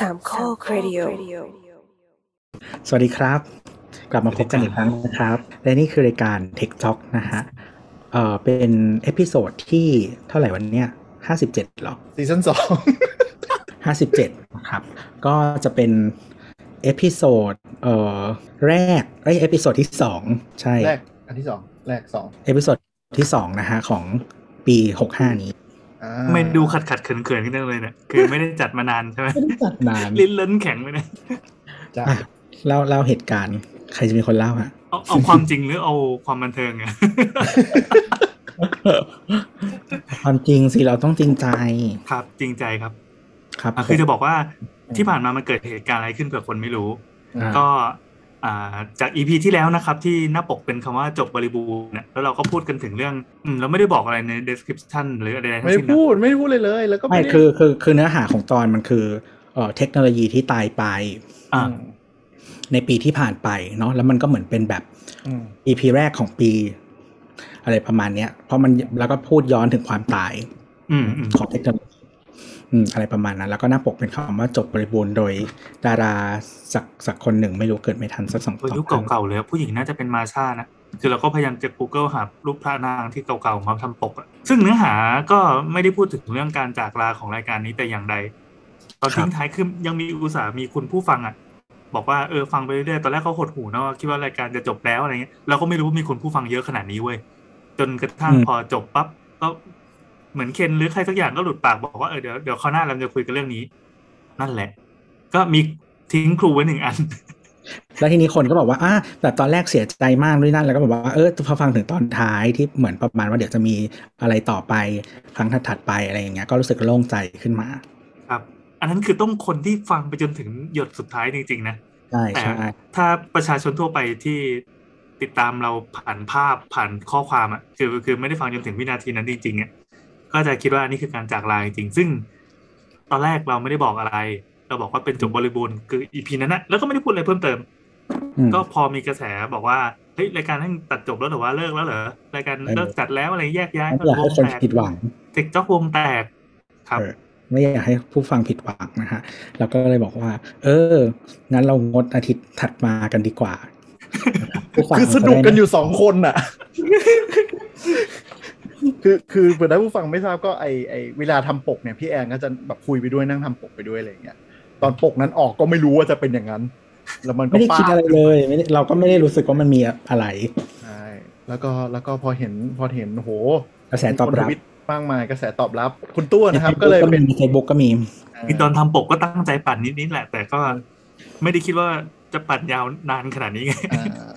สามข้อครดิโอสวัสดีครับ กลับมาพบกันอีกครั้งนะครับ และนี่คือรายการ Tech Talk นะฮะเอ่อเป็น episode ที่เท่าไหร่วันเนี้ยห้าสิบเจ็ดหรอ season สองห้าสิบเจ็ดนะครับ ก็จะเป็น episode เอ่อแรกเอ้ย episode ที่สองใช่ แรก อันที่สองแรกสอง episode ที่สองนะฮะของปีหกห้านี้อ่า ไม่ดูขัดขัดเขินเขินกันจังเลยเนี่ยคือไม่ได้จัดมานานใช่ไหมไม่ได้จัดนานลิ้นเลิ้นแข็งไปเนี่ยจ้ะอะเล่าเล่าเหตุการณ์ ใครจะเป็นคนเล่าฮะเอาเอาความจริงหรือเอาความบันเทิงอะความจริงสิเราต้องจริงใจครับ จริงใจครับ ครับอะคือจะบอกว่าที่ผ่านมามันเกิดเหตุการณ์อะไรขึ้นเผื่อคนไม่รู้อ่าก็อ่า จากอีพีที่แล้วนะครับที่หน้าปกเป็นคำว่าจบบริบูรณ์เนี่ยแล้วเราก็พูดกันถึงเรื่องอืมเราไม่ได้บอกอะไรใน description หรืออะไรทั้ไม่งได้สิ้นนะพูดไม่ได้พูดเลยเลย แล้วก็ไม่ไม่ได้คือคือคือเนื้อหาของตอนมันคือเอ่อเทคโนโลยีที่ตายไปอ่าอืมในปีที่ผ่านไปเนาะแล้วมันก็เหมือนเป็นแบบอืม EP แรกของปี อะไรประมาณเนี้ยเพราะมันแล้วก็พูดย้อนถึงความตายอืมอืมของเทคโนโลยี อืมอะไรประมาณนั้น แล้วก็หน้าปกเป็นคำว่าจบบริบูรณ์โดยดาราสักสักคนหนึ่งไม่รู้เกิดไม่ทันสักสองตัวสองยุคเก่าๆเลยอะผู้หญิงน่าจะเป็นมาชานะคือเราก็พยายามจะ Google หารูปพระนางที่เก่าๆมาทำปกอะซึ่งเนื้อหาก็ไม่ได้พูดถึงเรื่องการจากลาของรายการนี้แต่อย่างใดตอนทิ้งท้ายคือยังมีอุตสาห์มีคุณผู้ฟังอะบอกว่าเออฟังไปเรื่อยๆตอนแรกเขาหดหูเนาะคิดว่ารายการจะจบแล้วอะไรเงี้ยเราก็ไม่รู้ว่ามีคนผู้ฟังเยอะขนาดนี้เว้ยจนกระทั่งพอจบปั๊บก็ เหมือนเคนหรือใครสักอย่างก็หลุดปากบอกว่าเออเดี๋ยวเดี๋ยวคราวหน้าเราจะคุยกันเรื่องนี้ นั่นแหละ ก็มีทิ้งครูไว้หนึ่งอัน แล้วทีนี้คนก็บอกว่าอะแต่ตอนแรกเสียใจมากด้วยนั่นแล้วก็บอกว่าเออพอฟังถึงตอนท้ายที่เหมือนประมาณว่าเดี๋ยวจะมีอะไรต่อไปครั้งถัดๆไปอะไรอย่างเงี้ยก็รู้สึกโล่งใจขึ้นมา ครับ อันนั้นคือต้องคนที่ฟังไปจนถึงหยดสุดท้ายจริงๆนะใช่แต่ใช่ถ้าประชาชนทั่วไปที่ติดตามเราผ่านภาพผ่านข้อความอะคือคือไม่ได้ฟังจนถึงวินาทีนั้นจริงๆอะ ก็จะคิดว่านี่คือการจากลาจริงๆซึ่ง ตอนแรกเราไม่ได้บอกอะไร เราบอกว่าเป็นจบบริบูรณ์คืออีพีนั้นนะแล้วก็ไม่ได้พูดอะไรเพิ่มเติมอืมก็พอมีกระแสบอกว่าเฮ้ยรายการให้ตัดจบแล้วหรือว่าเลิกแล้วเหรอรายการเออเลิกจัดแล้วอะไรแยกย้ายไม่อยากให้คนผิดหวังเทคจ็อกวงแตกครับเออไม่อยากให้ผู้ฟังผิดหวังนะฮะแล้วก็เลยบอกว่า เอองั้นเรางดอาทิตย์ถัดมากันดีกว่านะครับผู้ฟังคือสนุกกันอยู่สองคนน่ะ คือคือเผื่อได้ผู้ฟังไม่ทราบก็ไอไอเวลาทำปกเนี่ยพี่แอนก็จะแบบคุยไปด้วยนั่งทำปกไปด้วยอะไรอย่างเงี้ยตอนปกนั้นออกก็ไม่รู้ว่าจะเป็นอย่างนั้น แล้วมันก็ไม่ได้คิดป้าอะไรเลยไม่ได้เราก็ไม่ได้รู้สึกว่ามันมีอะไรใช่แล้วก็แล้วก็พอเห็นพอเห็นโหกระแสตอบรับมีคนทวิตมากมายกระแสตอบรับ คุณตัวนะครับ ก็เลยเป็นในเฟซบุ๊กก็มีคือตอนทำปกก็ตั้งใจปั่นนิดๆแหละ แต่ก็ไม่ได้คิดว่าจะปั่นยาวนานขนาดนี้ไงอ่า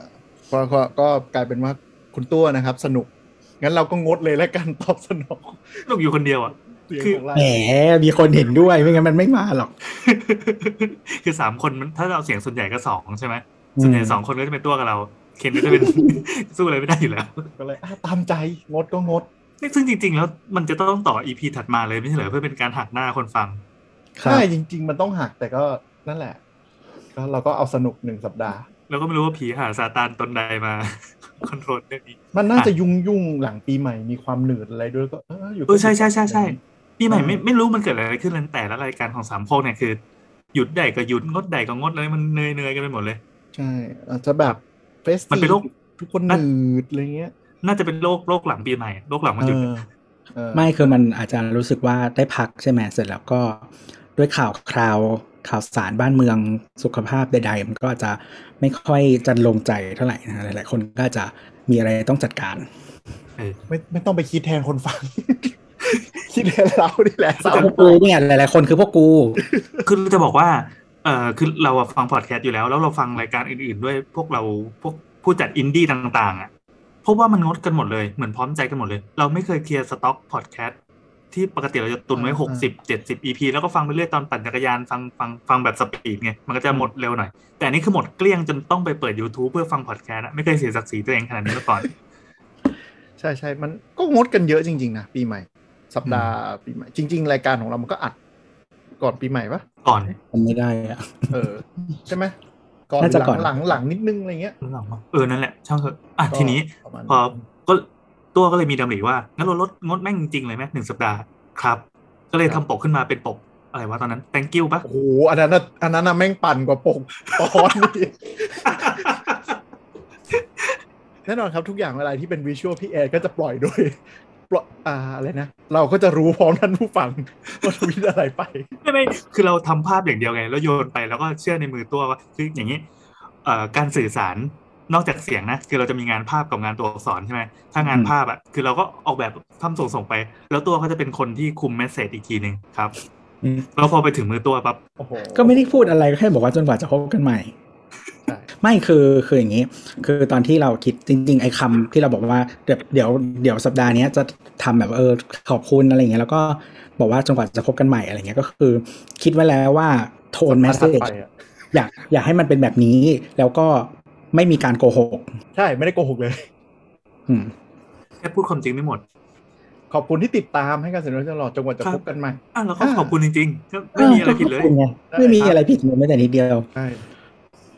ก็ก็ก็กลายเป็นว่าคุณตัวนะครับ สนุก งั้นเราก็งดเลยแล้วกันตอบสนองลูกอยู่คนเดียวอะเสียงคือของเราแหมมีคนเห็นด้วยไม่งั้นมันไม่มาหรอก คือสามคนมันถ้าเราเสียงส่วนใหญ่ก็สองใช่ไหมส่วนใหญ่สองคนก็จะเป็นตัวกับเรา เคนก็จะเป็นสู้อะไรไม่ได้อยู่แล้วก็เลยอะตามใจงดก็งดนี่ซึ่งจริง ๆ แล้วมันจะต้องต่ออีพีถัดมาเลยไม่ใช่เหรอเพื่อเป็นการหักหน้าคนฟังครับใช่จริง ๆ มันต้องหักแต่ก็นั่นแหละก็เราก็เอาสนุกหนึ่งสัปดาห์ แล้วก็ไม่รู้ว่าผีหาซาตานตนใดมา คอนโทรลเรื่องนี้มันน่าจะยุ่งยุ่งหลังปีใหม่มีความหนืดอะไรด้วยก็เอออยู่เออใช่ใช่ใช่ใช่ปีใหม่ไม่ไม่รู้มันเกิดอะไรขึ้นแต่ละรายการของสามโคกเนี่ยคือหยุดใดก็หยุดงดใดก็งดเลยมันเนยเนยๆกันไปหมดเลย ใช่อาจจะแบบเฟสมันเป็นโรคทุกคนหนืดอะไรเงี้ย น่าจะเป็นโรคโรคหลังปีใหม่โรคหลังมันหยุดไม่คือมันอาจจะรู้สึกว่าได้พักใช่ไหมเสร็จแล้วก็ ด้วยข่าวคราวข่าวสารบ้านเมืองสุขภาพใดๆมันก็จะไม่ค่อยจะลงใจเท่าไหร่นะหลายๆคนก็จะมีอะไรต้องจัดการเออไม่ไม่ต้องไปคิดแทนคนฟัง คิดแทนเรานี่แหละสาพมวกกูเนี่ยหลายๆคนคือพวกกูคือจะบอกว่าเออคือเราอะฟังพอดแคสต์อยู่แล้ว แล้วเราฟังรายการอื่นๆ ด้วยพวกเราพวกผู้จัดอินดี้ต่าง ๆ อะเพราะว่ามันงดกันหมดเลยเหมือนพร้อมใจกันหมดเลย เราไม่เคยเคลียร์สต็อกพอดแคสต์ ที่ปกติเราจะตุนไว้หกสิบเจ็ดสิบ EP แล้วก็ฟังไปเรื่อยตอนปั่นจักรยานฟังฟังฟังแบบสปีดไงมันก็จะหมดเร็วหน่อย แต่อันนี้คือหมดเกลี้ยงจนต้องไปเปิด YouTube เพื่อฟังพอดแคสต์อะไม่เคยเสียศักดิ์ศรีตัวเองขนาดนี้มาก่อน ใช่ใช่มันก็งดกันเยอะจริง ๆ นะ ปีใหม่ สัปดาห์ปีใหม่ จริง ๆ รายการของเรามันก็อัดก่อนปีใหม่ปะก่อนมันไม่ได้อะเออ ใช่ไหมก่อนน่าจะหลัก่อนงหลังหลังนิดนึงอะไรเงี้ยหลังๆเออนั่นแหละช่างเถอะอะก็ทีนี้ประมาณพอก็ ตัวก็เลยมีดำริว่างั้นเราลดงดแม่งจริงๆเลยไหมหนึ่งสัปดาห์ครับ ก็เลยทำปกขึ้นมาเป็นปกอะไรวะตอนนั้น thank you ปะโอ้โหอันนั้นน่ะอันนั้นน่ะแม่งปั่นกว่าปกปอนนี่แน่นอนครับทุกอย่างเวลาที่เป็นวิชวลพี่แอร์ก็จะปล่อยโดยปล่อยอ่าอะไรนะ เราก็จะรู้พร้อมท่านผู้ฟังว่าทวิตอะไรไปไม่ไม่คือเราทำภาพอย่างเดียวไง แล้วโยนไปแล้วก็เชื่อในมือตัวว่าคืออย่างนี้เอ่อการสื่อสาร นอกจากเสียงนะคือเราจะมีงานภาพกับงานตัวอักษรใช่ไหมถ้างานภาพอะคือเราก็ออกแบบทำส่งส่งไป แล้วตัวเขาจะเป็นคนที่คุมเมสเซจอีกทีหนึ่งครับอืมแล้วพอไปถึงมือตัวปั๊บโอ้โหก็ไม่ได้พูดอะไรแค่บอกว่าจนกว่าจะพบกันใหม่ใช่ไม่คือคืออย่างนี้ คือตอนที่เราคิดจริง ๆ ไอ้คำที่เราบอกว่าเดี๋ยวเดี๋ยวเดี๋ยวสัปดาห์เนี้ยจะทำแบบเออขอบคุณอะไรอย่างเงี้ยแล้วก็บอกว่าจนกว่าจะพบกันใหม่อะไรเงี้ยก็คือ คิดไว้แล้วว่าโทนแมสเซจถัดไปอะอยากอยากให้มันเป็นแบบนี้แล้วก็ ไม่มีการโกหก ใช่ไม่ได้โกหกเลยอืมแค่พูดความจริงไม่หมด ขอบคุณที่ติดตามให้การเสนอตลอดจนกว่าจะครับพบกันใหม่อะเราก็อ่าขอบคุณจริงๆก็ไม่มีอะไรผิดเลยก็ขอบคุณไงไม่มีอะไรผิดเลยแม้แต่นิดเดียวใช่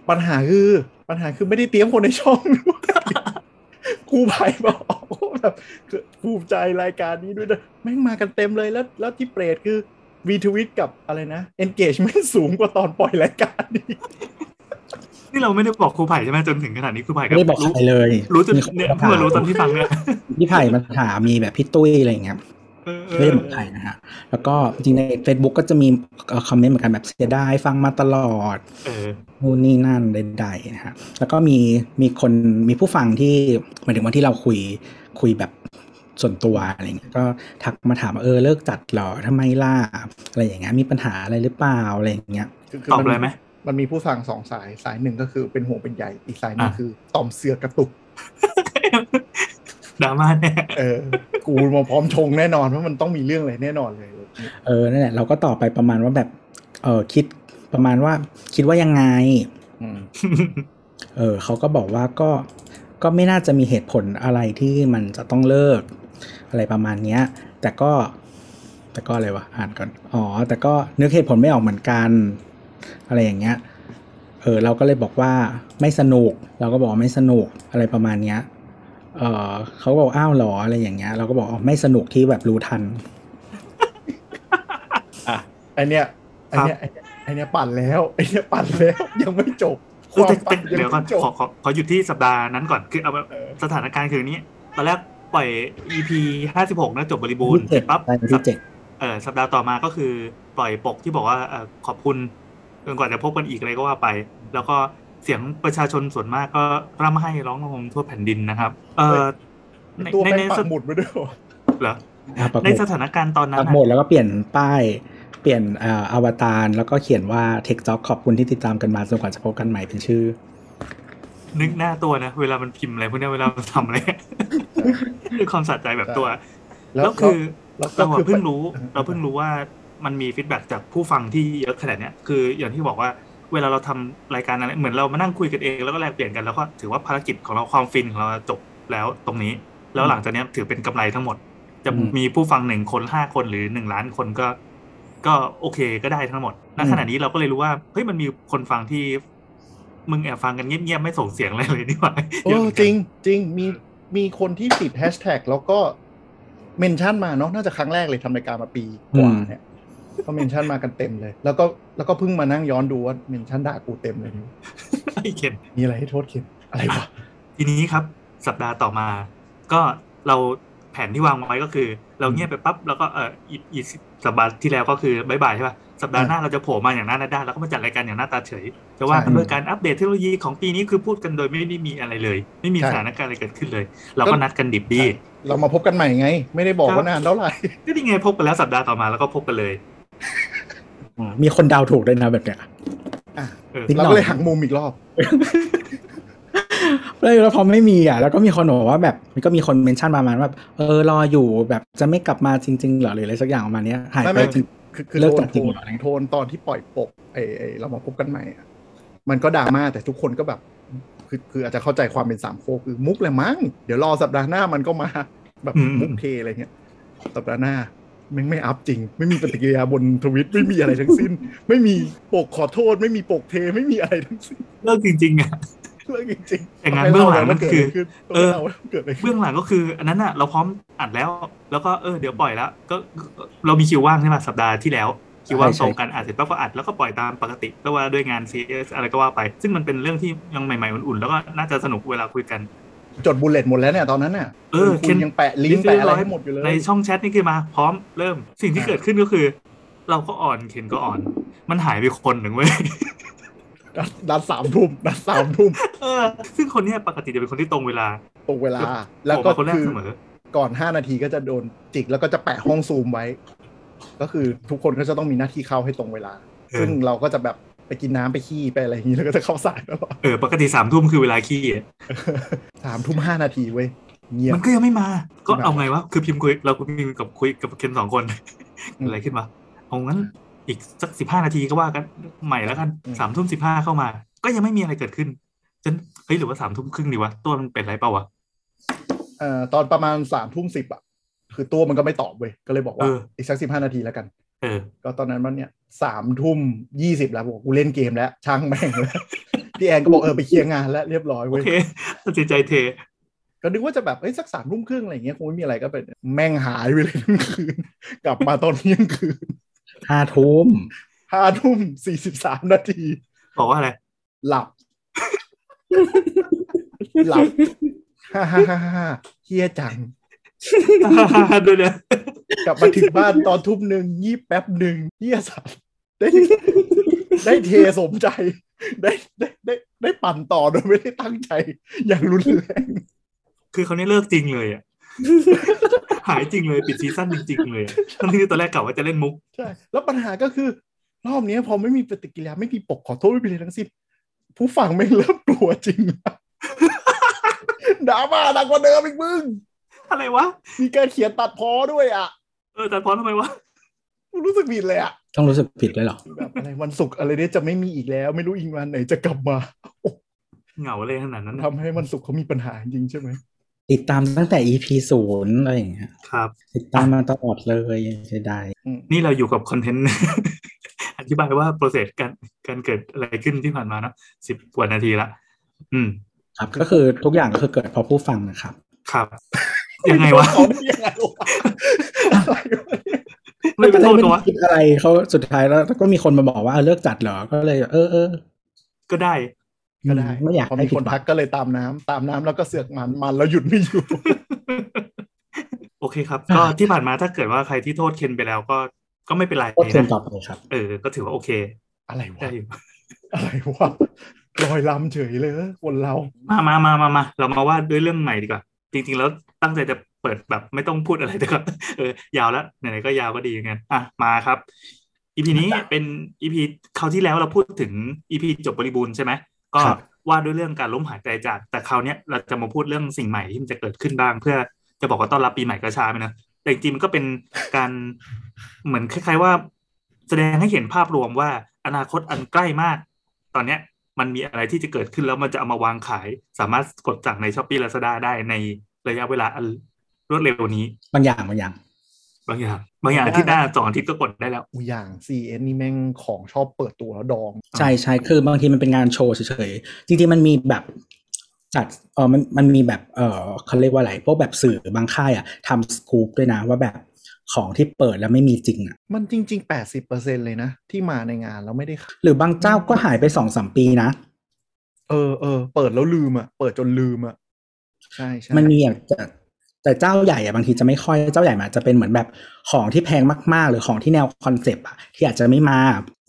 ปัญหาคือปัญหาคือไม่ได้เตรียมคนในช่องด้วยครูไผ่บอกว่าแบบคือภูมิใจรายการนี้ด้วยนะแม่งมากันเต็มเลยแล้ว แล้วที่เปรตคือวีทวิตกับอะไรนะ engagement สูงกว่าตอนปล่อยรายการนี้ นี่เราไม่ได้บอกครูไผ่ใช่ไหมจนถึงขนาดนี้ครูไผ่ก็ไม่ได้บอกรู้ใครเลย รู้จนมีคเนี่ยมาเพิ่งถามมารู้ตอนที่ฟังเนี่ยพี่ไผ่มาถามมีแบบพี่ตุ้ยอะไรอย่างเงี้ยเออเอไม่อได้บอกใครนะฮะ แล้วก็จริงๆใน Facebook ก็จะมีคอมเมนต์เหมือนกันแบบเสียดายฟังมาตลอดเออนู่นนี่นั่นใดๆนะฮะ แล้วก็มีมีคนมีผู้ฟังที่หมายถึงว่าที่เราคุยคุยแบบส่วนตัวอะไรเงี้ยก็ทักมาถามว่าเออเลิกจัดเหรอทำไมล่ะอะไรอย่างเงี้ยมีปัญหาอะไรหรือเปล่าอะไรอย่างเงี้ยคืคืตอบมันเลยไหม มันมีผู้ฟังสองสายสายหนึ่งก็คือเป็นห่วงเป็นใยอีกสายหนึ่งอะคือต่อมเสือกกระตุกดราม่าแน่เออ กูมาพร้อมชงแน่นอนว่ามันต้องมีเรื่องอะไรแน่นอนเลย เออนั่นแหละเราก็ตอบไปประมาณว่าแบบ เออคิดประมาณว่า คิดว่ายังไงอืมเออเขาก็บอกว่าก็ก็ไม่น่าจะมีเหตุผลอะไรที่มันจะต้องเลิก อะไรประมาณเนี้ย แต่ก็ แต่ก็อะไรวะอ่านก่อนอ๋อแต่ก็นึกเหตุผลไม่ออกเหมือนกัน อะไรอย่างเงี้ยเออเราก็เลยบอกว่าไม่สนุก เราก็บอกว่าไม่สนุกอะไรประมาณเนี้ยเออเขาก็บอกอ้าวเหรออะไรอย่างเงี้ย เราก็บอกอ๋อไม่สนุกที่แบบรู้ทันอะไอเนี้ยไอเนี้ยไอเนี้ยไอเนี้ยปั่นแล้วไอเนี้ยปั่นแล้วยังไม่จบคเออวามแต่ปั่แต่นยังเดี๋ยวก่อนไม่จบขอขอขอหยุดที่สัปดาห์นั้นก่อนคือเอาแบบเออสถานการณ์คืออย่างนี้ตอนแรกปล่อย EP ห้าสิบหกนะจบบริบูรณ์ที่เสเจ็ร็ดจปั๊บไปที่เจ็ดเออสัปดาห์ต่อมาก็คือปล่อยปกที่บอกว่าเออขอบคุณ จนกว่าจะพบกันอีกอะไรก็ว่าไป แล้วก็เสียงประชาชนส่วนมากก็ร่ำให้ร้องระงมทั่วแผ่นดินนะครับ เออในตัวในแม่งในปัสกหมุดไปด้วยเหรอเหรออะปักหในมุดสถานการณ์ตอนนั้ปันกน่ะหมุดแล้วก็เปลี่ยนป้ายเปลี่ยนเอ่ออวตารแล้วก็เขียนว่า Tech Talk ขอบคุณที่ติดตามกันมาจนกว่าจะพบกันใหม่เป็นชื่อ นึกหน้าตัวนะเวลามันพิมพ์อะไรพวกเนี้ยเวลามันทำอะไรด้วยความสะใจแบบตัว แล้วคือแล้วก็เราอะคือเพิ่งรู้เออเราเพิ่งรู้ว่า มันมีฟีดแบ็กจากผู้ฟังที่เยอะขนาดเนี้ยคืออย่างที่บอกว่าเวลาเราทำรายการอะไรเหมือนเรามานั่งคุยกันเองแล้วก็แลกเปลี่ยนกันแล้วก็ถือว่าภารกิจของเราความฟินของเราจบแล้วตรงนี้ แล้วหลังจากนี้ถือเป็นกำไรทั้งหมด จะมีผู้ฟังหนึ่งคนห้าคนหรือหนึ่งล้านคนก็ ก็โอเคก็ได้ทั้งหมดณขณะนี้เราก็เลยรู้ว่าเฮ้ยมันมีคนฟังที่ มึงแอบฟังกันเงียบๆไม่ส่งเสียงอะไรเลยนี่หว่าเอเยอจริงจริงมีมีคนที่ติดแฮชแท็กแล้วก็ mention มาเนาะน่าจะครั้งแรกเลยทำรายการมาปีกว่าเนี่ย ก็ mention มากันเต็มเลย แล้วก็แล้วก็เพิ่งมานั่งย้อนดูว่า mention ด่ากูเต็มเลยไอ้เคนมีอะไรให้โทษเคนอะไรวะทีนี้ครับสัปดาห์ต่อมา ก็เราแผนที่วางไว้ก็คือ เราเงียบไปปั๊บแล้วก็เอออีกอีกสัปดาห์ที่แล้วก็คือบายบายใช่ป่ะสัปดาห์หน้าเราจะโผล่มาอย่างหน้าด้านแล้วก็มาจัดรายการอย่างหน้าตาเฉยจะว่ากันด้วยการอัปเดตเทคโนโลยีของปีนี้คือพูดกันโดยไม่ได้มีอะไรเลย ไม่มีสถานการณ์อะไรเกิดขึ้นเลย เราก็นัดกันดิบดี เรามาพบกันใหม่ไง ไม่ได้บอกครับว่านานเท่าไหร่ก็นี่ไงพบกันแล้วสัปดาห์ต่อมาแล้วก็พบกันเลยอ่า มีคนเดาวถูกด้วยนะแบบเนี้ยอะเออนิดหน่เราอยก็เลยหักมุมอีกรอบแล้วแล้วพอไม่มีอะ แล้วก็มีคนบอกว่าแบบมันก็มีคนเมนชั่นประมาณว่าเออรออยู่แบบจะไม่กลับมาจริง ๆ เหรอหรืออะไรสักอย่างประมาณเนี้ยหายไม่ไปไม่จริงคือคือเลิกโทจันดจริโทงนเหรอโทนตอนที่ปล่อยปกไอไอเรามาพบกันใหม่อะมันก็ดราม่าแต่ทุกคนก็แบบ คือคืออาจจะเข้าใจความเป็นสามโคกคือมุกแหละมั้งเดี๋ยวรอสัปดาห์หน้ามันก็มาแบบอืมมุกเทอะไรเงี้ยสัปดาห์หน้าแม่งไม่อัพจริง ไม่มีปฏิกิริยาบนทวิตไม่มีอะไรทั้งสิ้น ไม่มีปกขอโทษ ไม่มีปกเทไม่มีอะไรทั้งสิ้นเลิกจริงๆอะเรื่องจริงๆแต่งานเบื้องหลังมันคือเออเกิดอะไรขึ้นเบื้องหลังก็คือ อันนั้นอะ เราพร้อมอัดแล้ว แล้วก็เออเดี๋ยวปล่อยแล้วก็ก็เรามีคิวว่างใช่ไหมสัปดาห์ที่แล้วคิดว่าใช่ใช่ตรงกันอัดเสร็จปั๊บก็อัดแล้วก็ปล่อยตามปกติก็ว่าด้วยงาน CS อะไรก็ว่าไป ซึ่งมันเป็นเรื่องที่ยังใหม่ๆอุ่นๆแล้วก็น่าจะสนุกเวลาคุยกัน จดบุลเลตหมดแล้วเนี่ยตอนนั้นเนี่ยเออคุณยังแปะลิงก์แปะอะไรให้หมดอยู่เลยในช่องแชทนี่คือมา พร้อมเริ่มสิ่งที่อ่าเกิดขึ้นก็คือ เราก็อ่อนเคนก็อ่อน มันหายไปคนหนึ่งเว้ยนัดนัดสามทุ่มนัดสามทุ่มเออ ซึ่งคนเนี้ยปกติจะเป็นคนที่ตรงเวลา ตรงเวลา แล้วก็โผมาคนแรกคือเสมอก่อนห้านาทีก็จะโดนจิกแล้วก็จะแปะห้องซูมไว้ ก็คือทุกคนก็จะต้องมีหน้าที่เข้าให้ตรงเวลาเออซึ่งเราก็จะแบบ ไปกินน้ำไปขี้ไปอะไรอย่างนี้แล้วก็จะเข้าสายตลอดเออปกติสามทุ่มคือเวลาขี้อะสามทุ่มห้านาทีเว้ยเงียบมันก็ยังไม่มา ก็ไม่มาเอาไงวะคือพิมพ์คุยเราพิมพ์กับคุยกับเคนสองคนอืมอะไรขึ้นมาเอางั้นอีกสักสิบห้านาทีก็ว่ากันใหม่แล้วกันอืมสามทุ่มสิบห้าเข้ามา ก็ยังไม่มีอะไรเกิดขึ้นจนเฮ้ยหรือว่าสามทุ่มครึ่งดีวะตัวมันเป็นไรเปล่าวะเอ่อตอนประมาณสามทุ่มสิบอะคือตัวมันก็ไม่ตอบเว้ยก็เลยบอกว่าเอออีกสักสิบห้านาทีแล้วกัน เออ ก็ตอนนั้นมันเนี่ย สามทุ่มยี่สิบแล้วบอกกูเล่นเกมแล้วช่างแม่งแล้วพี่แอนก็บอกเออไปเคลียร์งานแล้วเรียบร้อยโอเว้ยเคตัดสินใจเท ก็นึกว่าจะแบบเอ้ยสักสามทุ่มครึ่งอะไรอย่างเงี้ยคงไม่มีอะไรก็เป็นแม่งหายไปเลยทั้งคืน กลับมาตอนเที่ยงคืนห้าทุ่มห้าทุ่มสี่สิบสามนาทีบอกว่าอะไร หลับ หลับฮ่าฮ่าฮ่าฮ่าเฮียจังด้วยเนี่ย กลับมาถึงบ้านตอนทุ่มหนึ่งยี่แป๊บหนึ่งเฮียสัสได้ได้เทสมใจ ได้ได้ได้ได้ปั่นต่อโดยไม่ได้ตั้งใจ อย่างรุนแรงคือเขาเนี่ยเลิกจริงเลยอะหายจริงเลยปิดซีซั่นจริง ๆ เลยอะทั้งที่ตอนแรกกะว่าจะเล่นมุกใช่แล้วปัญหาก็คือ รอบนี้พอไม่มีปฏิกิริยาไม่มีปกขอโทษไม่มีอะไรทั้งสิ้นผู้ฟังไม่งเริ่มกลัวจริงแล้วดราม่าหนักกว่าเดิมอีกมึง อะไรวะ มีการเขียนตัดพอด้วยอะ เออแต่พอทำไมวะกูรู้สึกผิดเลยอะต้องรู้สึกผิดด้วยเหรอแบบอะไรวันศุกร์อะไรเนี่ยจะไม่มีอีกแล้ว ไม่รู้อีกวันไหนจะกลับมาเหงาเลยขนาดนั้นทำให้วันศุกร์เขามีปัญหาจริงใช่ไหมติดตามตั้งแต่ EP ศูนย์อะไรอย่างเงี้ยครับ ติดตามมาตลอดเลยเสียดายอืมนี่เราอยู่กับคอนเทนต์อธิบายว่าโปรเซสการการเกิดอะไรขึ้นที่ผ่านมาเนอะสิบกว่านาทีละอืม ครับก็คือทุกอย่างก็คือเกิดเพราะผู้ฟังนะครับ ครับ ยังไงวะเขาได้ยังไงวะอะไรวะเนี่ยไม่เป็นโทษไม่ตัววะได้คิดอะไรเขาสุดท้ายแล้วก็มีคนมาบอกว่าเออเลิกจัดเหรอ ก็เลย เออเออก็ได้ ก็ได้ไม่อยากพอให้มีผิคดนหวัทังกก็เลยตามน้ำตามน้ำแล้วก็เสือกมันมันแล้วหยุดไม่อยู่โอเคครับ ก็ที่ผ่านมาถ้าเกิดว่าใครที่โทษเคนไปแล้วก็ก็ไม่เป็นไรก็เชิญนะต่อไปครับ เออ ก็ถือว่าโอเค อะไรวะได้อยู่อะไรวะลอยลำเฉยเลยคนเรา มามามามามาเรามาว่าด้วยเรื่องใหม่ดีกว่า จริงๆ แล้วตั้งใจจะเปิดแบบไม่ต้องพูดอะไรแต่ก็เออยาวแล้วไหนๆก็ยาวก็ดีอย่างงั้นอะมาครับอีพีนี้เป็นอีพีคราวที่แล้วเราพูดถึงอีพีจบบริบูรณ์ใช่ไหมก็ครับว่าด้วยเรื่องการล้มหายใจจาก แต่คราวเนี้ยเราจะมาพูดเรื่องสิ่งใหม่ที่มันจะเกิดขึ้นบ้าง เพื่อจะบอกว่าต้อนรับปีใหม่ก็ช้าไปนะแต่จริงๆมันก็เป็นการเหมือนคล้าย ๆว่า แสดงให้เห็นภาพรวมว่าอนาคตอันใกล้มาก ตอนเนี้ย มันมีอะไรที่จะเกิดขึ้นแล้วมันจะเอามาวางขาย สามารถกดสั่งในช้อปปี้ลาซาด้าได้ในระยะเวลาอันรวดเร็วนี้ บางอย่างบางอย่าง บางอย่าง บางอย่างอาที่หน้าสองอาทิตย์ก็กดได้แล้วอูอย่าง CN นี่แม่งของชอบเปิดตัวแล้วดอง ใช่ใช่คือบางทีมันเป็นงานโชว์เฉยๆ จริงๆ มันมีแบบจัดเออมันมันมีแบบเออเขาเรียกว่าอะไรพวกแบบสื่อบางค่ายอะทำสกู๊ปด้วยนะว่าแบบ ของที่เปิดแล้วไม่มีจริงอะ มันจริง ๆ 80%เลยนะ ที่มาในงานแล้วไม่ได้ขายหรือบางเจ้าก็หายไปสองสามปีนะ เออเออเปิดแล้วลืมอะ เปิดจนลืมอะ ใช่ใช่มันมีอย่างแต่แต่เจ้าใหญ่อะบางทีจะไม่ค่อยเจ้าใหญ่มาจะเป็นเหมือนแบบของที่แพงมากๆ หรือของที่แนวคอนเซปต์อะที่อาจจะไม่มา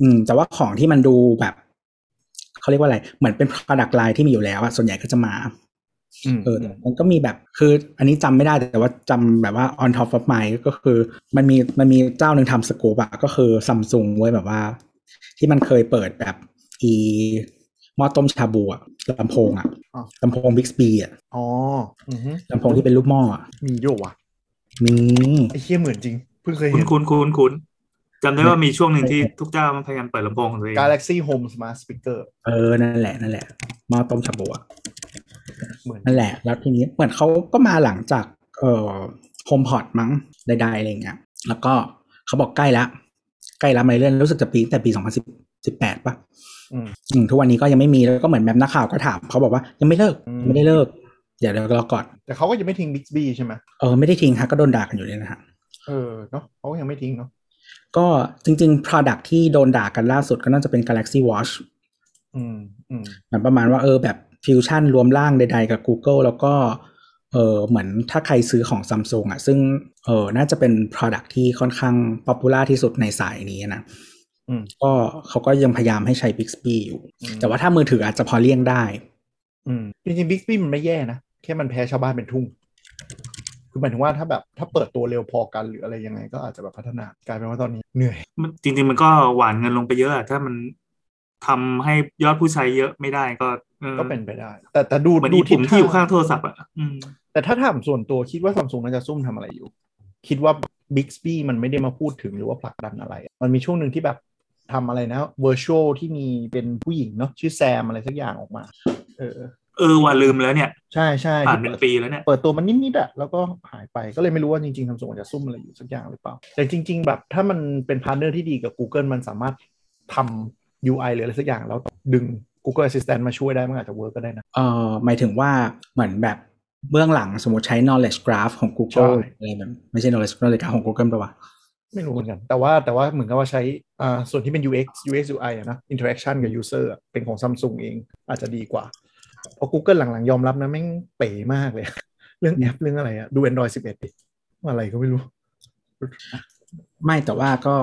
อืม แต่ว่าของที่มันดูแบบเขาเรียกว่าอะไร เหมือนเป็น product line ที่มีอยู่แล้วอะส่วนใหญ่ก็จะมาอืม เออแต่มันก็มีแบบคืออันนี้จำไม่ได้แต่ว่าจำแบบว่า on top of mind ก็คือ มันมีมันมีเจ้าหนึ่งทำสกูปอะก็คือซัมซุงไว้ยแบบว่า ที่มันเคยเปิดแบบอีหม้อต้มชาบูอะลำโพงอะลำโพงบิ๊กบีอะอ๋ออือฮึลำโพงที่เป็นรูปหม้ออะมีด้วยวะมีไอ้เฮี้ยเหมือนจริงเพิ่งเคยคุเห็ณนคุณคุณคุณจำได้ว่ามีช่วงหนึ่งที่ทุกเจ้ามันพยายามเปิดลำโพงของตัวเอง Galaxy Home Smart Speaker เออ นั่นแหละ นั่นแหละหม้อต้มชาบูอะเหมือ นนั่นแหละ แล้วทีนี้เหมือนเขาก็มาหลังจากเอ่อโฮมพอดมั้งใดๆอะไรเงี้ย แล้วก็เขาบอกใกล้แล้วใกล้แล้วมาเรื่อยๆรู้สึกจะปีแต่ปีสองพันสิบแปดป่ะอืมอืมทุกวันนี้ก็ยังไม่มีแล้วก็เหมือนแบบนักข่าวก็ถามเขาบอกว่ายังไม่เลิกอืมยังไม่ได้เลิกเดี๋ยวเดี๋ยวรอก่อน แต่เขาก็ยังไม่ทิ้ง Bixby ใช่ไหมเออไม่ได้ทิ้งฮะก็โดนด่ากันอยู่เลยนะฮะเออเนาะเขาก็ยังไม่ทิ้งเนาะก็จริง ๆ Product ที่โดนด่ากันล่าสุดก็น่าจะเป็น Galaxy Watch อืมอืมเหมือนประมาณว่าเออแบบ ฟิวชั่นรวมร่างใดๆกับ Google แล้วก็เออเหมือนถ้าใครซื้อของ Samsung อะ ซึ่งเออน่าจะเป็น Product ที่ค่อนข้าง popular ที่สุดในสายนี้นะอืมก็เขาก็ยังพยายามให้ใช้ Bixby อยู่อืมแต่ว่าถ้ามือถืออาจจะพอเลี่ยงได้อืมจริงๆบิ๊กซี่มันไม่แย่นะ แค่มันแพ้ชาวบ้านเป็นทุ่ง คือหมายถึงว่าถ้าแบบถ้าเปิดตัวเร็วพอกันหรืออะไรยังไง ก็อาจจะแบบพัฒนากลายเป็นว่าตอนนี้เหนื่อยมันจริง ๆ มันก็หวานเงินลงไปเยอะอะถ้ามัน ทำให้ยอดผู้ใช้เยอะไม่ได้ก็ออก็เป็นไปได้ แต่แต่ดูเหมือนดูอีปุ่มที่อยู่ข้างทโทรศัพท์อะอืมแต่ถ้าถามส่วนตัวคิดว่าซัมซุงน่าจะซุ่มทำอะไรอยู่ คิดว่า Bixby มันไม่ได้มาพูดถึงหรือว่าผลักดันอะไร มันมีช่วงหนึ่งที่แบบทำอะไรนะ virtual ที่มีเป็นผู้หญิงเนาะชื่อแซมอะไรสักอย่างออกมา เออ เออว่าลืมแล้วเนี่ย ใช่ใช่ผ่านที่เป็นเปิดปีแล้วเนี่ยเปิดตัวมันนิดๆอะแล้วก็หายไปก็เลยไม่รู้ว่าจริงๆซัมซุงจะซุ่มอะไรอยู่สักอย่างหรือเปล่า แต่จริง ๆ แบบถ้ามันเป็น partner ที่ดีกับ Google มันสามารถทำ UI หรืออะไรสักอย่างแล้วดึง Google Assistant มาช่วยได้มันอาจจะ work ก็ได้นะเออหมายถึงว่าเหมือนแบบเบื้องหลังสมมติใช้ knowledge graph ของ Google ใช่อะไรแบบไม่ใช่ knowledge knowledge graph ของ Google ปะวะไม่รู้เหมือนกัน แต่ว่าแต่ว่าเหมือนกับว่าใช้อ่าส่วนที่เป็น UX UX UI อะนะ interaction กับ user อะเป็นของ Samsung เองอาจจะดีกว่า เพราะ Google หลังๆ ยอมรับนะแม่งเป๋มากเลย เรื่องแอปเรื่องอะไรอะดู Android 11ดิอะไรก็ไม่รู้ ไม่แต่ว่าก็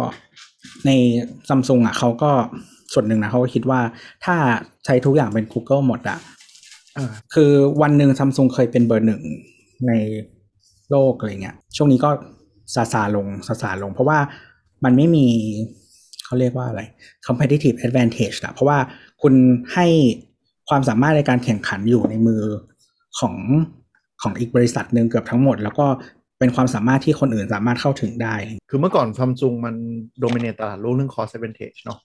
ในซัมซุงอะเขาก็ ส่วนหนึ่งนะเขาก็คิดว่าถ้าใช้ทุกอย่างเป็น Google หมดอะอ่าคือวันหนึ่งซัมซุงเคยเป็นเบอร์หนึ่งในโลกอะไรเงี้ย ช่วงนี้ก็ซาซาลงซาซาลง เพราะว่ามันไม่มีเขาเรียกว่าอะไร competitive advantage อะเพราะว่าคุณให้ความสามารถในการแข่งขันอยู่ในมือของของอีกบริษัทหนึ่งเกือบทั้งหมด แล้วก็เป็นความสามารถที่คนอื่นสามารถเข้าถึงได้ คือเมื่อก่อน Samsung มัน dominate ตลาดโลกเรื่อง cost advantage เนาะ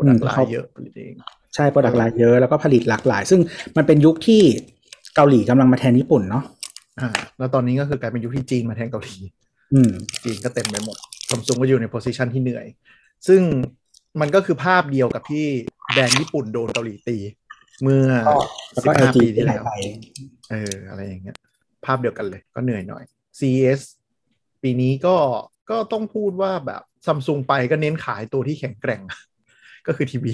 product line เยอะผลิตเองใช่ product line เยอะแล้วก็ผลิตหลากหลาย ซึ่งมันเป็นยุคที่เกาหลีกำลังมาแทนญี่ปุ่นเนาะอ่า แล้วตอนนี้ก็คือกลายเป็นยุคที่จีนมาแทนเกาหลี อืมจีนก็เต็มไปหมดซัมซุงก็อยู่ในโพสิชันที่เหนื่อย ซึ่งมันก็คือภาพเดียวกับที่แบรนด์ญี่ปุ่นโดนเกาหลีตี เมื่อแล้วสิก็บห้า LG ปีที่ที่ไหนแล้วไปเอออะไรอย่างเงี้ย ภาพเดียวกันเลย ก็เหนื่อยหน่อย CES ปีนี้ก็ก็ต้องพูดว่าแบบซัมซุงไปก็เน้นขายตัวที่แข็งแกร่ง ก็คือทีวี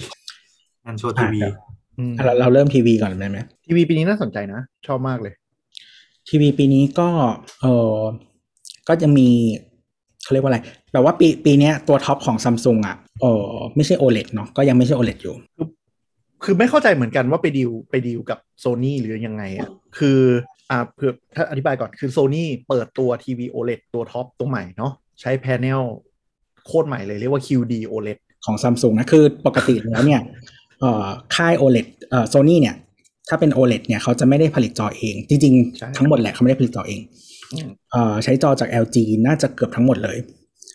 งานโชว์ทีวีอืมเราเราเริ่มทีวีก่อนได้ไหมทีวีปีนี้น่าสนใจนะ ชอบมากเลย ทีวีปีนี้ก็เออก็จะมีเขาเรียกว่าอะไรแบบว่าปีปีเนี้ยตัวท็อปของซัมซุงอะเออไม่ใช่ OLED เนาะก็ยังไม่ใช่ OLED อยู่ คือไม่เข้าใจเหมือนกันว่าไปดีลไปดีลกับโซ n y หรือยังไงอะคืออ่าเพื่อถ้าอธิบายก่อนคือโซ n y เปิดตัวทีวี OLED ตัวท็อปตัวใหม่เนาะใช้ panel โคตรใหม่เลยเรียกว่า QD OLED ของซัมซุงนะคือปกติแล้วเนี่ยเอ่อค่าย OLED เอ่อโซนี่เนี่ย ถ้าเป็น OLED เนี่ยเขาจะไม่ได้ผลิตจอเอง จริงใช่ๆทั้งหมดแหละเขาไม่ได้ผลิตจอเองอืมเอ่อใช้จอจาก LG น่าจะเกือบทั้งหมดเลย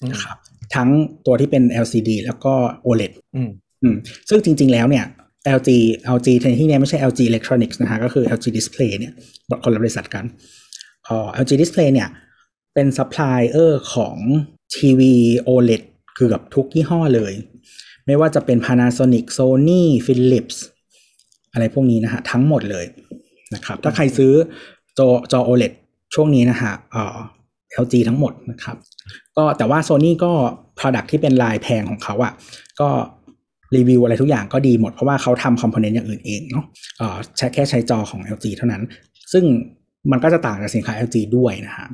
อืมนะครับทั้งตัวที่เป็น LCD แล้วก็ OLED อืมอืมซึ่งจริง ๆ แล้วเนี่ย LG LG ในที่เนี้ไม่ใช่ LG Electronics นะฮะก็คือ LG Display เนี่ยคนละบริษัทกันเอ่อ LG Display เนี่ย เป็นซัพพลายเออร์ของทีวี OLED เกือบทุกยี่ห้อเลย ไม่ว่าจะเป็น Panasonic Sony Philips อะไรพวกนี้นะฮะทั้งหมดเลยนะครับ ถ้าใครซื้อจอจอ OLED ช่วงนี้นะฮะเอ่อ LG ทั้งหมดนะครับ ก็แต่ว่า Sony ก็ Product ที่เป็นลายแพงของเขาอะ่ะก็รีวิวอะไรทุกอย่างก็ดีหมดเพราะว่าเขาทำ component อย่างอื่นเองเนาะเอ่อใช้แค่ใช้จอของ LG เท่านั้น ซึ่งมันก็จะต่างจากสินค้า LG ด้วยนะฮะ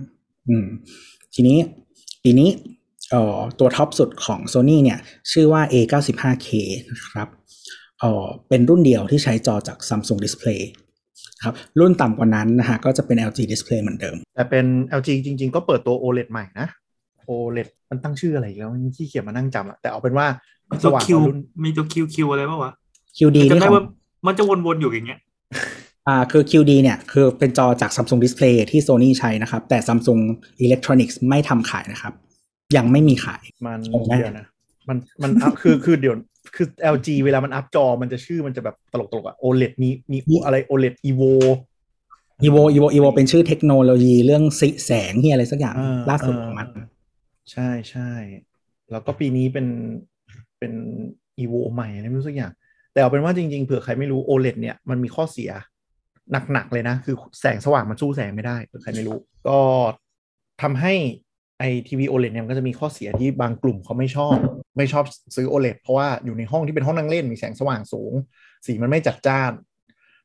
อืมทีนี้ปีนี้ เอ่อตัวท็อปสุดของ Sony เนี่ยชื่อว่า A95K นะครับเอ่อเป็นรุ่นเดียวที่ใช้จอจาก Samsung Display ครับรุ่นต่ำกว่านั้นนะฮะก็จะเป็น LG Display เหมือนเดิม แต่เป็น LG จริง ๆ ก็เปิดตัว OLED ใหม่นะ OLED มันตั้งชื่ออะไรอีกแล้วที่เขียนมานั่งจำอะแต่เอาเป็นว่ามีสตัวว่างกคิวว่ารุ่นมีตัวคิวคิวอะไรป่าวะ QD จำนี่ได้ของว่ามันจะวนๆอยู่อย่างเงี้ยอ่าคือ QD เนี่ยคือเป็นจอจาก Samsung Display ที่ Sony ใช้นะครับ แต่ Samsung Electronics ไม่ทำขายนะครับ ยังไม่มีขายมันงงไหมเดี๋ยวนะมันมันอัพคือคือเดี๋ยวคือ LG เวลามันอัพจอมันจะชื่อมันจะแบบตลกๆอะ OLED มีมีอะไร OLED Evo Evo Evo Evo เป็นชื่อเทคโนโลยีเรื่องสีแสงที่อะไรสักอย่างอ่าล่าสุดอ่าของมัน ใช่ใช่แล้วก็ปีนี้เป็นเป็น Evo ใหม่อะไรไม่รู้สักอย่าง แต่เอาเป็นว่าจริงๆเผื่อใครไม่รู้ OLED เนี่ยมันมีข้อเสียหนักๆเลยนะ คือแสงสว่างมันสู้แสงไม่ได้เผื่อใครไม่รู้ ก็ทำให้ ไอทีวี OLED เนี่ยมันก็จะมีข้อเสียที่บางกลุ่มเขาไม่ชอบ ไม่ชอบซื้อ OLED เพราะว่าอยู่ในห้องที่เป็นห้องนั่งเล่นมีแสงสว่างสูง สีมันไม่จัดจ้าน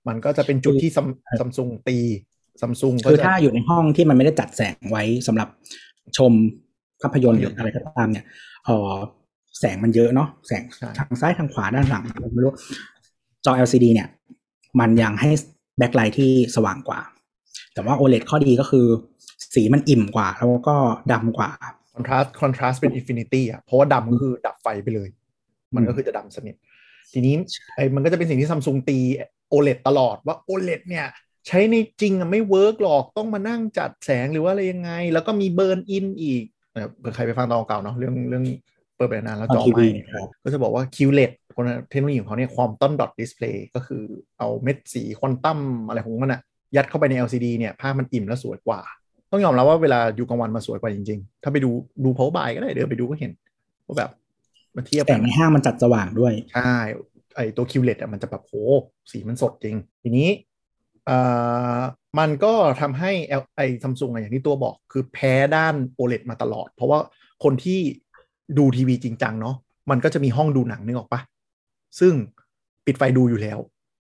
มันก็จะเป็นจุดที่ซัมซัมซุงตีซัมซุงก็คือจะถ้าอยู่ในห้องที่มันไม่ได้จัดแสงไว้สำหรับชมภาพยนตร์หรืออะไรก็ตามเนี่ยเออแสงมันเยอะเนาะแสงใช่ทางซ้ายทางขวาด้านหลังผมไม่รู้จอ LCD เนี่ย มันยังให้ backlight ที่สว่างกว่า แต่ว่า OLED ข้อดีก็คือ สีมันอิ่มกว่า แล้วก็ดำกว่า contrast contrast เป็น infinity อะเพราะว่าดำก็คือดับไฟไปเลย มันก็คือจะดำสนิททีนี้ไอ้มันก็จะเป็นสิ่งที่ซัมซุงตี OLED ตลอดว่า OLED เนี่ย ใช้ในจริงอะไม่ work หรอกต้องมานั่งจัดแสงหรือว่าอะไรยังไง แล้วก็มี burn-in อีกเอ่อเผื่อใครไปฟังตอนเก่าเนาะเรื่องเรื่องเปิดไปนานแล้วจอทีวีไหม้ครับก็จะบอกว่า QLED คนเทคโนโลยีของเขาเนี่ย quantum dot display ก็คือเอาเม็ดสีควอนตัมอะไรของมันอะยัดเข้าไปใน LCD เนี่ยภาพมันอิ่มและสวยกว่า ต้องยอมรับว่าเวลาอยู่กลางวันมันสวยกว่าจริง ๆ ถ้าไปดูดูเพาบายก็ได้เดินไปดูก็เห็นว่าแบบมาเทียบแสงในห้างมันจัดสว่างด้วยใช่ไอตัว QLED อะมันจะแบบโหสีมันสดจริง ทีนี้เอ่อมันก็ทำให้ L- ไอซัมซุงอะอย่างที่ตัวบอก คือแพ้ด้าน OLED มาตลอด เพราะว่าคนที่ดูทีวีจริงจังเนาะมันก็จะมีห้องดูหนังนึกออกปะซึ่งปิดไฟดูอยู่แล้ว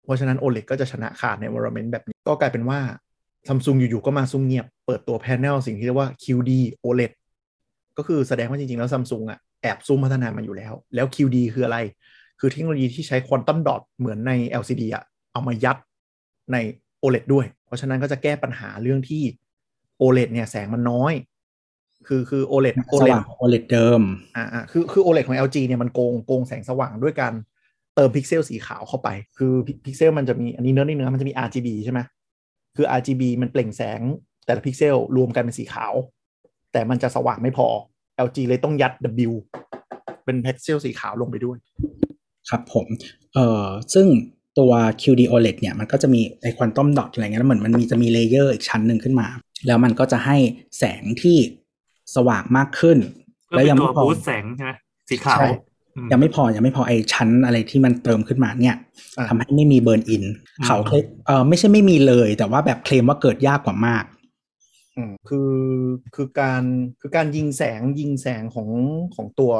เพราะฉะนั้น OLED ก็จะชนะขาดใน environment แบบนี้ก็กลายเป็นว่า ซัมซุงอยู่ๆก็มาซุ่มเงียบ เปิดตัวแพนเนลสิ่งที่เรียกว่า QD OLED ก็คือแสดงว่าจริง ๆ แล้วซัมซุงอะแอบซุ่มพัฒนามันอยู่แล้ว แล้ว QD คืออะไร คือเทคโนโลยีที่ใช้ quantum dot เหมือนใน LCD อะเอามายัดใน OLED ด้วย เพราะฉะนั้นก็จะแก้ปัญหาเรื่องที่ OLED เนี่ยแสงมันน้อย คือคือ OLED ส OLED ว่าง OLED เดิมอ่าอ่าคือคือ OLED ของ LG เนี่ยมันโกงโกงแสงสว่างด้วยการเติมพิกเซลสีขาวเข้าไป คือพิกเซลมันจะมีอันนี้เนื้อนี่เนื้อมันจะมี RGB ใช่ไหม คือ RGB มันเปล่งแสงแต่ละพิกเซลรวมกันเป็นสีขาว แต่มันจะสว่างไม่พอ LG เลยต้องยัด W เป็นพิกเซลสีขาวลงไปด้วย ครับผมเอ่อซึ่งตัว QD OLED เนี่ยมันก็จะมีไอ quantum dot อะไรเงี้ยแล้วเหมือนมันมีจะมี layer อีกชั้นหนึ่งขึ้นมา แล้วมันก็จะให้แสงที่สว่างมากขึ้นเพื่อแล้วเป็ยันตัวยังไม่พอ boostแสงใช่ไหมสีขาวใช่อืม ยังไม่พอยังไม่พอไอชั้นอะไรที่มันเติมขึ้นมาเนี่ยอ่าทำให้ไม่มี burn-in อืมเขาเคลมเออไม่ใช่ไม่มีเลย แต่ว่าแบบเคลมว่าเกิดยากกว่ามากอืมคือคือการคือการยิงแสงยิงแสงของของตัว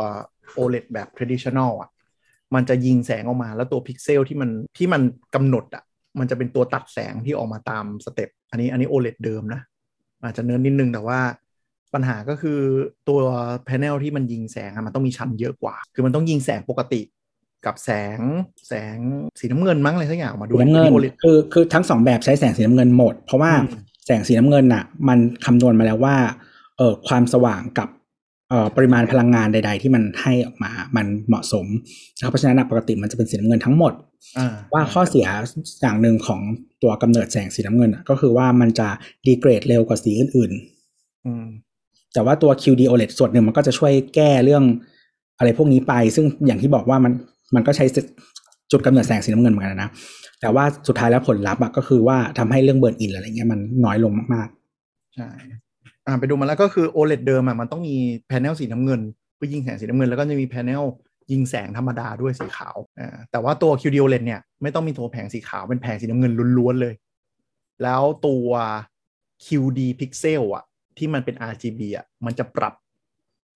OLED แบบ traditional อะ มันจะยิงแสงออกมาแล้วตัวพิกเซลที่มันที่มันกำหนดอะ มันจะเป็นตัวตัดแสงที่ออกมาตามสเต็ปอันนี้อันนี้ OLED เดิมนะ อาจจะเนินนิดนึงแต่ว่า ปัญหาก็คือตัวแผงที่มันยิงแสงอะมันต้องมีชั้นเยอะกว่า คือมันต้องยิงแสงปกติกับแสงแสงสีน้ำเงินมั้งอะไรสักอย่างออกมาด้สีวยน้ำเงินอั OLED คือคือทั้งสองแบบใช้แสงสีน้ำเงินหมด เพราะว่าอืมแสงสีน้ำเงินน่ะ มันคำนวณมาแล้วว่าเอ่อความสว่างกับเอ่อปริมาณพลังงานใด ๆ ที่มันให้ออกมา มันเหมาะสมนะครับเพราะฉะนั้นน่ะปกติมันจะเป็นสีน้ำเงินทั้งหมดอ่าว่าข้อเสียอย่างหนึ่งของตัวกำเนิดแสงสีน้ำเงินน่ะก็คือว่ามันจะดีเกรดเร็วกว่าสีอื่นอืมๆ แต่ว่าตัว QD OLED ส่วนหนึ่งมันก็จะช่วยแก้เรื่องอะไรพวกนี้ไป ซึ่งอย่างที่บอกว่ามันมันก็ใช้จุดกำเนิดแสงสีน้ำเงินเหมือนกันนะ แต่ว่าสุดท้ายแล้วผลลัพธ์ก็คือว่าทำให้เรื่องเบิร์นอินอะไรเงี้ยมันน้อยลงมากใช่อ่าไปดูมาแล้วก็คือ OLED เดิมอะมันต้องมีแผงสีน้ำเงินเพื่อยิงแสงสีน้ำเงิน แล้วก็จะมีแผงยิงแสงธรรมดาด้วยสีขาวอ่าแต่ว่าตัว QD OLED เนี่ยไม่ต้องมีตัวแผงสีขาวเป็นแผงสีน้ำเงินล้วนๆเลย แล้วตัว QD Pixel อะ ที่มันเป็น RGB อะมันจะปรับ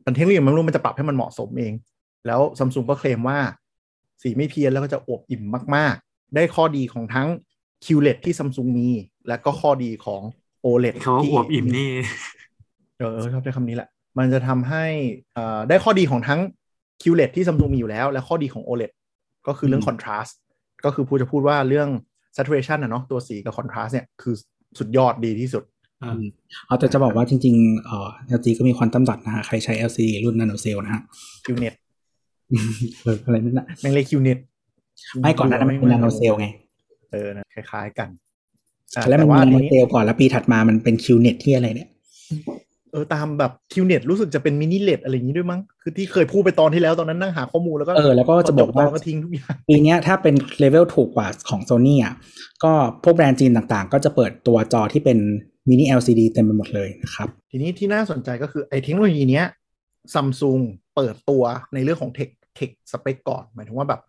มันเทคโนโลยีมันไม่รู้มันจะปรับให้มันเหมาะสมเอง แล้วซัมซุงก็เคลมว่า สีไม่เพี้ยนแล้วก็จะอวบอิ่มมาก ๆ ได้ข้อดีของทั้ง QLED ที่ซัมซุงมี และก็ข้อดีของ OLED เขาว่าที่อวบอิ่มนี่เออเออชอบใช้คำนี้แหละ มันจะทำให้อ่าได้ข้อดีของทั้ง QLED ที่ซัมซุงมีอยู่แล้ว และข้อดีของ OLED ก็คือเรื่อง contrast ก็คือพูดจะพูดว่าเรื่อง saturation นะเนาะตัวสีกับ contrast เนี่ยคือสุดยอดดีที่สุดอ่าๆ เอาแต่จะบอกว่าจริงๆเอ่อ LG ก็มีควอนตัมดอทนะฮะ ใครใช้ LCD รุ่นนาโนเซลนะฮะ QNet เอออะไรนั่นนะแม่งเลย QNet ไม่ก่อนหนานั้นมันเป็นนาโนเซลไง เออนะคล้ายๆกันอะแล้วมันต่มีว่านาโนทีนี้เซลก่อนแล้วปีถัดมามันเป็น QNet ที่อะไรเนี่ยเออตามแบบ QNet รู้สึกจะเป็นมินิเลดอะไรอย่างนี้ด้วยมั้ง คือที่เคยพูดไปตอนที่แล้วตอนนั้นนั่งหาข้อมูลแล้วก็เออแล้วก็จะบอกว่าพจตนก็ทิ้งทุกอย่างปีเนี้ยถ้าเป็นเลเวลถูกกว่าของ Sony อะก็พวกแบรนด์จีนต่างๆ ก็จะเปิดตัวจอที่เป็น มินิ LCD เต็มไปหมดเลยนะครับ ทีนี้ที่น่าสนใจก็คือไอ้เทคโนโลยีเนี้ยซัมซุงเปิดตัวในเรื่องของเทคเทคสเปคก่อนหมายถึงว่าแบบ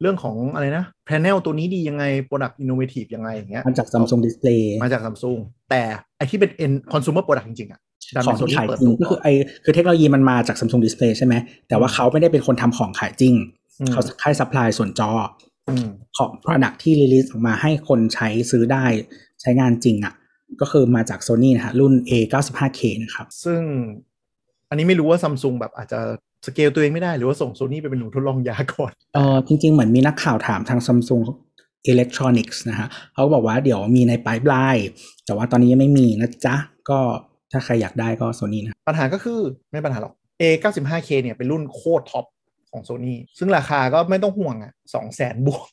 เรื่องของอะไรนะแพนเนลตัวนี้ดียังไง Product Innovative ยังไงอย่างเงี้ยมาจาก Samsung Display มาจากซัมซุงแต่ไอที่เป็น end consumer product จริงๆอะดันขอเป็งนโซที่นี่ขายเปิดจริงตัวก็คือไอคือเทคโนโลยีมันมาจาก Samsung Display ใช่ไหมแต่ว่าเขาไม่ได้เป็นคนทำของขายจริงมเขาค่าย supply ส่วนจออืมของ Product ที่ release ออกมาให้คนใช้ซื้อได้ใช้งานจริงอะ ก็คือมาจาก Sony นะฮะรุ่น A95K นะครับ ซึ่งอันนี้ไม่รู้ว่าซัมซุงแบบอาจจะสเกลตัวเองไม่ได้หรือว่าส่งโซนี่ไปเป็นหนูทดลองยาก่อนเออจริง ๆ เหมือนมีนักข่าวถามทาง Samsung Electronics นะฮะเขาก็บอกว่าเดี๋ยวมีในปลายปลายแต่ว่าตอนนี้ยังไม่มีนะจ๊ะ ก็ถ้าใครอยากได้ก็ Sony นะ ปัญหาก็คือไม่ปัญหาหรอก A95K เนี่ยเป็นรุ่นโคตรท็อปของโซนี่ซึ่งราคาก็ไม่ต้องห่วงอะสองแสนบวก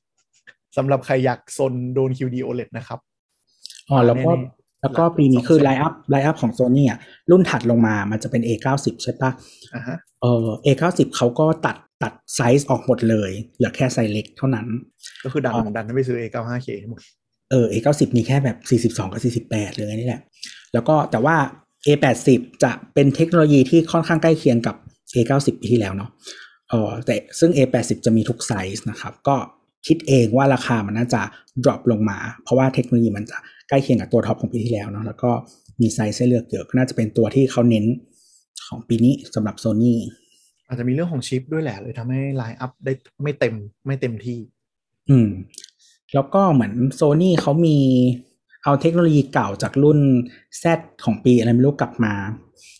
สำหรับใครอยากซนโดน QD OLED นะครับอ๋อแล้วก็ แน่ๆแล้วก็ปีนี้คือสองแสนไลน์อัพไลน์อัพของ Sony อะรุ่นถัดลงมามันจะเป็น A90 ใช่ปะอ่าฮะเออ A90 เขาก็ตัดตัดไซส์ออกหมดเลย เหลือแค่ไซส์เล็กเท่านั้น ก็คือดันอ๋อดันให้ไปซื้อ A95K ให้หมดเออ A90 มีแค่แบบ 42 กับ 48 เลยนี่แหละ แล้วก็แต่ว่า A80 จะเป็นเทคโนโลยีที่ค่อนข้างใกล้เคียงกับ A90 ปีที่แล้วเนาะเออแต่ซึ่ง A80 จะมีทุกไซส์นะครับ ก็คิดเองว่าราคามันน่าจะ drop ลงมา เพราะว่าเทคโนโลยีมันจะ ใกล้เคียงกับตัวท็อปของปีที่แล้วเนาะแล้วก็มีไซส์ให้เลือกเยอะก็น่าจะเป็นตัวที่เขาเน้นของปีนี้สำหรับ Sony อาจจะมีเรื่องของชิปด้วยแหละเลยทำให้ line up ได้ไม่เต็มไม่เต็มที่ อืม แล้วก็เหมือนโซ n y เขามีเอาเทคโนโลยีเก่าจากรุ่น Z ของปีอะไรไม่รู้กลับมา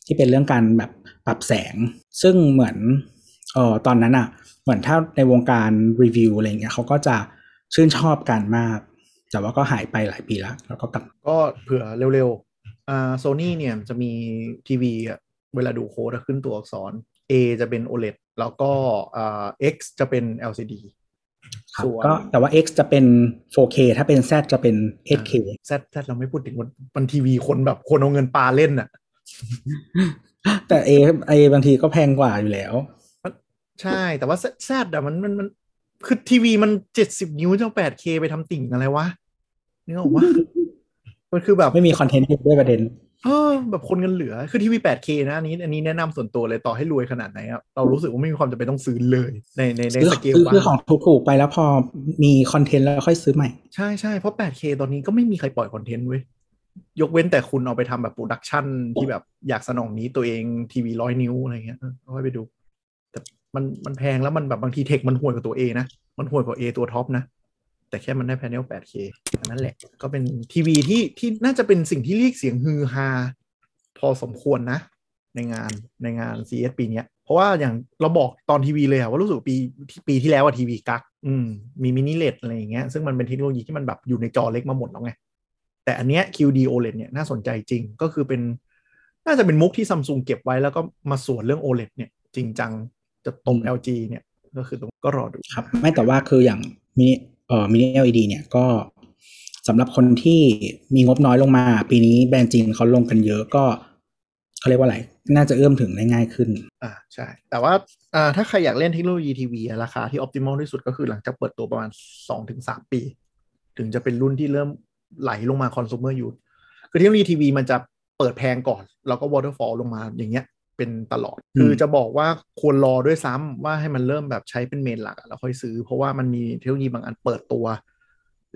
ที่เป็นเรื่องการแบบปรับแสง ซึ่งเหมือนเออตอนนั้นอะเหมือนถ้าในวงการรีวิวอะไรเงี้ยเขาก็จะชื่นชอบกันมาก แต่ว่าก็หายไปหลายปีแล้วแล้วก็กลับก็เผื่อเร็วๆอ่าโซนี่เนี่ยจะมีทีวีอะเวลาดูโค้ดอะขึ้นตัวอักษร A จะเป็น OLED แล้วก็อ่า X จะเป็น LCD ครับส่วนก็แต่ว่า X จะเป็น 4K ถ้าเป็น Z จะเป็น 8K Z Z เราไม่พูดถึงมันมันทีวีคนแบบคนเอาเงินปาเล่นอะ แต่ A A บางทีก็แพงกว่าอยู่แล้ว ใช่แต่ว่า Z Z อะมันมันมันคือทีวีมันเจ็ดสิบนิ้วจะเอา 8K ไปทำติ่งอะไรวะ นึกออกว่ามันคือแบบไม่มีคอนเทนต์ด้วยประเด็นเออแบบคนเงินเหลือคือทีวี 8K นะอันนี้ อันนี้แนะนำส่วนตัวเลยต่อให้รวยขนาดไหนอะเรารู้สึกว่าไม่มีความจำเป็นต้องซื้อเลย ในในในซื้อสเกลซื้อบ้าซื้อของถูกๆไปแล้วพอมีคอนเทนต์แล้วค่อยซื้อใหม่ ใช่ใช่เพราะ 8K ตอนนี้ก็ไม่มีใครปล่อยคอนเทนต์เว้ยยกเว้นแต่คุณเอาไปทำแบบ production ที่แบบอยากสนอง need ตัวเองทีวีร้อยนิ้วอะไรเงี้ยเออเอาไว้ไปดู แต่มันมันแพงแล้วมันแบบบางที tech มันห่วยกว่าตัว A นะมันห่วยกว่า A ตัวท็อปนะ แต่แค่มันได้ panel 8K อันนั้นแหละ ก็เป็นทีวีที่ที่น่าจะเป็นสิ่งที่เรียกเสียงฮือฮาพอสมควรนะ ในงานในงาน CS ปีเนี้ยเพราะว่าอย่างเราบอกตอนทีวีเลยอะว่ารู้สึกปีที่ปีที่แล้วอะทีวีกักอืมมีมินิเลดอะไรอย่างเงี้ยซึ่งมันเป็นเทคโนโลยีที่มันแบบอยู่ในจอเล็กมาหมดแล้วไง แต่อันเนี้ย QD OLED เนี่ยน่าสนใจจริงก็คือเป็น น่าจะเป็นมุกที่ซัมซุงเก็บไว้แล้วก็มาสวนเรื่อง OLED เนี่ย จริงจังจะตรงอืม LG เนี่ยก็คือตรงก็รอดูครับ ไม่แต่ว่าคืออย่างมินิเอ่อ มินิ LED เนี่ยก็สำหรับคนที่มีงบน้อยลงมา ปีนี้แบรนด์จีนเขาลงกันเยอะก็เขาเรียกว่าอะไร น่าจะเอื้อมถึงได้ง่ายขึ้น อ่าใช่ แต่ว่าอ่าถ้าใครอยากเล่นเทคโนโลยีทีวีราคาที่ optimal ที่สุดก็คือหลังจากเปิดตัวประมาณ 2-3 ปี ถึงจะเป็นรุ่นที่เริ่มไหลลงมา consumer use คือเทคโนโลยีทีวีมันจะเปิดแพงก่อน แล้วก็ waterfall ลงมาอย่างเงี้ย เป็นตลอดอืมคือจะบอกว่าควรรอด้วยซ้ำว่าให้มันเริ่มแบบใช้เป็น main หลักอะแล้วค่อยซื้อ เพราะว่ามันมีเทคโนโลยีบางอันเปิดตัว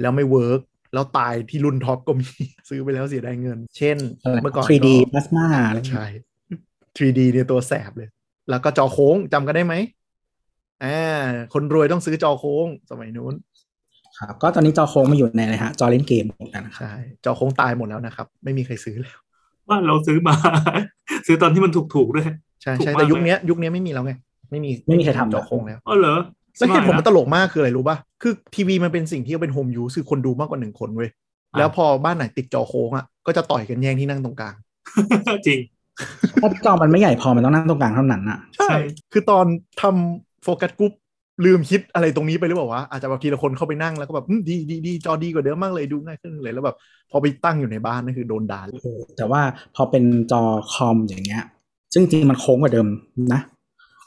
แล้วไม่ work แล้วตายที่รุ่นท็อปก็มีซื้อไปแล้วเสียดายเงิน เช่นอะไรเมื่อก่อน 3D ก็ plasma อะไรใช่ 3D เนี่ยตัวแสบเลย แล้วก็จอโค้งจำกันได้ไหมอ่าคนรวยต้องซื้อจอโค้งสมัยนู้นครับก็ตอนนี้จอโค้งมาอยู่ในอะไรฮะ จอเล่นเกมหมดแล้วนะครับใช่จอโค้งตายหมดแล้วนะครับ ไม่มีใครซื้อแล้วบ้านเราซื้อมา ซื้อตอนที่มันถูกๆด้วยใช่ถูกใช่มากแต่ยุคเลยเนี้ยยุคเนี้ยไม่มีแล้วไงไม่มีไม่มีใครทำจอโค้งแล้วอ๋อเหรอแล้วเหตุผลมันตสายะลกมากคืออะไรรู้ป่ะคือทีวีมันเป็นสิ่งที่เอาเป็น home use คือคนดูมากกว่าหนึ่งคนเว้ยอะแล้วพอบ้านไหนติดจอโค้งอะก็จะต่อยกันแย่งที่นั่งตรงกลางจริงถ้าจอมันไม่ใหญ่พอมันต้องนั่งตรงกลางเท่านั้นอะใช่ใช่คือตอนทำ focus group ลืมคิดอะไรตรงนี้ไปหรือเปล่าวะอาจจะแบบทีละคนเข้าไปนั่งแล้วก็แบบอืมดีดีดีจอดีกว่าเดิมมากเลยดูง่ายขึ้นเลยแล้วแบบพอไปตั้งอยู่ในบ้านนั่นคือโดนด่าเลยเออแต่ว่าพอเป็นจอคอมอย่างเงี้ย ซึ่งจริงๆมันโค้งกว่าเดิมนะ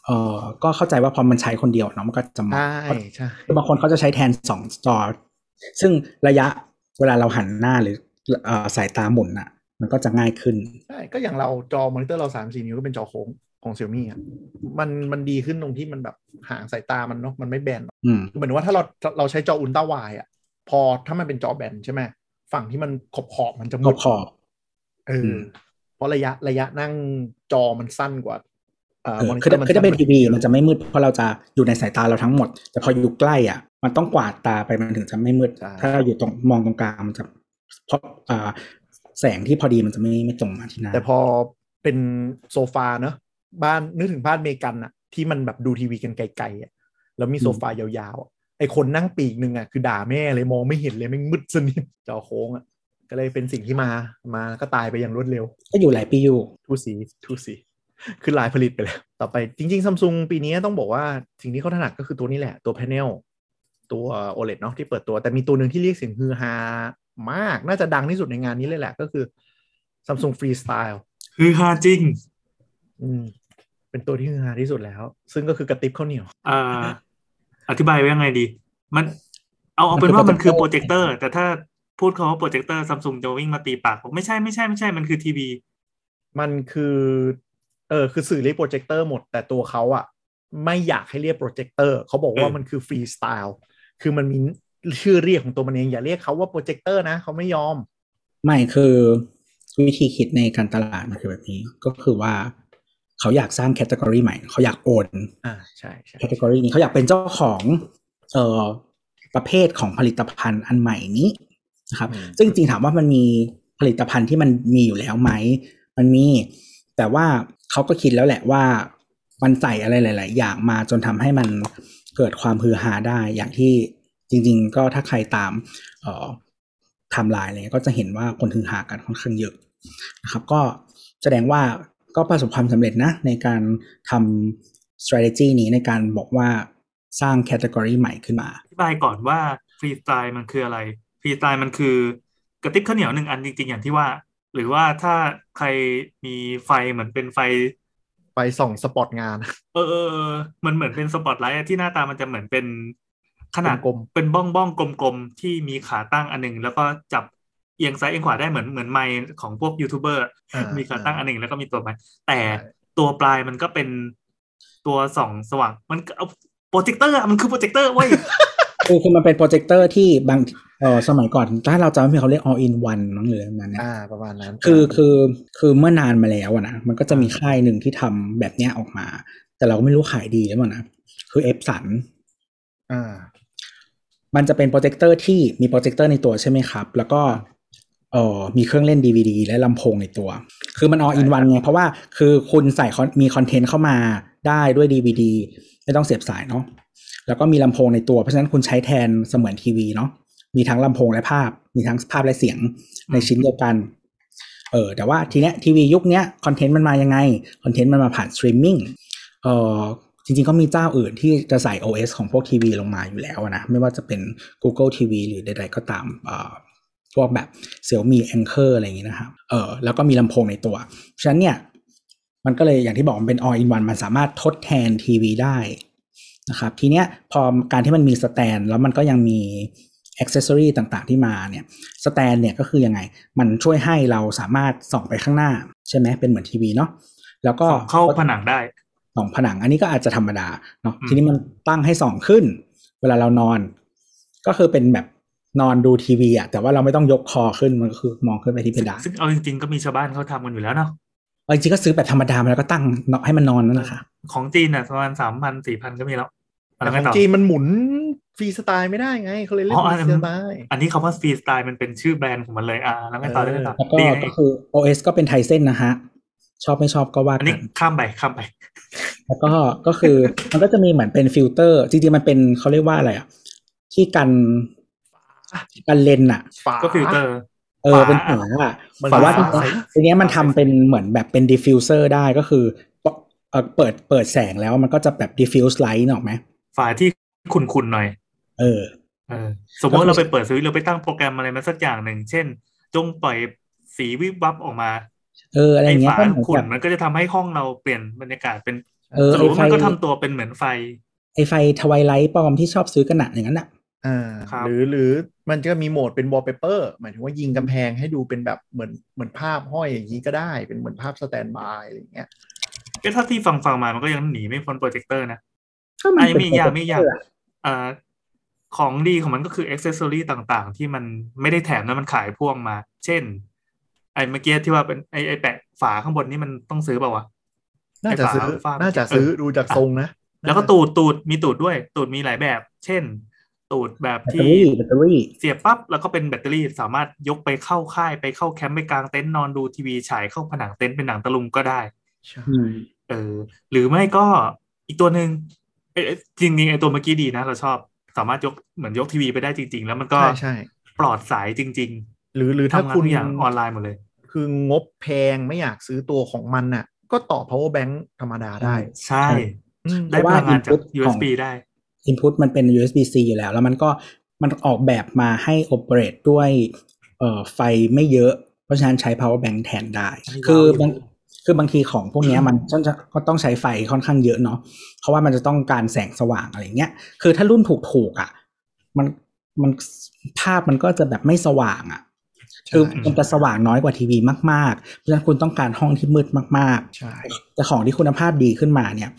เออก็เข้าใจว่าพอมันใช้คนเดียวเนาะมันก็จะเหมาะใช่ใช่คือบางคนเขาจะใช้แทนสองจอ ซึ่งระยะเวลาเราหันหน้าหรือเอ่อสายตาหมุนอะมันก็จะง่ายขึ้นใช่ก็อย่างเราจอมอนิเตอร์เราสามสี่นิ้วก็เป็นจอโค้ง ของเซี่ยมี่อะมันมันดีขึ้นตรงที่มันแบบห่างสายตามันเนาะมันไม่แบนอืมเหมือนว่าถ้าเราเราใช้จออุลตร้าไวอะพอถ้ามันเป็นจอแบนใช่ไหมฝั่งที่มันขอบขอบๆมันจะขมุอดบขอบเออมอเพราะระยะระยะนั่งจอมันสั้นกว่าเอ่อเออมอนิเตคืออร์มันคือถ้าเป็นสั้ทีกาวียอะมันจะไม่มืดเพราะเราจะอยู่ในสายตาเราทั้งหมด แต่พออยู่ใกล้อะ มันต้องกวาดตาไปมันถึงจะไม่มืดใช่ถ้าอยู่ตรงมองตรงกลางมันจะเพราะอ่าแสงที่พอดีมันจะไม่ไม่ตรงมาที่หน้าแต่พอเป็นโซฟาเนอะ บ้านนึกถึงบ้านอเมริกันอะที่มันแบบดูทีวีกันไกลๆอะแล้วมีโซฟายาวๆอะไอคนนั่งปีกหนึ่งอะคือด่าแม่เลยมองไม่เห็นเลยแม่งมืดสนิทจอโค้งอะก็เลยเป็นสิ่งที่มามาก็ตายไปอย่างรวดเร็ว ก็อยู่หลายปีอยู่ทูสีทูสีคือลายผลิตไปแล้ว ต่อไปจริงๆซัมซุงปีนี้ต้องบอกว่าสิ่งที่เขาถนัดก็คือตัวนี้แหละ ตัว panel ตัว OLED เนาะที่เปิดตัว แต่มีตัวหนึ่งที่เรียกเสียงฮือฮามาก น่าจะดังที่สุดในงานนี้เลยแหละ ก็คือ Samsung Freestyle คือฮาจริง อืม เป็นตัวที่ฮือฮาที่สุดแล้ว ซึ่งก็คือกระติบข้าวเหนียวอ่าอธิบายไว้ยังไงดี มันเอาเอาเป็นว่ามันคือโปรเจคเตอร์ แต่ถ้าพูดคำว่าโปรเจคเตอร์ซัมซุงจะวิ่งมาตีปากบอกไม่ใช่ไม่ใช่ไม่ใช่มันคือทีวีมันคือเออคือสื่อเรียกโปรเจคเตอร์หมด แต่ตัวเขาอะไม่อยากให้เรียกโปรเจคเตอร์เขาบอกว่าเออมันคือฟรีสไตล์คือมันมีชื่อเรียกของตัวมันเอง อย่าเรียกเขาว่าโปรเจคเตอร์นะเขาไม่ยอม ไม่คือวิธีคิดในการตลาดมันคือแบบนี้ ก็คือว่า เขาอยากสร้างแคตตากรีใหม่ เขาอยากโอนอ่าใช่ใช่แคตตากรีนี้เขาอยากเป็นเจ้าของเอ่อประเภทของผลิตภัณฑ์อันใหม่นี้นะครับ ซึ่งจริงๆถามว่ามันมีผลิตภัณฑ์ที่มันมีอยู่แล้วไหม มันมี แต่ว่าเขาก็คิดแล้วแหละว่ามันใส่อะไรหลาย ๆ อย่างมาจนทำให้มันเกิดความฮือฮาได้ อย่างที่จริง ๆ ก็ถ้าใครตามเอ่อไทม์ไลน์อะไรเงี้ยก็จะเห็นว่าคนฮือฮากันค่อนข้างเยอะนะครับ ก็แสดงว่า ก็ประสบความสำเร็จนะในการทำ strategy นี้ในการบอกว่าสร้าง category ใหม่ขึ้นมาอธิบายก่อนว่าฟรีสไตล์มันคืออะไรฟรีสไตล์มันคือกระติบข้าวเหนียวหนึ่งอันจริง ๆ อย่างที่ว่า หรือว่าถ้าใครมีไฟเหมือนเป็นไฟไปส่องสปอตงานเออเออเออมันเหมือนเป็นสปอตไลท์อะที่หน้าตามันจะเหมือนเป็นขนาดกลมเป็นบ้องบ้องกลมๆ ที่มีขาตั้งอันหนึ่งแล้วก็จับ เอียงซ้ายเอียงขวาได้เหมือนเหมือนไมค์ของพวกยูทูบเบอร์อ่ามีขาตั้งอันหนึ่งแล้วก็มีตัวไมค์แต่ใช่ตัวปลายมันก็เป็นตัวส่องสว่าง มันก็เอาโปรเจคเตอร์อะมันคือโปรเจคเตอร์เว้ยคือคือมันเป็นโปรเจคเตอร์ที่บางเออสมัยก่อนถ้าเราจำไม่ผิดเขาเรียก all in one มั้งหรืออะไรประมาณเนี้ยอ่าประมาณนั้น คือคือคือเมื่อนานมาแล้วอะนะมันก็จะมีค่ายหนึ่งที่ทำแบบเนี้ยออกมา แต่เราก็ไม่รู้ขายดีหรือเปล่านะคือ Epson อ่ามันจะเป็นโปรเจคเตอร์ที่มีโปรเจคเตอร์ในตัวใช่ไหมครับ แล้วก็ เอ่อมีเครื่องเล่น DVD และลำโพงในตัว คือมัน all in one ไง เพราะว่าคือคุณใส่คอนมีคอนเทนต์เข้ามาได้ด้วย DVD ไม่ต้องเสียบสายเนาะแล้วก็มีลำโพงในตัว เพราะฉะนั้นคุณใช้แทนเสมือนทีวีเนาะมีทั้งลำโพงและภาพ มีทั้งภาพและเสียงในชิ้นเดียวกันเออแต่ว่าทีเนี้ยทีวียุคเนี้ยคอนเทนต์มันมายังไงคอนเทนต์มันมาผ่านสตรีมมิ่งเออจริงๆ ก็มีเจ้าอื่นที่จะใส่ OS ของพวกทีวีลงมาอยู่แล้วอะนะ ไม่ว่าจะเป็น Google TV หรือใดๆก็ตามเอ่อ พวกแบบ Xiaomi Anker อะไรอย่างงี้นะครับ เออแล้วก็มีลำโพงในตัว ฉะนั้นเนี่ย มันก็เลยอย่างที่บอกมันเป็น all in one มันสามารถทดแทนทีวีได้นะครับทีเนี้ยพอการที่มันมีสแตนแล้วมันก็ยังมี accessory ต่างๆที่มาเนี่ยสแตนเนี่ยก็คือยังไง มันช่วยให้เราสามารถส่องไปข้างหน้า ใช่ไหมเป็นเหมือนทีวีเนาะแล้วก็เข้าผนังได้ส่องผนังอันนี้ก็อาจจะธรรมดาเนาะอืมทีนี้มันตั้งให้ส่องขึ้น เวลาเรานอน ก็คือเป็นแบบ นอนดูทีวีอะแต่ว่าเราไม่ต้องยกคอขึ้นมันก็คือมองขึ้นไปที่เพดานซึ่งเอาจริงๆก็มีชาวบ้านเขาทำกันอยู่แล้วเนาะเอาจริงๆก็ซื้อแบบธรรมดามาแล้วก็ตั้งเนาะให้มันนอนนั่นแหละค่ะ ของจีนอะประมาณสามพันสี่พันก็มีแล้วอะแต่ไรขไม่องต่อจีนมันหมุนฟรีสไตล์ไม่ได้ไงเขาเลยเรียกอ๋อฟอัรีนนั้นสไตล์อันนี้คำว่าฟรีสไตล์มันเป็นชื่อแบรนด์ของมันเลยอ่าแล้วไงต่อแล้วไงต่อแล้วก็ดีไงก็คือ OS ก็เป็นไทเส้นนะฮะชอบไม่ชอบก็ว่าอันกันี้นข้ามไปข้ามไป แล้วก็ก็คือมันก็จะมีเหมือนเป็นฟิลเตอร์จริงๆมันเป็นเขาเรียกว่าอะไรอะที่กัน กันเลนส์อะฝาก็ฟิลเตอร์ เออฝาเป็นฝาอะมันแต่ว่าฝาทีเนี้ยทีเนี้ยมันทำเป็นเหมือนแบบเป็น diffuser ได้ก็คือเออเปิดเปิดแสงแล้วมันก็จะแบบ diffuse light นึกออกไหมฝาที่ขุ่นๆหน่อย เออเออ สมมติเราไปเปิดสวิตช์เราไปตั้งโปรแกรมอะไรมาสักอย่างหนึ่ง เช่น จงปล่อยสีวิบวับออกมา เอออะไรไอ้เงี้ยฝาก็เหมือนขุ่นแบบมันก็จะทำให้ห้องเราเปลี่ยนบรรยากาศเป็น เออสรุปว่ามันไอ้ไฟก็ทำตัวเป็นเหมือนไฟ ไอไฟ twilight ปลอมที่ชอบซื้อกันหนักอย่างนั้นอะ อ่าครับหรือหรือมันจะมีโหมดเป็นวอลเปเปอร์หมายถึงว่ายิงกำแพงให้ดูเป็นแบบเหมือนเหมือนภาพห้อยอย่างนี้ก็ได้ เป็นเหมือนภาพ standby อะไรอย่างเงี้ยก็เท่าที่ฟังฟังๆมามันก็ยังหนีไม่พ้นโปรเจคเตอร์นะก็มันเป็นโปรเจคเตอร์ไอ้มีอย่างโปรเจคมีอย่างะอ่าของดีของมันก็คือ accessory ต่างๆ ที่มันไม่ได้แถมแล้วมันขายพ่วงมา เช่น ไอ้เมื่อกี้ที่ว่าเป็นไอ้ไอ้แปะฝาข้างบนนี่มันต้องซื้อเปล่าวะน่าจะซื้อไอ้ฝาน่าจะซื้อเออดูจากทรงนะ แล้วก็ตูดตูดมีตูดด้วย ตูดมีหลายแบบ เช่น ตูดแบบแบตเตอที่รี่แบตเตอรี่เสียบปั๊บแล้วก็เป็นแบตเตอรี่สามารถยกไปเข้าค่ายไปเข้าแคมป์ไปกลางเต็นท์นอนดูทีวีฉายเข้าผนังเต็นท์เป็นหนังตะลุงก็ได้ใช่อืมเออ หรือไม่ก็อีกตัวหนึ่งเอ้ยเอ้ยจริงๆไอตัวเมื่อกี้ดีนะ เราชอบสามารถยกเหมือนยกทีวีไปได้จริง ๆ แล้วมันก็ใช่ใช่ปลอดสายจริงหรือหรือๆถ้าทำงานคุทุณกอย่างออนไลน์หมดเลย คืองบแพงไม่อยากซื้อตัวของมันน่ะ ก็ต่อ power bank ธรรมดาได้ ใช่อืมได้พลังงานจาก input ของ USB ได้ input มันเป็น USB-C อยู่แล้ว แล้วมันก็มันออกแบบมาให้ operate ด้วยเอ่อไฟไม่เยอะ เพราะฉะนั้นใช้ power bank แทนได้อันนี้คือว้าวอยู่บางคือบางทีของพวกเนี้ยมันต้องจะก็ต้องใช้ไฟค่อนข้างเยอะเนาะเพราะว่ามันจะต้องการแสงสว่างอะไรเงี้ย คือถ้ารุ่นถูกๆอะ มันมันภาพมันก็จะแบบไม่สว่างอะคือมันจะสว่างน้อยกว่าทีวีมากๆ เพราะฉะนั้นคุณต้องการห้องที่มืดมากใช่ๆแต่ของที่คุณภาพดีขึ้นมาเนี่ย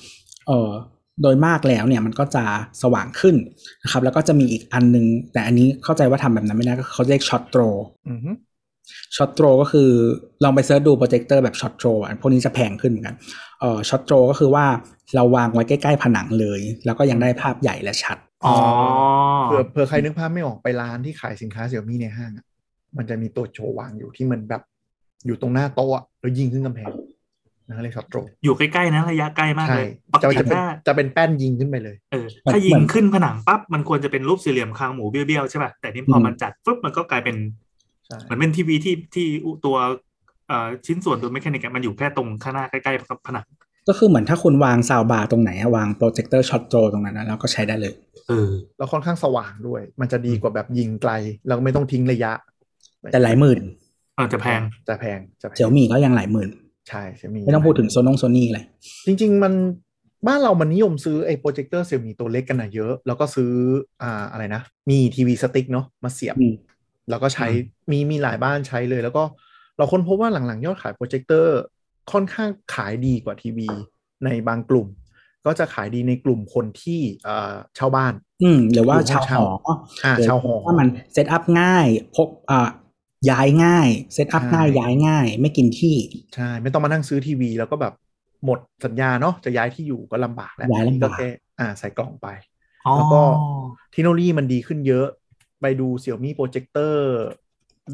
เออ โดยมากแล้วเนี่ยมันก็จะสว่างขึ้นนะครับแล้วก็จะมีอีกอันนึง แต่อันนี้เข้าใจว่าทำแบบนั้นไม่ได้ก็คือเขาเรียก short throw อือฮึ short throw ก็คือลองไป search ดูโปรเจคเตอร์แบบ short throw อะพวกนี้จะแพงขึ้นเหมือนกันเอ่อ short throw ก็คือว่าเราวางไว้ใกล้ๆผนังเลย แล้วก็ยังได้ภาพใหญ่และชัดอ๋อเผื่อเผื่อใครนึกภาพไม่ออกไปร้านที่ขายสินค้า Xiaomi ในห้างอะมันจะมีตัวโชว์วางอยู่ที่มันแบบ อยู่ตรงหน้าโต๊ะอะแล้วยิงขึ้นกำแพง นั่นเลยครับ throwอยู่ใกล้ๆนะระยะใกล้มากใช่เลยปกจะติจะเป็นถ้าจะเป็นแป้นยิงขึ้นไปเลยเออถ้ายิงขึ้นผนังปั๊บมันควรจะเป็นรูปสี่เหลี่ยมคางหมูเบี้ยวๆใช่ป่ะแต่นี่พอมันจัดปุ๊บมันก็กลายเป็นใช่เหมือนเป็นทีวีที่ที่ตัวเอ่อชิ้นส่วนตัว mechanic อะมันอยู่แค่ตรงข้างหน้าใกล้ๆกับผนังก็คือเหมือนถ้าคุณวาง soundbar ตรงไหนอะวางโปรเจคเตอร์ short throw ตรงนั้นนะแล้วก็ใช้ได้เลยเออแล้วค่อนข้างสว่างด้วย มันจะดีกว่าแบบยิงไกล แล้วก็ไม่ต้องทิ้งระยะ แต่หลายหมื่นเออจะแพงจะแพงจะแพง Xiaomi ก็ยังหลายหมื่น ใช่จะมีไม่ต้องพูดถึงโซนงโซนี่เลยจริง ๆ มันบ้านเรามันนิยมซื้อไอ้โปรเจคเตอร์ Xiaomi ตัวเล็กกันนะเยอะ แล้วก็ซื้ออ่าอะไรนะ มี TV stick เนาะมาเสียบอืมแล้วก็ใช้อืมมีมีหลายบ้านใช้เลย แล้วก็เราค้นพบว่าหลังๆ ยอดขายโปรเจคเตอร์ค่อนข้างขายดีกว่าทีวีในบางกลุ่ม ก็จะขายดีในกลุ่มคนที่เอ่อเช่าบ้าน อืมหรือว่าหรือว่าชาวหออ่าหรือชาวหอว่ามัน set up ง่ายพกอ่า ย้ายง่าย set up ใช่ง่ายย้ายง่าย ไม่กินที่ใช่ไม่ต้องมานั่งซื้อทีวี แล้วก็แบบหมดสัญญาเนาะจะย้ายที่อยู่ก็ลำบากแล้วย้ายลำบากก็แค่อ่าใส่กล่องไปอ๋อแล้วก็เทคโนโลยีมันดีขึ้นเยอะ ไปดู Xiaomi Projector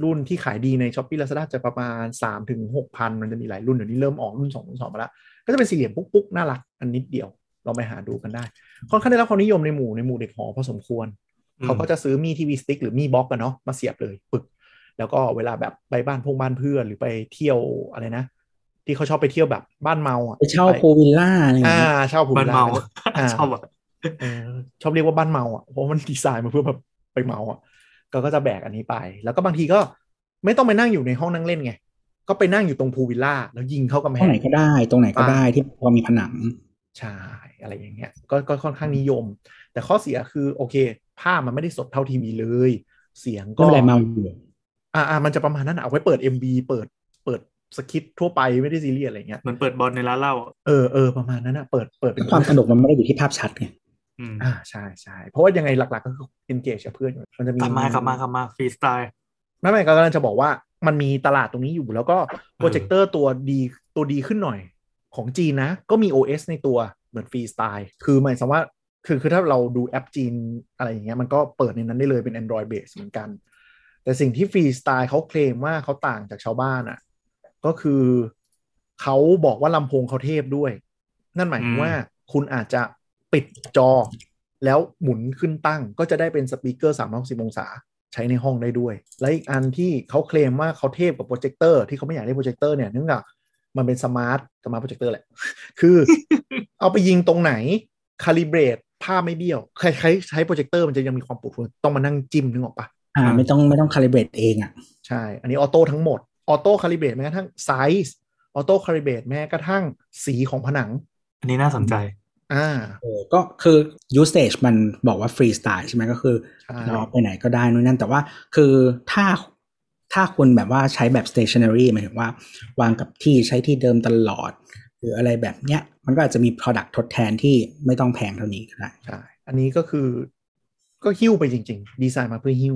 รุ่นที่ขายดีใน Shopee Lazada จะประมาณ 3 ถึง6,000มันจะมีหลายรุ่นเดี๋ยวนี้เริ่มออกรุ่น 2 รุ่น2มาแล้ว ก็จะเป็นสี่เหลี่ยมปุ๊กๆ น่ารัก อันนิดเดียวลองไปหาดูกันได้ ค่อนข้างได้รับความนิยมในหมู่ในหมู่เด็กหอพอสมควรอืมเขาก็จะซื้อมีทีวีสติ๊กหรือมีบล็อกกันเนาะมาเสียบเลยปึก แล้วก็เวลาแบบไปบ้านพงบ้านเพื่อนหรือไปเที่ยวอะไรนะ ที่เขาชอบไปเที่ยวแบบบ้านเมาอะไปเช่าพูลวิลล่าอะไรอย่างอ่าเงี้ยเช่าผูบ้านเมาอ่าชอบอะเออชอบเรียกว่าบ้านเมาอะเพราะว่ามันดีไซน์มาเพื่อแบบไปเมาอะก็ก็จะแบกอันนี้ไป แล้วก็บางทีก็ไม่ต้องไปนั่งอยู่ในห้องนั่งเล่นไง ก็ไปนั่งอยู่ตรงพูลวิลล่าแล้วยิงเข้ากำแพตรงไหนก็ได้ ตรงไหนก็ได้อ่าที่พอมีผนังใช่อะไรอย่างเงี้ยก็ก็ค่อนข้างนิยม แต่ข้อเสียคือโอเค ภาพมันไม่ได้สดเท่าทีวีเลย เสียงก็ก็ไม่เป็นไรเมาอยู่ อ่าอ่ามันจะประมาณนั้นอะเอาไว้เปิด MB เปิดเปิดสคริปต์ทั่วไปไม่ได้ซีเรียสอะไรเงี้ยเหมือนเปิดบอลในร้านเหล้าอะเออเออประมาณนั้นอะเปิดเปิดเป็นความสนุกมันไม่ได้อยู่ที่ภาพชัดไงอืมอ่าใช่ใช่เพราะว่ายังไงหลักๆก็คือ engage กับเพื่อนอยู่มันจะมีกลับมากลับมากลับมาฟรีสไตล์ไม่ไม่ก็กำลังจะบอกว่ามันมีตลาดตรงนี้อยู่แล้วก็โปรเจคเตอร์ตัวดีตัวดีขึ้นหน่อยของจีนนะ ก็มี OS ในตัวเหมือนฟรีสไตล์คือหมายความว่าคือคือถ้าเราดูแอปจีนอะไรอย่างเงี้ยมันก็เปิดในนั้นได้เลยเป็น Android base เหมือนกัน แต่สิ่งที่ฟรีสไตล์เขาเคลมว่าเขาต่างจากชาวบ้านอะ ก็คือเขาบอกว่าลำโพงเขาเทพด้วย นั่นหมายถึงว่าคุณอาจจะปิดจอ แล้วหมุนขึ้นตั้งก็จะได้เป็น speaker 360องศาใช้ในห้องได้ด้วย และอีกอันที่เขาเคลมว่าเขาเทพกับโปรเจคเตอร์ที่เขาไม่อยากได้โปรเจคเตอร์เนี่ยเนื่องจากมันเป็น smart smart projector แหละ คือเอาไปยิงตรงไหน calibrate ภาพไม่เบี้ยว ใครใช้ใช้โปรเจคเตอร์มันจะยังมีความปวดหัวต้องมานั่งจิ้มนึกออกปะ อ่าไม่ต้องไม่ต้อง calibrate เองอะใช่ อันนี้ auto ทั้งหมด auto calibrate แม้กระทั่งไซส์ auto calibrate แม้กระทั่งสีของผนัง อันนี้น่าสนใจ อ่าเออก็คือ usage มันบอกว่าฟรีสไตล์ใช่ไหมก็คือใช่เราไปไหนก็ได้นู่นนั่น แต่ว่าคือถ้าถ้าคุณแบบว่าใช้แบบ stationary หมายถึงว่า วางกับที่ใช้ที่เดิมตลอด หรืออะไรแบบเนี้ย มันก็อาจจะมี product ทดแทนที่ไม่ต้องแพงเท่านี้ก็ได้ใช่อันนี้ก็คือก็หิ้วไปจริง ๆ ดีไซน์มาเพื่อหิ้ว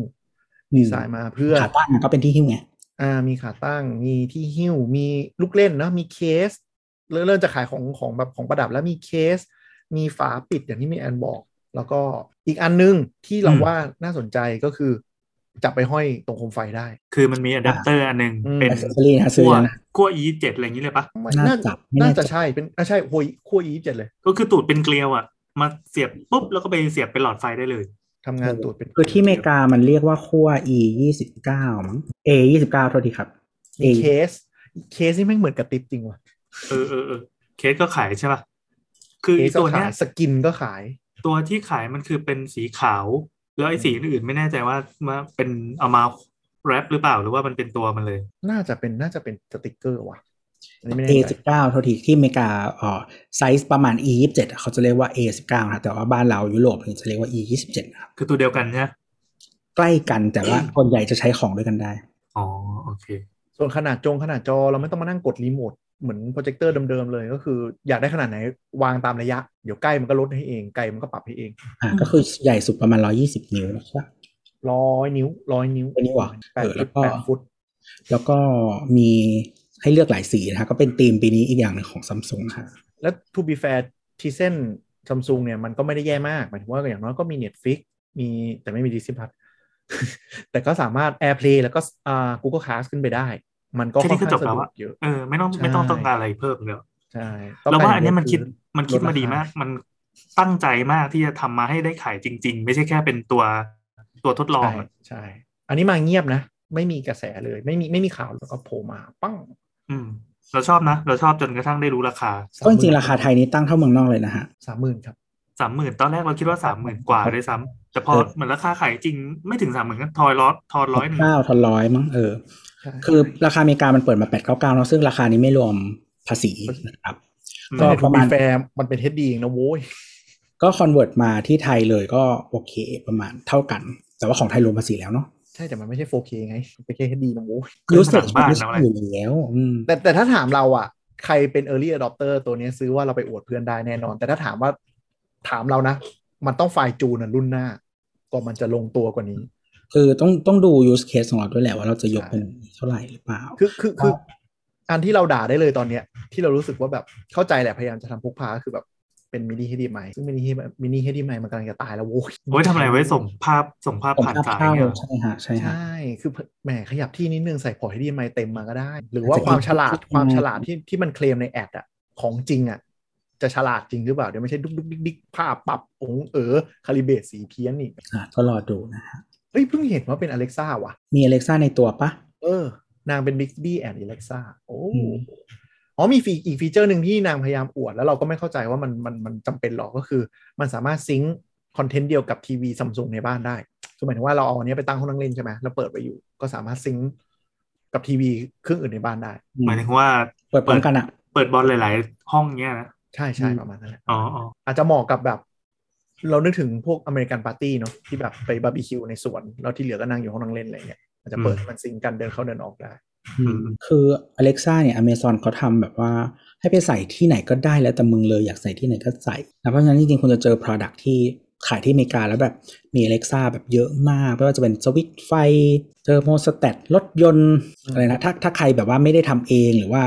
ดีไซน์มาเพื่อขาตั้งก็เป็นที่หิ้วไงอ่า มีขาตั้งมีที่หิ้ว มีลูกเล่นนะมีเคสเริ่มเริ่มจะขายของของแบบของประดับแล้วมีเคส มีฝาปิดอย่างที่มีแอนบอก แล้วก็อีกอันนึงที่เราอืมว่าน่าสนใจก็คือ จับไปห้อยตรงโคมไฟได้ คือมันมีอะแดปเตอร์อันหนึงอืมเป็น accessory นะซื้อขั้วแล้วนะขั้ว e เจ็ดอะไรอย่างนี้เลยปะไม่น่าน่าจะไม่แน่น่าใจจะใช่เป็นอ่าใช่ขั้วขั้วอีเจ็ดเลย ก็คือตูดเป็นเกลียวอะ มาเสียบปุ๊บแล้วก็ไปเสียบเป็นหลอดไฟได้เลย ทำงานตรวจเป็นคือที่อเมริกามันเรียกว่าขั้ว e ยี่สิบเก้ามั้ง a ยี่สิบเก้าโทษทีครับมีเคส เคสนี่แม่งเหมือนกับติ๊บจริงว่ะเออเออเออเคสก็ขายใช่ปะคือเคไอสก็ตัวเนี้ขายยสกินก็ขาย ตัวที่ขายมันคือเป็นสีขาว แล้วไอ้สีอื่นๆไม่แน่ใจว่าว่าเป็นเอามาแรปหรือเปล่าหรือว่ามันเป็นตัวมันเลย น่าจะเป็นน่าจะเป็นสติกเกอร์ว่ะ อันนี้ไม่ a แน่ใจสิบเก้าโทษทีที่อเมริกาเอ่อไซส์ประมาณ e ยี่สิบเจ็ดเขาจะเรียกว่า a สิบเก้านะแต่ว่าบ้านเรายุโรปเนี่ยจะเรียกว่า E ยี่สิบเจ็ดนะครับคือตัวเดียวกันใช่ไหมใกล้กันแต่ว่าส่วนใหญ่จะใช้ของด้วยกันได้ อ๋อ โอเค ส่วนขนาดจงขนาดจอเราไม่ต้องมานั่งกดรีโมทเหมือนโปรเจคเตอร์เดิมๆเลยก็คืออยากได้ขนาดไหนวางตามระยะ เดี๋ยวใกล้มันก็ลดให้เอง ไกลมันก็ปรับให้เอง อ่าก็คือใหญ่สุดประมาณร้อยี่สิบนิ้วนะครับร้อยนิ้วร้อยนิ้วร้อยนิ้วเหรอแปดเออแล้ฟุตวก็แปดฟุตแล้วก็มี ให้เลือกหลายสีนะครับก็เป็นธีมปีนี้อีกอย่างหนึ่งของซัมซุงค่ะ แล้ว to be fair ทีเส้นซัมซุงเนี่ยมันก็ไม่ได้แย่มากหมายถึงว่าอย่างน้อยก็มี Netflix มีแต่ไม่มี Disney Plus แต่ก็สามารถ AirPlay แล้วก็อ่า Google Cast ขึ้นไปได้ มันก็แค่ค่อนี้นก็ข้างจบสะแล้วดวอะกเยอะเออไม่ต้องใช่ไม่ต้องต้องการอะไรเพิ่มเลยใช่เราว่าอันเนี้ยมันคิดต้องการมันคิดลดรามาดีคามมาก มันตั้งใจมากที่จะทำมาให้ได้ขายจริง ๆ ไม่ใช่แค่เป็นตัวตัวทดลองใช่อะใช่ อันนี้มาเงียบนะ ไม่มีกระแสเลย ไม่มีไม่มีข่าวแล้วก็โผล่มา ปั้ง อืม เราชอบนะ เราชอบจนกระทั่งได้รู้ราคาก็จริงๆราคาไทยนี้ตั้งเท่าเมืองนอกเลยนะฮะสามหมื่นครับสามหมื่นตอนแรกเราคิดว่าสามหมื่นกว่าด้วยซ้ำแต่พอเออเหมือนราคาขายจริงไม่ถึงสามหมื่นก็ทอยร้อยทอนร้อยหนึ่งเก้าทอนร้อยมั้งเออใช่คือราคาอเมริกามันเปิดมาแปดเก้าเก้าเนาะซึ่งราคานี้ไม่รวมภาษีนะครับ ก็แต่ปทูระมาบีณแฟร์มันเป็นเฮดดีเองนะโว้ยก็คอนเวิร์ตมาที่ไทยเลยก็โอเคประมาณเท่ากัน แต่ว่าของไทยรวมภาษีแล้วเนาะใช่แต่มันไม่ใช่ 4K ไงมันเป็นแค่เฮดดีนะโว้ยคือยูสเซหลัจงบ้านไม่นะใช่อะไรอยู่แล้วอืมแต่แต่ถ้าถามเราอะ ใครเป็น early adopter ตัวเนี้ยซื้อว่าเราไปอวดเพื่อนได้แน่นอน แต่ถ้าถามว่าถามเรานะ มันต้องไฟล์จูนนะรุ่นหน้าก็มันจะลงตัวกว่านี้ คือต้องต้องดู use case ของเราด้วยแหละว่าเราจะยกเป็นเท่าไหร่หรือเปล่า คือคือคืออันที่เราด่าได้เลยตอนเนี้ย ที่เรารู้สึกว่าแบบเข้าใจแหละพยายามจะทำพกพาก็คือแบบ เป็น mini HDMI ซึ่ง mini H mini HDMI มันกำลังจะตายแล้วโว้ยไว้ทำอะไรไว้ส่งภาพส่งภาพผมผ่านภาพสายเข้าเนี่ยใช่ฮะใช่ฮะใช่คือแหมขยับที่นิดนึงใส่พอร์ต HDMI เต็มมาก็ได้ หรือว่าอาจจะความฉลาดเป็นความฉลาดที่ที่มันเคลมใน ad อะของจริงอะจะฉลาดจริงหรือเปล่า เดี๋ยวไม่ใช่ดุกดุกดิกดิกภาพปรับองค์เออ calibrate สีเพี้ยนอีกอะก็รอดูนะฮะเฮ้ยเพิ่งเห็นว่าเป็น Alexa ว่ะ มี Alexa ในตัวปะเออ นางเป็น Bixby and Alexa โอ้อืมอ๋ อมีฟีอีกฟีเจอร์หนึ่งที่นางพยายามอวด แล้วเราก็ไม่เข้าใจว่ามันมันมันจำเป็นหรอกก็คือ มันสามารถ sync คอนเทนต์เดียวกับทีวีซัมซุงในบ้านได้คือหมายถึงว่าเราเอาอันนี้ไปตั้งห้องนั่งเล่นใช่ไหมแล้วเปิดไปอยู่ ก็สามารถ sync กับทีวีเครื่องอื่นในบ้านได้อืมหมายถึงว่าเปิดพร้อมกันอะเปิดบอลหลาย ๆ ห้องเนี้ยนะใช่ใช่อืมประมาณนั้นแหละอ๋ออ๋ออาจจะเหมาะกับแบบ เรานึกถึงพวก American party เนาะที่แบบไปบาร์บีคิวในสวนแล้วที่เหลือก็นั่งอยู่ห้องนั่งเล่นอะไรเงี้ยอาจจะเปิดให้มัน sync กันเดินเข้าเดินออกได้ อืมคือ Alexa เนี่ย Amazon เขาทำแบบว่าให้ไปใส่ที่ไหนก็ได้แล้วแต่มึงเลยอยากใส่ที่ไหนก็ใส่นะเพราะฉะนั้นจริงๆคุณจะเจอ Product ที่ขายที่อเมริกาแล้วแบบมี Alexa แบบเยอะมากไม่ว่าจะเป็นสวิตช์ไฟเทอร์โมสแตทรถยนต์อืมอะไรนะถ้าถ้าใครแบบว่าไม่ได้ทำเองหรือว่า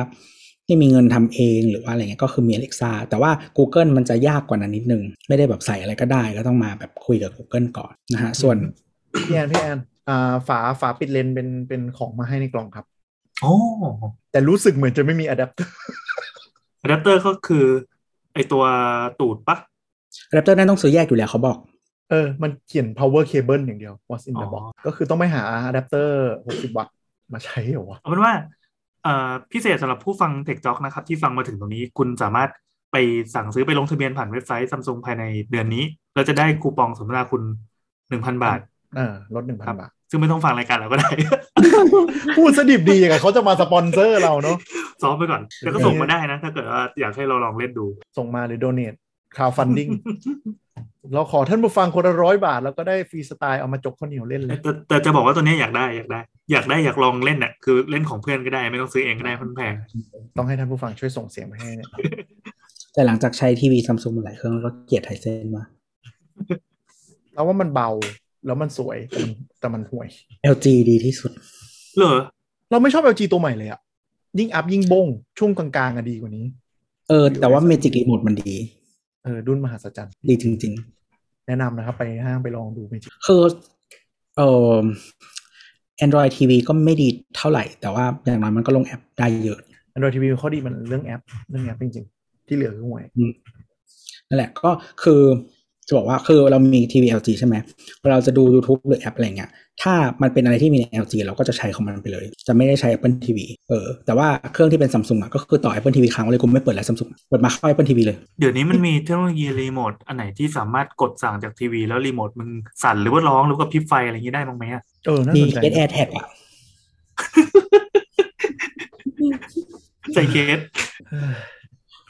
ไม่มีเงินทำเองหรือว่าอะไรเงี้ยก็คือมี Alexa แต่ว่า Google มันจะยากกว่านั้นนิดนึง ไม่ได้แบบใส่อะไรก็ได้ก็ต้องมาแบบคุยกับ Google ก่อนนะฮะส่วนพี่แอนพี่แอนอ่าฝาฝาปิดเลนส์เป็นเป็นของมาให้ในกล่องครับ โอ้แต่รู้สึกเหมือนจะไม่มีอะแดปเตอร์อะแดปเตอร์ก็คือไอ้ตัวตูดปะ Raptor นั่นต้องซื้อแยกอยู่แล้วเขาบอก เออ มันเขียน power cable อย่างเดียว อ๋อ what's in the box ก็คือต้องไปหาอะแดปเตอร์60 วัตต์มาใช้เหรอวะเอาเป็นว่าเอ่อพิเศษสำหรับผู้ฟังเทคจ็อกนะครับ ที่ฟังมาถึงตรงนี้คุณสามารถไปสั่งซื้อไปลงทะเบียนผ่านเว็บไซต์ซัมซุงภายในเดือนนี้แล้วจะได้คูปองสมนาคุณหนึ่งพันบาทเออลดครับ1,000บาท ซึ่งไม่ต้องฟังรายการเราก็ได้ พูดซะดิบดีอย่างกับเขาจะมาสปอนเซอร์เราเนาะซ้อมไปก่อนแต่ก็ส่งมาได้นะ ถ้าเกิดว่าอยากให้เราลองเล่นดู ส่งมาหรือ donate crowdfunding เราขอท่านผู้ฟังคนละร้อยบาท แล้วก็ได้ฟรีสไตล์เอามาจกข้าวเหนียวเล่นเลย แต่แต่จะบอกว่าตัวเนี้ยอยากได้อยากได้ อยากได้อยากลองเล่นน่ะคือเล่นของเพื่อนก็ได้ไม่ต้องซื้อเองก็ได้เพราะมันแพงต้องให้ท่านผู้ฟังช่วยส่งเสียงมาให้เนี่ยแต่หลังจากใช้ทีวีซัมซุงมาหลายเครื่องก็เกลียดไทเซนมากเราว่ามันเบา แล้วมันสวยแต่มันแต่มันห่วย LG ดีที่สุด เหรอ เราไม่ชอบ LG ตัวใหม่เลยอะยิ่งอัพยิ่งบง ช่วงกลางๆอะดีกว่านี้ เออ แต่ว่า Magic Remote มันดี เออดุนมหัศจรรย์ ดีจริงแนะนำนะครับ ไปห้างไปลองดู Magic ๆคือเออ Android TV ก็ไม่ดีเท่าไหร่ แต่ว่าอย่างน้อยมันก็ลงแอปได้เยอะ Android TV ข้อดีมันเรื่องแอป เรื่องแอปจริงๆ ที่เหลือคือห่วยนั่นแหละก็คือ จะบอกว่าคือเรามีทีวี LG ใช่ไหมเวลาเราจะดู YouTube หรือแอปอะไรเงี้ยถ้ามันเป็นอะไรที่มีใน LG เราก็จะใช้ของมันไปเลย จะไม่ได้ใช้ Apple TV เออแต่ว่าเครื่องที่เป็น Samsung อะก็คือต่อ Apple TV ค้างไว้เลยกูไม่เปิดแล้ว Samsung เปิดมาเข้า Apple TV เลย เดี๋ยวนี้มันมีเทคโนโลยีรีโมทอันไหนที่สามารถกดสั่งจากทีวี แล้วรีโมทมึงสั่นหรือว่าร้องหรือว่าพริบไฟอะไรอย่างนี้ได้บ้างไหมอะเออน่ามีสนใจ Get Air Tag อะใส่เคส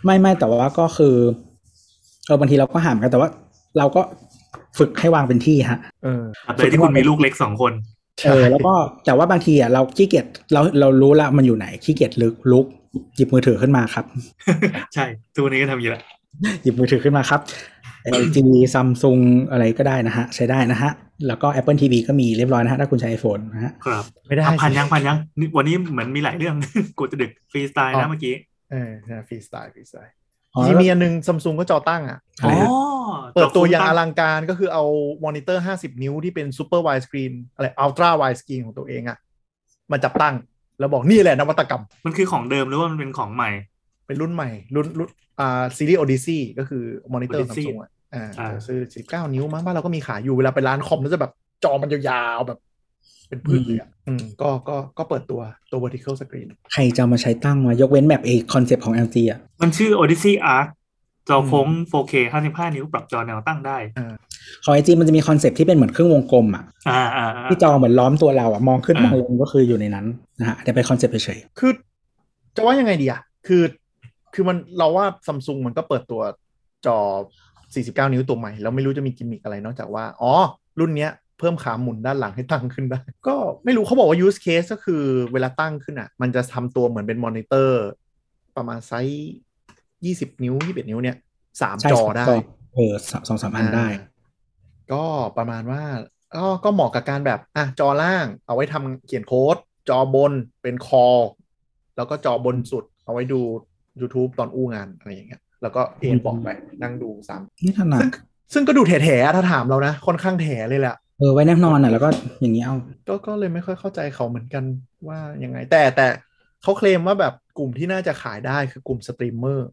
ไม่ไม่แต่ว่าก็คือเออบางทีเราก็หามกันแต่ว่า เราก็ฝึกให้วางเป็นที่ฮะเออเลยที่คุณมีลูกเล็กสองคนเออแล้วก็แต่ว่าบางทีอะเราขี้เกียจเราเรารู้ละมันอยู่ไหนขี้เกียจลึกลุก หยิบมือถือขึ้นมาครับ ใช่ทุกวันนี้ก็ทำอยู่แล้วหยิบมือถือขึ้นมาครับ LG Samsung อะไรก็ได้นะฮะ ใช้ได้นะฮะ แล้วก็ Apple TV ก็มีเรียบร้อยนะฮะ ถ้าคุณใช้ iPhone นะฮะ ครับ ไม่ได้อะพันสิยังพันยังนี่วันนี้เหมือนมีหลายเรื่องกูจะดึกฟรีสไตล์อ๋นะอเมื่อกี้ เออฟรีสไตล์ฟรีสไตล์ อ๋อที่มีอันนึงซัมซุงก็จอตั้งอะอะไรฮะเปิดตัวอย่างอลังการก็คือเอามอนิเตอร์ 50 นิ้วที่เป็น super wide screen อะไร ultra wide screen ของตัวเองอะมาจับตั้ง แล้วบอกนี่แหละนวัตกรรม มันคือของเดิมหรือว่ามันเป็นของใหม่ เป็นรุ่นใหม่ รุ่นรุ่นอ่าซีรีส์โอดิซีก็คือมอนิเตอร์ซัม Odyssey ซุงอะอ่าอ่าจะซื้อ 49 นิ้วมั้งบ้านเราก็มีขายอยู่เวลาไปร้านคอมแล้วจะแบบจอมันยาวๆแบบ เป็นพืดเลยอะอืมก็ก็ก็เปิดตัวตัว vertical screen ใครจะเอามาใช้ตั้งวะยกเว้นแบบเอคอนเซปต์ของ LG อะ มันชื่อ Odyssey Arc จอโค้ง 4K 55 นิ้ว ปรับจอแนวตั้งได้ของ LG มันจะมีคอนเซปต์ที่เป็นเหมือนเครื่องวงกลมอะอ่าอ่าอ่าที่จอเหมือนล้อมตัวเราอะ มองขึ้นอ่ามองลงก็คืออยู่ในนั้นนะฮะแต่เป็นคอนเซปต์เฉยคือ จะว่ายังไงดีอะ คือ คือมันเราว่าซัมซุงมันก็เปิดตัวจอ 49 นิ้วตัวใหม่ แล้วไม่รู้จะมีกิมมิกอะไรนอกจากว่า อ๋อ รุ่นเนี้ย เพิ่มขาหมุนด้านหลังให้ตั้งขึ้นได้ ก็ไม่รู้เขาบอกว่า use case ก็คือเวลาตั้งขึ้นอะ มันจะทำตัวเหมือนเป็นมอนิเตอร์ ประมาณไซส์20นิ้ว21นิ้วเนี่ยสามๆใช่จอได้ เออสองสองสามอันได้าก็ประมาณว่าก็ก็เหมาะกับการแบบอะจอล่างเอาไว้ทำเขียนโค้ด จอบนเป็น call แล้วก็จอบนสุดเอาไว้ดู YouTube ตอนอู้งานอะไรอย่างเงี้ย แล้วก็เอ็นบอกไปนั่งดูสามนี่ขนาดซึ่งซึ่งก็ดูแถๆอะถ้าถามเรานะ ค่อนข้างแถเลยแหละ เออไว้แน่นอนอะแล้วก็อย่างนี้เอา ก็ก็เลยไม่ค่อยเข้าใจเขาเหมือนกันว่ายังไง แต่แต่เขาเคลมว่าแบบกลุ่มที่น่าจะขายได้คือกลุ่มสตรีมเมอร์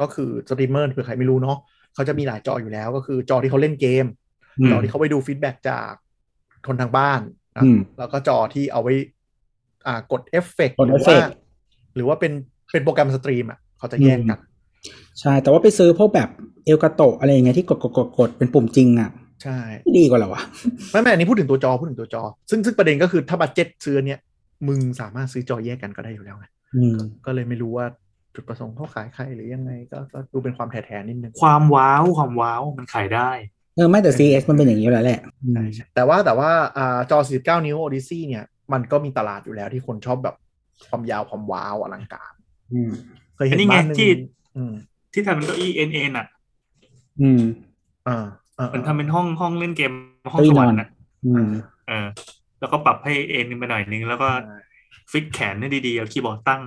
ก็คือสตรีมเมอร์เผื่อใครไม่รู้เนาะเขาจะมีหลายจออยู่แล้วก็คือจอที่เขาเล่นเกมอืมจอที่เขาไปดู feedback จากคนทางบ้านนะอืมแล้วก็จอที่เอาไว้ อ่ากดเอฟเฟกกดหรือเอฟเฟว่ากต์หรือว่าเป็นเป็นโปรแกรม stream อะเขาจะแยกกันใช่ แต่ว่าไปซื้อพวกแบบ Elgato อะไรอย่างเงี้ยที่กดกดกดกดเป็นปุ่มจริงอะ ใช่ดีกว่าเหรอวะไม่ไม่อันนี้พูดถึงตัวจอพูดถึงตัวจอ ซึ่งซึ่งประเด็นก็คือถ้า budget ซื้ออันเนี้ยมึงสามารถซื้อจอแยกกันก็ได้อยู่แล้วไงอืมก็เลยไม่รู้ว่าจุดประสงค์เขาขายใครหรือยังไงก็ก็ดูเป็นความแท้ๆนิดนึงความว้าวความว้าวมันขายได้เออไม่แต่ CX มันเป็นอย่างนี้อยู่แล้วแหละอืมใช่ใช่แต่ว่าแต่ว่าอ่าจอ 49 นิ้ว Odyssey เนี่ย มันก็มีตลาดอยู่แล้วที่คนชอบแบบความยาวความว้าวอลังการอืมเคยเห็อันนนี้ไงบ้านหนึ่งที่อืมที่ทำเป็นเก้าอี้เอ็นเอ็นอะ อืมอ่าอ่า มันทำเป็นห้องห้องเล่นเกมห้องเก้าอี้สวรรนอนค์อะอืมเออ แล้วก็ปรับให้เอนไปหน่อยนึงแล้วก็ fix แขนให้ดีๆเอาคีย์บอร์ดตั้ง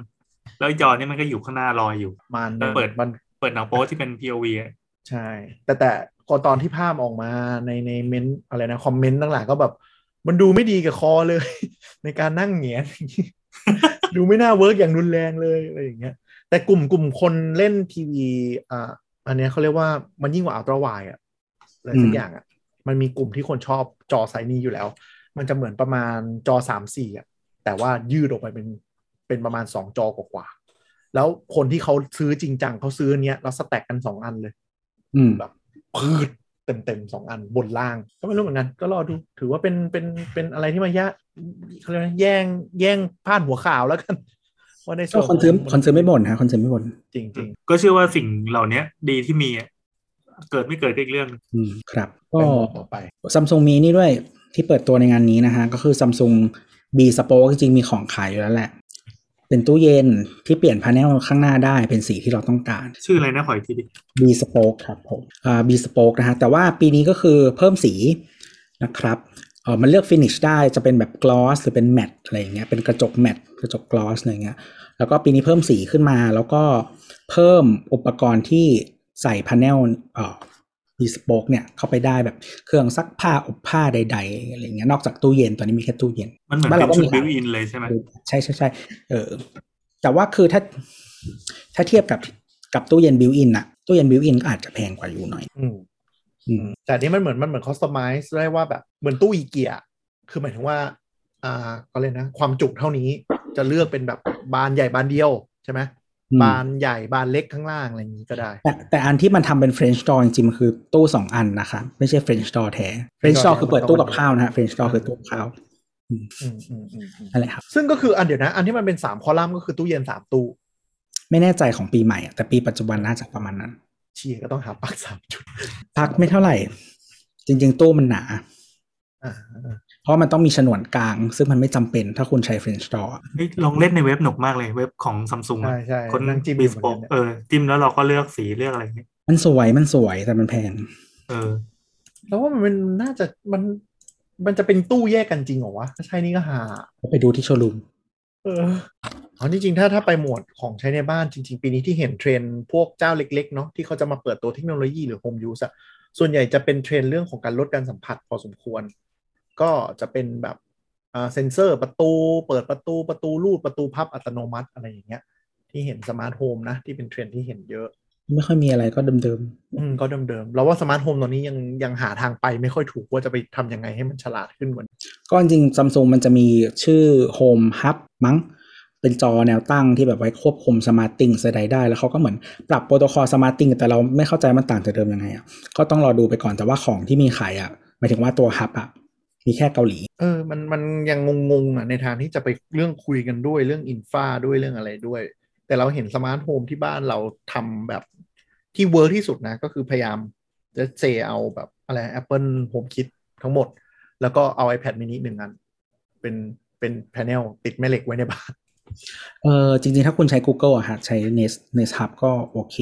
แล้วจอเนี่ยมันก็อยู่ข้างหน้าลอยอยู่มันแล้วเปิดมันเปิดหนังโป๊ที่เป็น POV อะใช่ แต่แต่ก่อนตอนที่ภาพออกมาในใน comment อะไรนะ comment ต่างๆก็แบบ มันดูไม่ดีกับคอเลย ในการนั่งเงยเนี่ยดูไม่น่า work อย่างรุนแรงเลยอะไรอย่างเงี้ยแต่กลุ่มกลุ่มคนเล่นทีวีอ่าอันเนี้ยเขาเรียกว่ามันยิ่งกว่า ultrawide อะ อะไรสัอืกมอย่างอะ มันมีกลุ่มที่คนชอบจอไซส์นี้อยู่แล้ว มันจะเหมือนประมาณจอสามสี่อะ แต่ว่ายืดออกไปเป็นเป็นประมาณสองจอกว่าๆแล้วคนที่เขาซื้อจริงจังเขาซื้ออันเนี้ยแล้ว stack กันสองอันเลย อืมแบบพืดเต็มเต็มๆสองอันบนล่าง ก็ไม่รู้เหมือนกัน ก็รอดู ถือว่าเป็นเป็นเป็นอะไรที่มาแย่เขาเรียกว่าแย่งแย่งพาดหัวข่าวแล้วกันว่าก็ในส่วนคนซื้อคนซื้อไม่บ่นฮะคนซื้อไม่บ่นจริงจริงก็เชื่อว่าสิ่งเหล่านี้ดีที่มีอะ เกิดไม่เกิดก็อีกเรื่องหนึ่งอืมครับๆก็เป็นหมดต่อไปซัมซุงมีนี่ด้วยที่เปิดตัวในงานนี้นะฮะ ก็คือซัมซุง B Spoke จริงๆมีของขายอยู่แล้วแหละ เป็นตู้เย็นที่เปลี่ยน panel ข้างหน้าได้เป็นสีที่เราต้องการ ชื่ออะไรนะขออีกทีดิ Bespoke ครับผมอ่า Bespoke นะฮะ แต่ว่าปีนี้ก็คือเพิ่มสีนะครับเออมันเลือก finish ได้จะเป็นแบบ gloss หรือเป็น matte อะไรอย่างเงี้ยเป็นกระจก matte กระจก gloss อะไรเงี้ยแล้วก็ปีนี้เพิ่มสีขึ้นมา แล้วก็เพิ่มอุปกรณ์ที่ ใส่ panel เอ่อ Bespoke เนี่ยเข้าไปได้แบบเครื่องซักผ้าอบผ้าใดๆอะไรเงี้ยนอกจากตู้เย็นตอนนี้มีแค่ตู้เย็น มันเหมือนบ้านเป็เรานชุดมี built-in เลยใช่ไหมใช่ใช่ใช่เออแต่ว่าคือถ้าถ้าเทียบกับกับตู้เย็น built-in อะตู้เย็น built-in อาจจะแพงกว่าอยู่หน่อย อืมอืมแต่อันนี้มันเหมือนมันเหมือน customize ได้ว่าแบบเหมือนตู้อีเกียคือหมายถึงว่า อ่าก็เลยนะ ความจุเท่านี้จะเลือกเป็นแบบบานใหญ่บานเดียวใช่ไหมอืม บานใหญ่บานเล็กข้างล่างอะไรอย่างนี้ก็ได้ แต่แต่อันที่มันทำเป็น French door จริงๆมันคือตู้สองอันนะคะ ไม่ใช่ French door แท้ French door คือเปิดตู้กับข้าวนะฮะ French door คือตู้กับข้าวอืมอืมอืมอืมนั่นแหละครับ ซึ่งก็คืออันเดียวนะ อันที่มันเป็นสามคอลัมน์ก็คือตู้เย็นสามตู้ ไม่แน่ใจของปีใหม่อะแต่ปีปัจจุบันน่าจะประมาณนั้นเชียก็ต้องหาปลั๊กสามจุด พักไม่เท่าไหร่ จริง ๆ ตู้มันหนาอ่าอ่า เพราะมันต้องมีฉนวนกลาง ซึ่งมันไม่จำเป็นถ้าคุณใช้ French door อะเฮ้ยลองเล่นในเว็บหนุกมากเลยเว็บของซัมซุงใช่ใช่คนนั่งจิ้มบีอยู่สเหมือนโปกันเนี่ยเออจิ้มแล้วเราก็เลือกสีเลือกอะไรอย่างเงี้ยมันสวยมันสวยแต่มันแพง เออ แล้วว่ามันน่าจะมันมันจะเป็นตู้แยกกันจริงเหรอวะถ้าใช่นี่ก็หา ไปดูที่โชว์รูมเอออ๋อจริงๆถ้าถ้าไปหมวดของใช้ในบ้านจริง ๆ ปีนี้ที่เห็นเทรนด์พวกเจ้าเล็ก ๆ เนาะที่เขาจะมาเปิดตัวเทคโนโลยีหรือโฮมยูสอะส่วนใหญ่จะเป็นเทรนด์เรื่องของการลดการสัมผัสพอสมควร ก็จะเป็นแบบอ่าเซนเซอร์ประตู เปิดประตูประตูรูดประตูพับอัตโนมัติอะไรอย่างเงี้ย ที่เห็น smart home นะ ที่เป็นเทรนด์ที่เห็นเยอะ ไม่ค่อยมีอะไรก็เดิมอืมก็เดิมๆเราว่า smart home ตอนนี้ยังยังหาทางไปไม่ค่อยถูกว่าจะไปทำยังไงให้มันฉลาดขึ้นกว่านี้ๆก็จริงซัมซุงมันจะมีชื่อ Home Hub มั้งเป็นจอแนวตั้งที่แบบไว้ควบคุม SmartThings ใดๆได้แล้วเขาก็เหมือนปรับ protocol SmartThings แต่เราไม่เข้าใจมันต่างจากเดิมยังไงอะก็ต้องรอดูไปก่อนแต่ว่าของที่มีขายอะหมายถึงว่าตัว hub อะ มีแค่เกาหลี เออ มันมันยังงงๆอะในทางที่จะไปเรื่องคุยกันด้วยเรื่อง infra ด้วยเรื่องอะไรด้วย แต่เราเห็น smart home ที่บ้านเราทำแบบที่ work ที่สุดนะ ก็คือพยายามจะเซเอาแบบอะไร Apple Home Kit ทั้งหมด แล้วก็เอา iPad mini หนึ่งอัน เป็นเป็นแผงติดแม่เหล็กไว้ในบ้าน เออจริงๆ ถ้าคุณใช้ Google อะฮะใช้ Nest Nest Hub ก็โอเค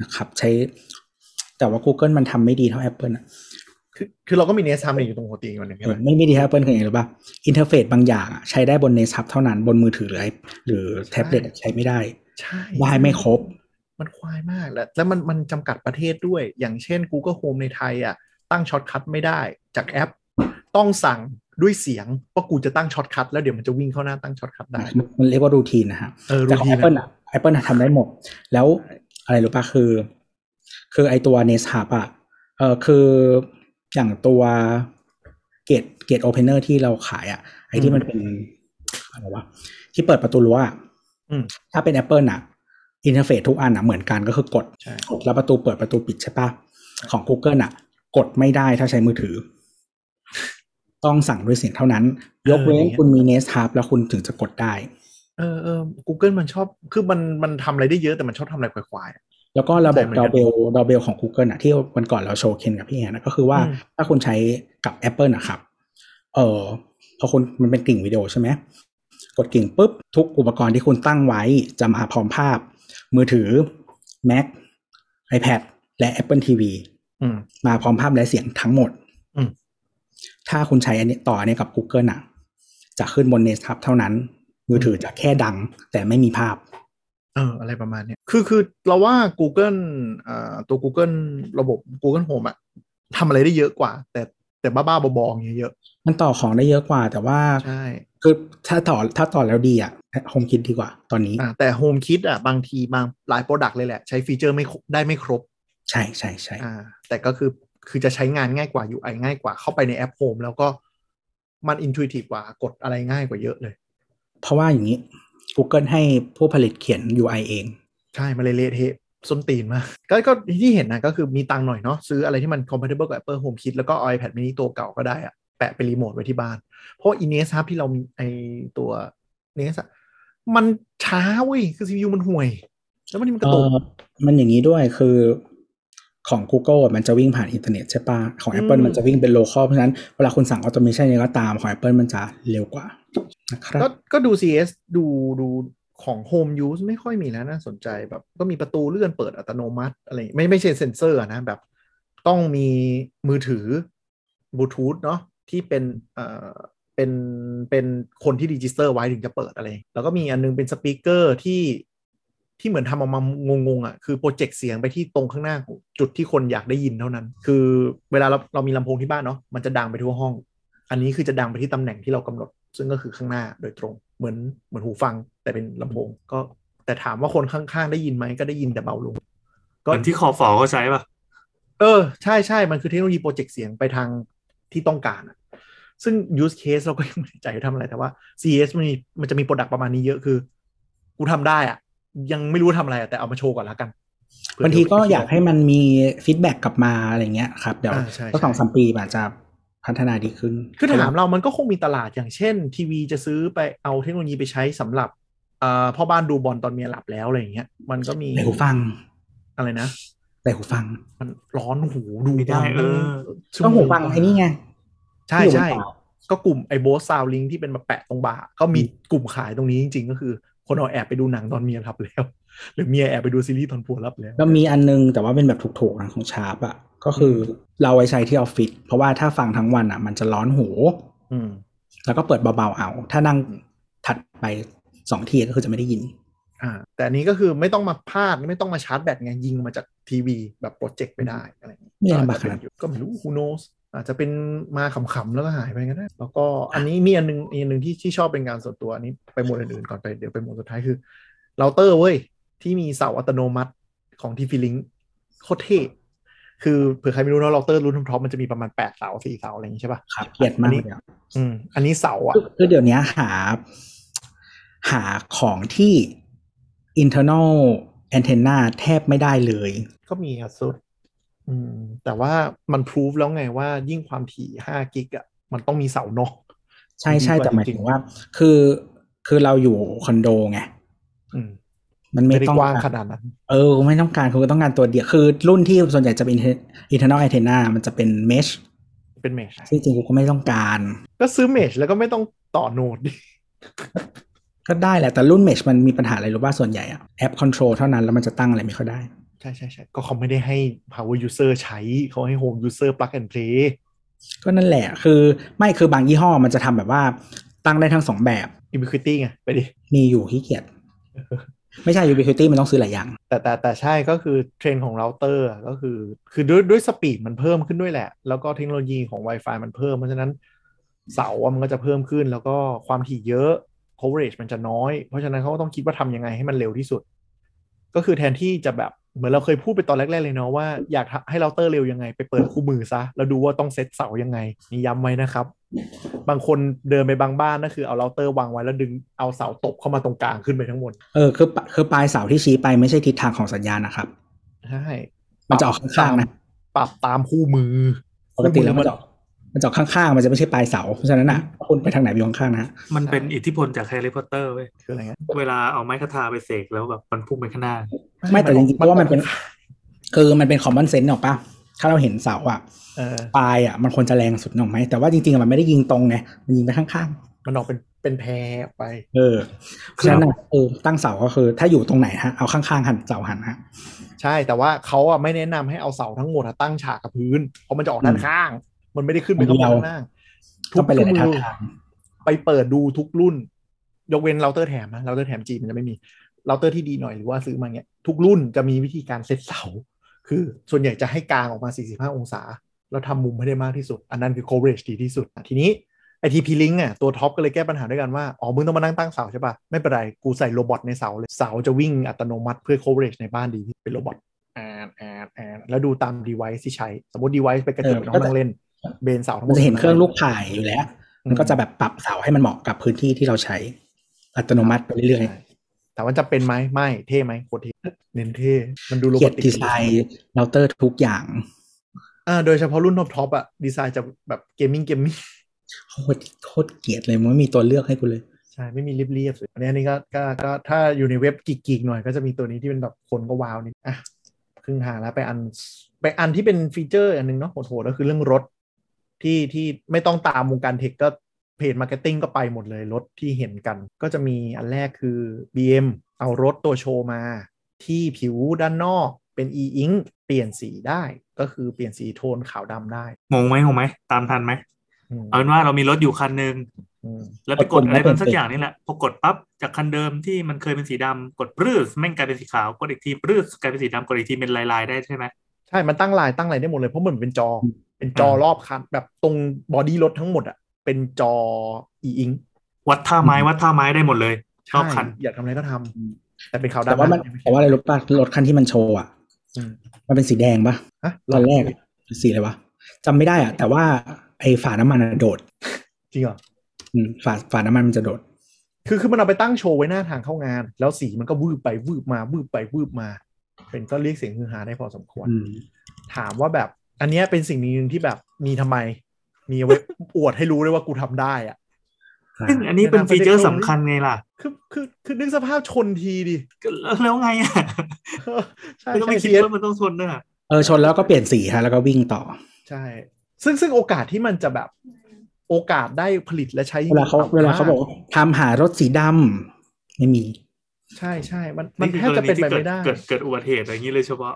นะครับ ใช้ แต่ว่า Google มันทำไม่ดีเท่า Apple อะ คือคือเราก็มี Nest Hub อยู่ตรงหัวเตียงอยู่หนึ่งใช่ไหมไม่ไม่ดีเท่า Apple คือไงรู้ป่ะ interface บางอย่างอะใช้ได้บน Nest Hub เท่านั้นบนมือถือหรือ i- หรือแท็บเล็ตอะใช้ไม่ได้ใช้ได้ไม่ครบ มันควายมากแล้ว แล้วมันมันจำกัดประเทศด้วย อย่างเช่น Google Home ในไทยอะตั้ง shortcut ไม่ได้จากแอป ต้องสั่งด้วยเสียงว่ากูจะตั้ง shortcut แล้วเดี๋ยวมันจะวิ่งเข้าหน้าตั้ง shortcut ได้ มันเรียกว่า routine นะฮะเออแต่ของ routine Apple อะ Apple อะทำได้หมด แล้วอะไรรู้ป่ะคือ คือไอตัว Nest Hub อะเออคือ อย่างตัว gate gate opener ที่เราขายอะไอที่มันเป็นอะไรวะที่เปิดประตูรั้วอะอืมถ้าเป็น Apple อะ interface ทุกอันอะเหมือนกันก็คือกดใช่กดแล้วประตูเปิดประตูปิดใช่ปะของ Google อะกดไม่ได้ถ้าใช้มือถือ ต้องสั่งด้วยเสียงเท่านั้น ยกเว้นคุณมี Nest Hub แล้วคุณถึงจะกดได้ เออเออ Google มันชอบ คือมันมันทำอะไรได้เยอะแต่มันชอบทำอะไรควายๆอะ แล้วก็ระบบใช่เหมือนกัน doorbell doorbell ของ Google อะที่วันก่อนเราโชว์เคนกับพี่แอนนะก็คือว่าอืมถ้าคุณใช้กับ Apple นะครับ เออพอคุณมันเป็นกริ่งวิดีโอใช่ไหมกดกริ่งปุ๊บ ทุกอุปกรณ์ที่คุณตั้งไว้จะมาพร้อมภาพ มือถือ Mac iPad และ Apple TV อืมมาพร้อมภาพและเสียงทั้งหมดอืมถ้าคุณใช้อันนี้ต่ออันนี้กับ Google อะจะขึ้นบน Nest Hub เท่านั้น มือถือจะแค่ดังแต่ไม่มีภาพ เอออะไรประมาณเนี้ยคือคือเราว่า Google อ่าตัว Google ระบบ Google Home อะทำอะไรได้เยอะกว่า แต่แต่บ้าๆบอๆอย่างเงี้ยเยอะมันต่อของได้เยอะกว่า แต่ว่าใช่คือถ้าต่อถ้าต่อแล้วดีอะ Home Kit ดีกว่าตอนนี้อ่าแต่ Home Kit อะบางทีบางหลาย product เลยแหละ ใช้ feature ไม่ครบได้ไม่ครบ ใช่ใช่ใช่อ่าแต่ก็คือคือจะใช้งานง่ายกว่า UI ง่ายกว่าเข้าไปในแอป Home แล้วก็มันอินทู i ทีฟกว่ากดอะไรง่ายกว่าเยอะเลย เพราะว่าอย่างนี้ Google ให้ผู้ผลิตเขียน UI เอง ใช่มาเลยเละเทะส้นตีนมากก็ก็ที่เห็นนะก็คือมีตังค์หน่อยเนาะซื้ออะไรที่มัน compatible กับ Apple Home Kit แล้วก็เอา iPad mini ตัวเก่าก็ได้อะแปะเป็นรีโมทไว้ที่บ้าน เพราะไอ้ Nest ครับที่เรามีไอตัว Nest อะมันช้าเว้ย คือ CPU มันห่วย แล้วมันนี่มันกระตุกเออมันอย่างนี้ด้วยคือของ Google อะมันจะวิ่งผ่านอินเทอร์เน็ตใช่ปะของ Apple อืมมันจะวิ่งเป็น local เพราะฉะนั้นเวลาคุณสั่ง automation ยังไงก็ตามของ Apple มันจะเร็วกว่า นะครับก็ก็ดู CES ดูดูของ Home Use ไม่ค่อยมีแล้วน่าสนใจแบบ ก็มีประตูเลื่อนเปิดอัตโนมัติ อะไรไม่ไม่ใช่เซ็นเซอร์นะ แบบ ต้องมีมือถือบลูทูธเนาะที่เป็นเอ่อเป็นเป็นคนที่ register ไว้ถึงจะเปิดอะไร แล้วก็มีอันนึงเป็น speaker ที่ที่เหมือนทำออกมางงๆอะคือ project เสียงไปที่ตรงข้างหน้าจุดที่คนอยากได้ยินเท่านั้น คือเวลาเราเรามีลำโพงที่บ้านเนาะมันจะดังไปทั่วห้อง อันนี้คือจะดังไปที่ตำแหน่งที่เรากำหนด ซึ่งก็คือข้างหน้าโดยตรง เหมือนเหมือนหูฟังแต่เป็นลำโพง ก็แต่ถามว่าคนข้างๆ ได้ยินไหมก็ได้ยินแต่เบาลงเหมือนที่คอฟอเขาใช้ป่ะเออ ใช่ใช่มันคือเทคโนโลยี project เสียงไปทางที่ต้องการอะซึ่ง use case เราก็ยังไม่แน่ใจว่าทำอะไรแต่ว่า CES มันมีมันจะมี product ประมาณนี้เยอะคือ กูทำได้อะยังไม่รู้ทำอะไรอะแต่เอามาโชว์ก่อนละกันเผื่อบางทีก็เดี๋ยวอยากให้มันมี feedback กลับมาอะไรเงี้ยครับ เดี๋ยวอ่าใช่ก็ใช่สองสามปีอาจจะ พัฒนาดีขึ้น คือถามเรามันก็คงมีตลาดอย่างเช่น ทีวีจะซื้อไปเอาเทคโนโลยีไปใช้สำหรับอ่าพ่อบ้านดูบอลตอนเมียหลับแล้วอะไรอย่างเงี้ย มันก็มีใส่หูฟัง อะไรนะใส่หูฟัง มันร้อนหูดูไม่ได้บลเออชั่วก็โมหูฟังไอ้นี่ไง ใช่ที่อยู่บนใช่เสาก็กลุ่มไอ้โบสซาวลิงที่เป็นมาแปะตรงบ่า ก็มีกลุ่มขายตรงนี้จริง ๆ ก็คือ คนเอาแอบไปดูหนังตอนเมียหลับแล้ว หรือเมียแอบไปดูซีรีส์ตอนผัวหลับแล้วแล้วมีอันนึงแต่ว่าเป็นแบบถูกๆนะของชาร์ปอะก็คือเราไว้ใช้ที่ออฟฟิศเพราะว่าถ้าฟังทั้งวันอะมันจะร้อนหูอืมแล้วก็เปิดเบาๆเอา ถ้านั่งถัดไปสองทีก็คือจะไม่ได้ยิน อ่า แต่อันนี้ก็คือไม่ต้องมาพาดไม่ต้องมาชาร์จแบตไงยิงมาจากทีวีแบบ project ไปได้อะไรอย่างเงี้ยไม่ลำบากขนาดนั้นก็ไม่รู้ who knows อาจจะเป็นมาขำๆแล้วก็หายไปก็ได้ แล้วก็อันนี้มีอันนึงอีกอันหนึ่งที่ที่ชอบเป็นการส่วนตัวอันนี้ไปหมวดอื่นๆก่อนไปเดี๋ยวไปหมวดสุดท้ายคือเราเตอร์เว้ย ที่มีเสาอัตโนมัติของ TP-Link โคตรเท่คือเผื่อใครไม่รู้เนอะเราเตอร์รุ่นท็อปมันจะมีประมาณแปดเสาสี่เสาอะไรอย่างงี้ใช่ป่ะครับเกลียดมากอันนี้เลยอะอืมอันนี้เสาอะคือคือเดี๋ยวนี้หา หาของที่ internal antenna แทบไม่ได้เลย ก็มีครับสุด อืม แต่ว่ามันพ o ูฟแล้วไงว่ายิ่งความถี่ห้ากิกอะมันต้องมีเสานอก ใช่ใช่ดีกว่าแต่หมายจริถึงงๆว่า คือคือเราอยู่คอนโดไงอื มมันไม่ไม่ได้ต้องกว้างกรขนาดนั้น เออ ไม่ต้องการคือต้องการตัวเดียวคือรุ่นที่ส่วนใหญ่จะเป็น internal antenna มันจะเป็น mesh เป็นเมชซึ่งจริงๆกูก็ไม่ต้องการ ก็ซื้อเมชแล้วก็ไม่ต้องต่อโนดดิก็ได้แหละ แต่รุ่น mesh มันมีปัญหาอะไรรู้ป่ะส่วนใหญ่อะแอป control เท่านั้นแล้วมันจะตั้งอะไรไม่ค่อยได้ ใช่ใช่ใช่ก็เขาไม่ได้ให้ power user ใช้เขาให้ home user plug and play ก็นั่นแหละคือไม่คือบางยี่ห้อมันจะทำแบบว่าตั้งได้ทั้งสองแบบ ubiquity ไงไปดิมีอยู่ขี้เกียจ ไม่ใช่ Ubiquiti มันต้องซื้อหลายอย่าง แต่แต่แต่ใช่ก็คือเทรนด์ของเราเตอร์ก็คือ คือด้วยด้วย speed มันเพิ่มขึ้นด้วยแหละ แล้วก็เทคโนโลยีของ Wi-Fi มันเพิ่ม เพราะฉะนั้นเสามันก็จะเพิ่มขึ้น แล้วก็ความถี่เยอะ coverage มันจะน้อย เพราะฉะนั้นเขาก็ต้องคิดว่าทำยังไงให้มันเร็วที่สุด ก็คือแทนที่จะแบบเหมือนเราเคยพูดไปตอนแรก ๆ เลยเนาะว่าอยากให้เราเตอร์เร็วยังไงไปเปิดคู่มือซะแล้วดูว่าต้องเซตเสายังไงนี่ย้ำไว้นะครับ บางคนเดินไปบางบ้านนั่นคือเอาเราเตอร์วางไว้แล้วดึงเอาเสาตบเข้ามาตรงกลางขึ้นไปทั้งหมด เออคือปะคือปลายเสาที่ชี้ไปไม่ใช่ทิศทางของสัญญาณนะครับ ใช่ มันจะออกข้างๆนะ ปรับตามคู่มือ ปกติแล้วมันจะออกมันจะออกข้างๆ มันจะไม่ใช่ปลายเสา เพราะฉะนั้นอะคุณไปทางไหนไปข้างๆนะ มันเป็นอิทธิพลจากแฮร์รี่พอตเตอร์เว้ยคืออะไรเงี้ยเวลาเอาไม้คาทาไปเสกแล้วแบบมันพุ่งไปข้างหน้า ไม่แต่จริงๆเพราะว่ามันเป็น คือมันเป็น common sense หรอกปะถ้าเราเห็นเสาอะเออ ปลายอะมันควรจะแรงสุดหรอกไหมแต่ว่าจริงๆอะมันไม่ได้ยิงตรงไงมันยิงไปข้างมันออกเป็นเป็นแพรออกไปๆเออเพราะฉะนั้นอะเออตั้งเสาก็คือ ถ้าอยู่ตรงไหนฮะเอาข้างๆหันเสาหันฮะใช่แต่ว่าเขาอะไม่แนะนำให้เอาเสาทั้งหมดอะตั้งฉากกับพื้นเพราะมันจะออกด้านข้าง มันไม่ได้ขึ้นไปข้างบนข้างล่างต้องไปเลยในทุทางกทางไปเปิดดูทุกรุ่น ยกเว้นเราเตอร์แถมนะเราเตอร์แถมจีมันจะไม่มีเราเตอร์ที่ดีหน่อยหรือว่าซื้อมาเงี้ยทุกรุ่นจะมีวิธีการเซตเสา คือส่วนใหญ่จะให้กลางออกมา 45 องศา แล้วทำมุมให้ได้มากที่สุด อันนั้นคือ coverage ดีที่สุดทีนี้ไอ TP-Link อะตัวท็อปก็เลยแก้ปัญหาด้วยกันว่า อ๋อ มึงต้องมานั่งตั้งเสาใช่ปะไม่เป็นไร กูใส่ robot ในเสาเลย เสาจะวิ่งอัตโนมัติเพื่อ coverage ในบ้านดีที่เป็น robot อ่านอ่านอ่านแล้วดูตาม device ที่ใช้ สมมติ device ไปกระจุกน้องนั่งเล่น เบนเสาทั้งหมดมันจะเห็นเครื่องลูกข่ายอยู่แล้ว มันก็จะแบบปรับเสาให้มันเหมาะกับพื้นที่ที่เราใช้ อัตโนมัติไปเรื่อยใช่ถามว่าจะเป็นไหมไม่เท่ไหมโคตรเท่เน้นเท่มันดูๆโรเกีบยอรติกดีไซน์เราเตอร์ทุกอย่าง อ่าโดยเฉพาะรุ่นท็อปท็อปอะดีไซน์จะแบบเกมมิ่งเกมมิ่งโคตรโคตรเกลียดเลยมันไม่มีตัวเลือกให้กูเลย ใช่ ไม่มีเรียบๆสวยอันนี้อันนี้ก็ก็ก็ถ้าอยู่ในเว็บกิกๆหน่อยก็จะมีตัวนี้ที่เป็นแบบคนก็ว้าวนิดอะครึ่งทางแล้วไปอันไปอันที่เป็นฟีเจอร์อันหนึงเนาะโหดๆก็คือเรื่องรถที่ที่ไม่ต้องตามวงการ tech ก็เพจ marketing ก็ไปหมดเลยรถที่เห็นกัน ก็จะมีอันแรกคือ BM เอารถตัวโชว์มา ที่ผิวด้านนอก เป็น e-ink เปลี่ยนสีได้ก็คือเปลี่ยนสีโทนขาวดำได้งงไหมงงไหมตามทันไหมอืมเอาเป็นว่าเรามีรถอยู่คันหนึ่งอืมแล้วไปกดอะไรมันสักอย่างนี่แหละพอกดปั๊บจากคันเดิมที่มันเคยเป็นสีดำกดปรื้สแม่งกลายเป็นสีขาวกดอีกทีปรื้สกลายเป็นสีดำกดอีกทีเป็นลายๆได้ใช่ไหมใช่มันตั้งลายตั้งอะไรได้หมดเลยเพราะมันเป็นจอ เป็นจออ่ารรอบคันแบบตรงบอดี้รถทั้งหมดอะเป็นจออีอิงวัดท่าไม้วัดท่าไม้ได้หมดเลยรอบคันอยากทำอะไรก็ทำแต่เป็นขาวแต่ดำว่ามันนะแต่ว่าอะไรรู้ป่ะรถคันที่มันโชว์อะอื มมันเป็นสีแดงปะฮะตอนแรกอะสีอะไรวะจำไม่ได้อะ แต่ว่าไอ้ฝาน้ำมันอะโดด จริงเหรออืมฝาฝาน้ำมันมันจะโดด คือคือมันเอาไปตั้งโชว์ไว้หน้าทางเข้างาน แล้วสีมันก็วืบไปวืบมาวืบไปวืบมา เป็นก็เรียกเสียงฮือฮาได้พอสมควรอืมถามว่าแบบ อันเนี้ยเป็นสิ่งหนึ่งที่แบบมีทำไม มีเอาไว้อวดให้รู้ด้วยว่ากูทำได้อะ ซึ่งอันนี้เป็นฟีเจอร์สำคัญไงล่ะ คือคือคือนึกสภาพชนทีดิก็แล้วแล้วไงอะใช่ไม่ต้องใช่ไปคิด CS ว่ามันต้องชนด้วยอะเออชนแล้วก็เปลี่ยนสีฮะแล้วก็วิ่งต่อ ใช่ ซึ่งซึ่งโอกาสที่มันจะแบบโอกาสได้ผลิตและใช้เวลาเขาต่ำมเวลาเขาบอกว่าทำหารถสีดำไม่มี ใช่ใช่มันมันนี่แทคืบอกรจะณีเป็นที่ไปเกิดไม่ได้ เกิดเกิดอุบัติเหตุอะไรอย่างนี้เลยเฉพาะ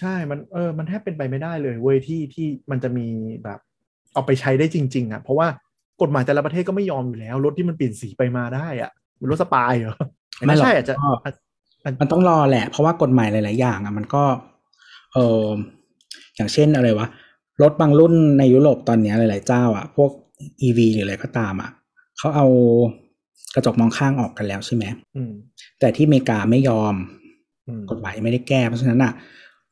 ใช่มันเออมันแทบเป็นไปไม่ได้เลยเว้ยที่ที่มันจะมีแบบเอาไปใช้ได้จริง ๆ อะ เพราะว่า กฎหมายแต่ละประเทศก็ไม่ยอมอยู่แล้ว รถที่มันเปลี่ยนสีไปมาได้อะมันรถสปายเหรอไม่หรอกใช่อาจจะก็อาจอาจมันต้องรอแหละ เพราะว่ากฎหมายหลาย ๆ อย่างอะมันก็ เอออย่างเช่นอะไรวะรถบางรุ่นในยุโรปตอนเนี้ยหลาย ๆ เจ้า อะ พวก EV หรืออะไรก็ตามอะเขาเอากระจกมองข้างออกกันแล้วใช่ไหมอืมแต่ที่อเมริกาไม่ยอมอืมกฎหมายไม่ได้แก้เพราะฉะนั้นอะ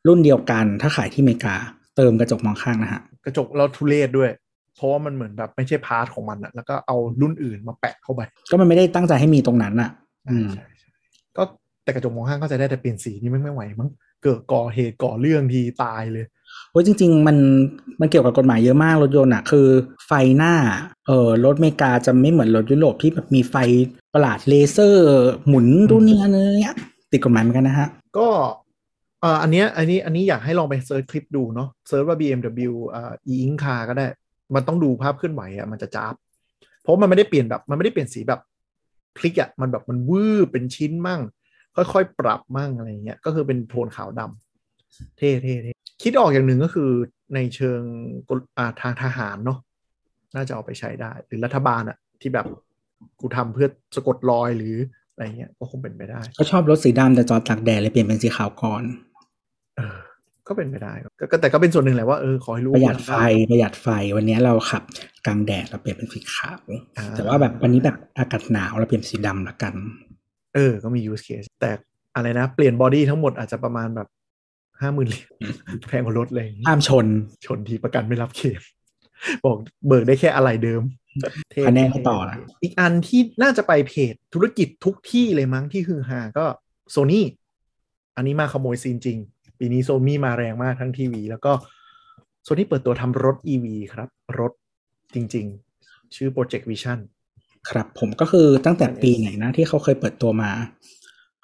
รุ่นเดียวกันถ้าขายที่อเมริกา เติมกระจกมองข้างนะฮะ กระจกเราทุเรศด้วย เพราะว่ามันเหมือนแบบไม่ใช่พาร์ทของมันอะแล้วก็เอารุ่นอื่นมาแปะเข้าไป ก็มันไม่ได้ตั้งใจให้มีตรงนั้นอะอืมใช่ใช่ก็แต่กระจกมองข้างเข้าใจได้แต่เปลี่ยนสีนี่ไม่ไม่ไหวมั้งเกิดก่อเหตุก่อเรื่องทีตายเลยโอ้ยจริง ๆ มันมันเกี่ยวกับกฎหมายเยอะมากรถยนต์อะคือไฟหน้าเออรถอเมริกาจะไม่เหมือนรถยุโรปที่แบบมีไฟประหลาดเลเซอร์ หมุนดูนี่อันนี้เนี้ยติดกฎหมายเหมือนกันนะฮะ ก็เอ่ออันเนี้ยอันนี้อันนี้อยากให้ลองไป search คลิปดูเนาะ search ว่า BMW อ่า e-ink car ก็ได้ มันต้องดูภาพเคลื่อนไหวอะมันจะจ้าบเพราะมันไม่ได้เปลี่ยนแบบ มันไม่ได้เปลี่ยนสีแบบคลิกอะมันแบบมันวืบเป็นชิ้นมั่ง ค่อยๆ ปรับมั่งอะไรเงี้ยก็คือเป็นโทนขาวดำเท่เท่เท่คิดออกอย่างหนึ่งก็คือในเชิงกลอ่าทางทหารเนาะน่าจะเอาไปใช้ได้ หรือรัฐบาลอะที่แบบกูทำเพื่อสะกดรอยหรืออะไรเงี้ยก็คงเป็นไปได้ ก็ชอบรถสีดำแต่จอดตากแดดเลยเปลี่ยนเป็นสีขาวก่อน เออ ก็เป็นไปได้ก็ก็แต่ก็เป็นส่วนหนึ่งแหละว่าเออขอให้รู้ประหยัดว่าไฟประหยัดไฟวันนี้เราขับกลางแดดเราเปลี่ยนเป็นสีขาวอ่าแต่ว่าแบบวันนี้แบบอากาศหนาวเราเปลี่ยนเป็นสีดำละกัน เออ ก็มี use case แต่อะไรนะ เปลี่ยน body ทั้งหมดอาจจะประมาณแบบห้าหมื่นเหรียญแพงกว่ารถเลยห้ามชนชนทีประกันไม่รับเคลมบอกเบิกได้แค่อะไรเดิมเท่คะแนนให้ต่อนะอีกอันที่น่าจะไปเพจธุรกิจทุกที่เลยมั้งที่ฮือฮาก็ Sony อันนี้มาขโมยซีนจริง ปีนี้โซนี่มาแรงมากทั้งทีวี แล้วก็โซนี่เปิดตัวทำรถ EV ครับ รถจริง ๆ ชื่อ Project Vision ครับผมก็คือตั้งแต่ปีไหนนะที่เขาเคยเปิดตัวมา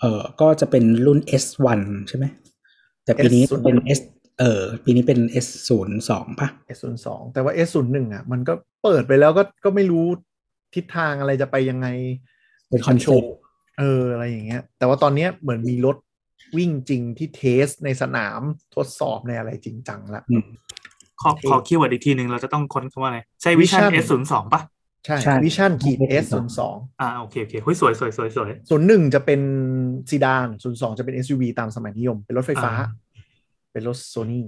เออก็จะเป็นรุ่น S1 ใช่ไหม แต่ปีนี้ S01 เป็น S เออปีนี้เป็น S02 ป่ะ S02 แต่ว่า S01 อะ มันก็เปิดไปแล้วก็ก็ไม่รู้ทิศทางอะไรจะไปยังไงเป็นคอนโทรลเอออะไรอย่างเงี้ย แต่ว่าตอนเนี้ยเหมือนมีรถ วิ่งจริงที่ test ในสนามทดสอบในอะไรจริงจังแล้วอืมขอขอ keyword อีกทีหนึ่งเราจะต้องค้นคำว่าอะไร ใช่ Vision Vision S ศูนย์สองป่ะใช่ใช่ Vision ขีดไม่ได้ S02 อ่าโอเคโอเคเฮ้ยสวยสวยสวยสวยส่วนหนึ่งจะเป็นซีดานส่วนสองจะเป็น SUV ตามสมัยนิยม เป็นรถไฟฟ้าอ่าเป็นรถโซนี่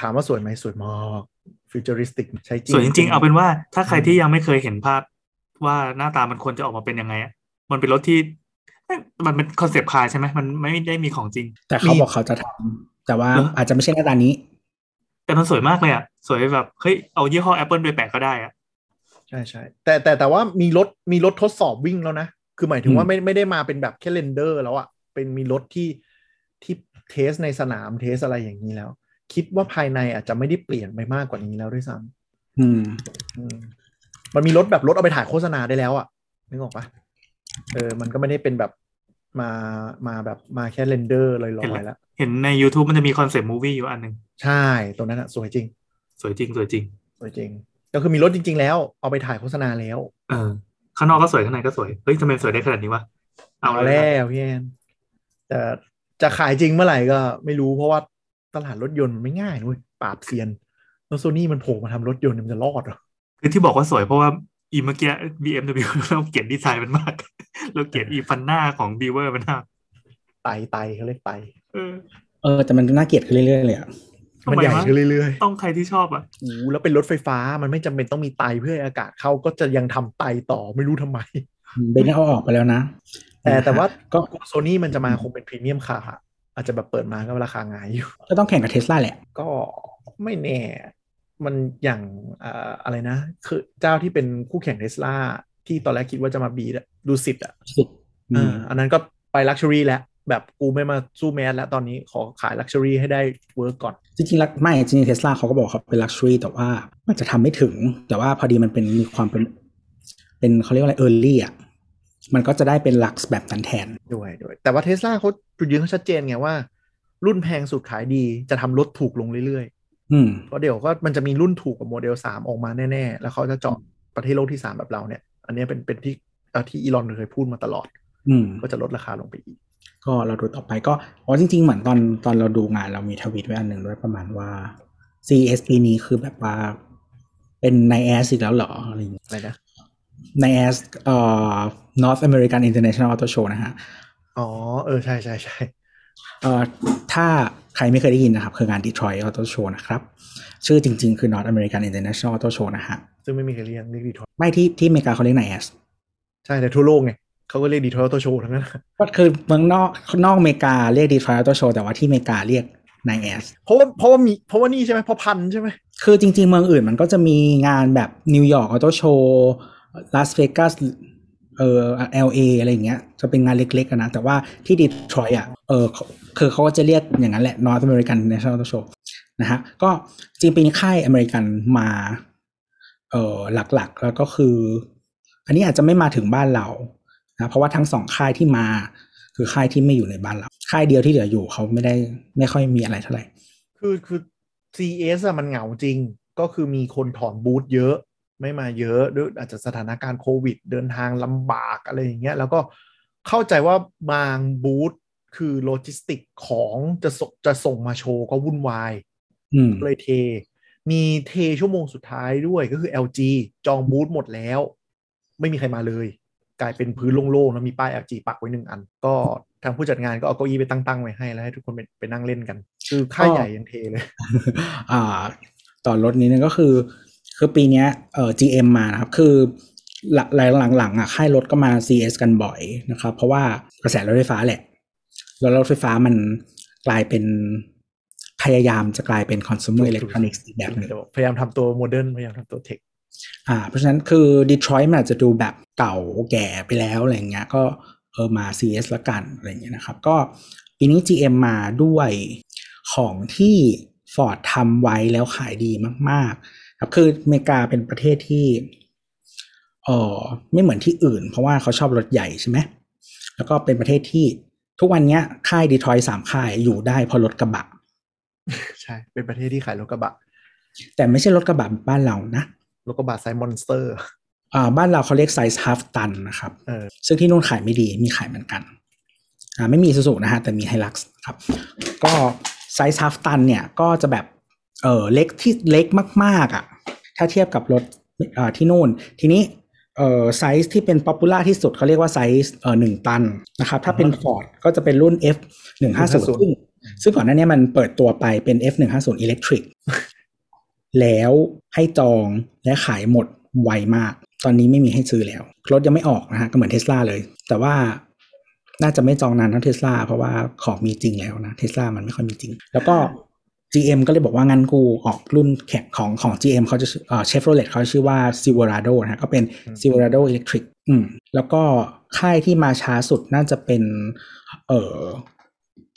ถามว่าสวยไหมสวยมาก futuristic ใช้จริงสวยจริง ๆ เอาเป็นว่าถ้าใครที่ยังไม่เคยเห็นภาพว่าหน้าตามันควรจะออกมาเป็นยังไงอะมันเป็นรถที่เอ้ย มันเป็น concept car ใช่ไหมมันไม่ได้มีของจริง แต่เขาบอกเขาจะทำแต่ว่าเหรออาจจะไม่ใช่หน้าตานี้ แต่มันสวยมากเลยอะสวยแบบเฮ้ยเอายี่ห้อ Apple ไปแปะก็ได้อะใช่ใช่แต่แต่แต่ว่ามีรถมีรถทดสอบวิ่งแล้วนะ คือหมายถึงว่าอืมไม่ไม่ได้มาเป็นแบบแค่ render แล้วอะเป็นมีรถที่ที่ test ในสนาม test อะไรอย่างนี้แล้ว คิดว่าภายในอาจจะไม่ได้เปลี่ยนไปมากกว่านี้แล้วด้วยซ้อืมำอืม มันมีรถแบบรถเอาไปถ่ายโฆษณาได้แล้วอะนึกออกปะ เออมันก็ไม่ได้เป็นแบบมามาแบบมาแค่ render ลอยๆแล้ว เห็นใน YouTube มันจะมี concept movie อยู่อันหนึ่งใช่ตรงนั้นอะสวยจริง สวยจริง สวยจริง สวยจริง ก็คือมีรถจริง ๆ แล้วเอาไปถ่ายโฆษณาแล้ว เออ ข้างนอกก็สวยข้างในก็สวย เฮ้ยทำไมสวยได้ขนาดนี้วะ เอาเอาเลยแล้นะวพี่แอนแต่จะขายจริงเมื่อไหร่ก็ไม่รู้เพราะว่าตลาดรถยนต์มันไม่ง่ายนุ้ยปราบเซียนแล้วโซนี่มันโผล่มาทำรถยนต์มันจะรอดเหรอคือที่บอกว่าสวยเพราะว่า อีเมื่อกี้ BMW เราเกลียดดีไซน์มันมาก เราเกลียดอีฟันหน้าของบีเวอร์มันมากไตไตเขาเรียกไตเออเออแต่มันน่าเกลียดขึ้นเรื่อยๆเลยอะทำมันไมใหญ่วะขึ้นเรื่อยต้องใครที่ชอบอะๆโอ้โหแล้วเป็นรถไฟฟ้ามันไม่จำเป็นต้องมีไตเพื่อให้อากาศเข้าก็จะยังทำไตต่อไม่รู้ทำไมเบนซ์เอาออกไปแล้วนะ แต่แต่ว่าก็โซนี่มันจะมาคงเป็น premium car อาจจะแบบเปิดมาก็ราคาหงายอยู่ ก็ต้องแข่งกับเทสลาแหละ ก็ไม่แน่ มันอย่างอ่าอะไรนะ คือเจ้าที่เป็นคู่แข่งเทสลาที่ตอนแรกคิดว่าจะมา beat อะ Lucid อะสุดอ่าอันนั้นก็ไป luxury แล้ว แบบกูไม่มาสู้ mass แล้วตอนนี้ขอขาย luxury ให้ได้ work ก่อน จริงๆแล้วไม่จริงๆเทสลาเขาก็บอกเขาเป็น luxury แต่ว่ามันจะทำไม่ถึง แต่ว่าพอดีมันเป็นมีความเป็น เป็นเขาเรียกว่าอะไร early อะมันก็จะได้เป็น luxe แบบนั้นแทนด้วยด้วยแต่ว่าเทสลาเขาจุดยืนเขาชัดเจนไงว่า รุ่นแพงสุดขายดีจะทำรถถูกลงเรื่อยอืมๆ เพราะเดี๋ยวก็มันจะมีรุ่นถูกกับโมเดล3ออกมาแน่ๆ แล้วเขาจะเจาะประเทศโลกที่3แบบเราเนี่ย อันนี้เป็นเป็นที่เอ่อที่อีลอนเคยพูดมาตลอด อืมก็จะลดราคาลงไปอีก ก็เราดูต่อไปก็อ๋อจริง ๆ เหมือนตอนตอนเราดูงานเรามีทวิตไว้อันหนึ่งด้วยประมาณว่า CES ปีนี้คือแบบว่าเป็นในแอสอีกแล้วเหรออะไรอย่างเงี้ยอะไรนะในแอสเอ่อ North American International Auto Show นะฮะ อ๋อ เออ ใช่ใช่ใช่ เอ่อถ้าใครไม่เคยได้ยินนะครับ คืองาน Detroit Auto Show นะครับ ชื่อจริง ๆ คือ North American International Auto Show นะฮะซึ่งไม่มีใครเรียกเรียกดีทอยไม่ที่ที่อเมริกาเขาเรียกในแอสใช่แต่ทั่วโลกไงเขาก็เรียกดีทอยตัวโชว์ทั้งนั้น ก็คือเมืองนอกนอกอเมริกาเรียก Detroit Auto Show แต่ว่าที่อเมริกาเรียกในแอสเพราะว่าเพราะว่ามีเพราะว่านี่ใช่ไหมเพราะพันใช่ไหมคือจริง ๆ เมืองอื่นมันก็จะมีงานแบบ New York Auto Show ลาสเวกัส เอ่อ LA อะไรอย่างเงี้ยจะเป็นงานเล็กๆนะ แต่ว่าที่ดีทรอยต์อะเออคือเขาก็จะเรียกอย่างนั้นแหละ North American International Auto Show นะฮะก็จริงปีนี้ค่ายอเมริกันมาเออหลักๆ แล้วก็คือ อันนี้อาจจะไม่มาถึงบ้านเรานะเพราะว่าทั้งสองค่ายที่มา คือค่ายที่ไม่อยู่ในบ้านเรา ค่ายเดียวที่เหลืออยู่เขาไม่ได้ไม่ค่อยมีอะไรเท่าไหร่คือคือ CS อะมันเหงาจริงก็คือมีคนถอนบูธเยอะ ไม่มาเยอะด้วยอาจจะสถานการณ์โควิด เดินทางลำบากอะไรอย่างเงี้ยแล้วก็เข้าใจว่าบางบูธคือโลจิสติกของจะส่งจะส่งมาโชว์ก็วุ่นวายอืมเลยเท มีเทชั่วโมงสุดท้ายด้วยก็คือ LG จองบูธหมดแล้ว ไม่มีใครมาเลย กลายเป็นพื้นโล่งๆแล้วมีป้าย LG ปักไว้หนึ่งอัน ก็ทางผู้จัดงานก็เอาเก้าอี้ไปตั้งๆไว้ให้แล้วให้ทุกคนไปไปนั่งเล่นกัน คือค่ายใหญ่ยังเทเลย อ่า ต่อรถนี้นึงก็คือ คือปีเนี้ยเอ่อ GM มานะครับ คือหลังหลังๆอะค่ายรถก็มา CS กันบ่อยนะครับ เพราะว่ากระแสรถไฟฟ้าแหละแล้วรถไฟฟ้ามันกลายเป็นพยายามจะกลายเป็น consumer electronics อีกแบบหนึ่งพยายามทำตัวโมเดิร์นพยายามทำตัวเทคอ่าเพราะฉะนั้นคือดีทรอยต์มันอาจจะดูแบบเก่าแก่ไปแล้วอะไรเงี้ยก็เออมา CS ละกันอะไรเงี้ยนะครับ ก็ปีนี้ GM มาด้วยของที่ Ford ทำไว้แล้วขายดีมากๆ ครับคืออเมริกาเป็นประเทศที่เออไม่เหมือนที่อื่น เพราะว่าเขาชอบรถใหญ่ใช่ไหมแล้วก็เป็นประเทศที่ทุกวันเนี้ยค่ายดีทรอยต์สามค่ายอยู่ได้เพราะรถกระบะ ใช่ เป็นประเทศที่ขายรถกระบะ แต่ไม่ใช่รถกระบะบ้านเรานะรถกระบะ size monster อ่าบ้านเราเขาเรียกไซส์ half ตันนะครับเออซึ่งที่นู่นขายไม่ดีมีขายเหมือนกันอ่าไม่มีอีซูซุนะฮะแต่มี Hilux ครับ ก็ size half ตันเนี่ยก็จะแบบเออเล็กที่เล็กมากๆอะ ถ้าเทียบกับรถอ่าที่นู่น ทีนี้เออไซส์ที่เป็น popular ที่สุดเขาเรียกว่าไซส์เออหนึ่งตันนะครับ ถ้าเป็น Ford ก็จะเป็นรุ่น F หนึ่งห้าศูนย์ซึ่งซึ่งก่อนหน้านี้มันเปิดตัวไปเป็น F หนึ่งห้าศูนย์ Electric แล้วให้จองและขายหมดไวมาก ตอนนี้ไม่มีให้ซื้อแล้ว รถยังไม่ออกนะฮะก็เหมือนเทสลาเลย แต่ว่าน่าจะไม่จองนานเท่าเทสลาเพราะว่าของมีจริงแล้วนะเทสลามันไม่ค่อยมีจริง แล้วก็ GM ก็เลยบอกว่างั้นกูออกรุ่นแข่งของของ GM เขาจะเอ่อ Chevrolet เขาชื่อว่า Silverado นะฮะก็เป็น Silverado Electric อืมแล้วก็ค่ายที่มาช้าสุดน่าจะเป็น เอ่อ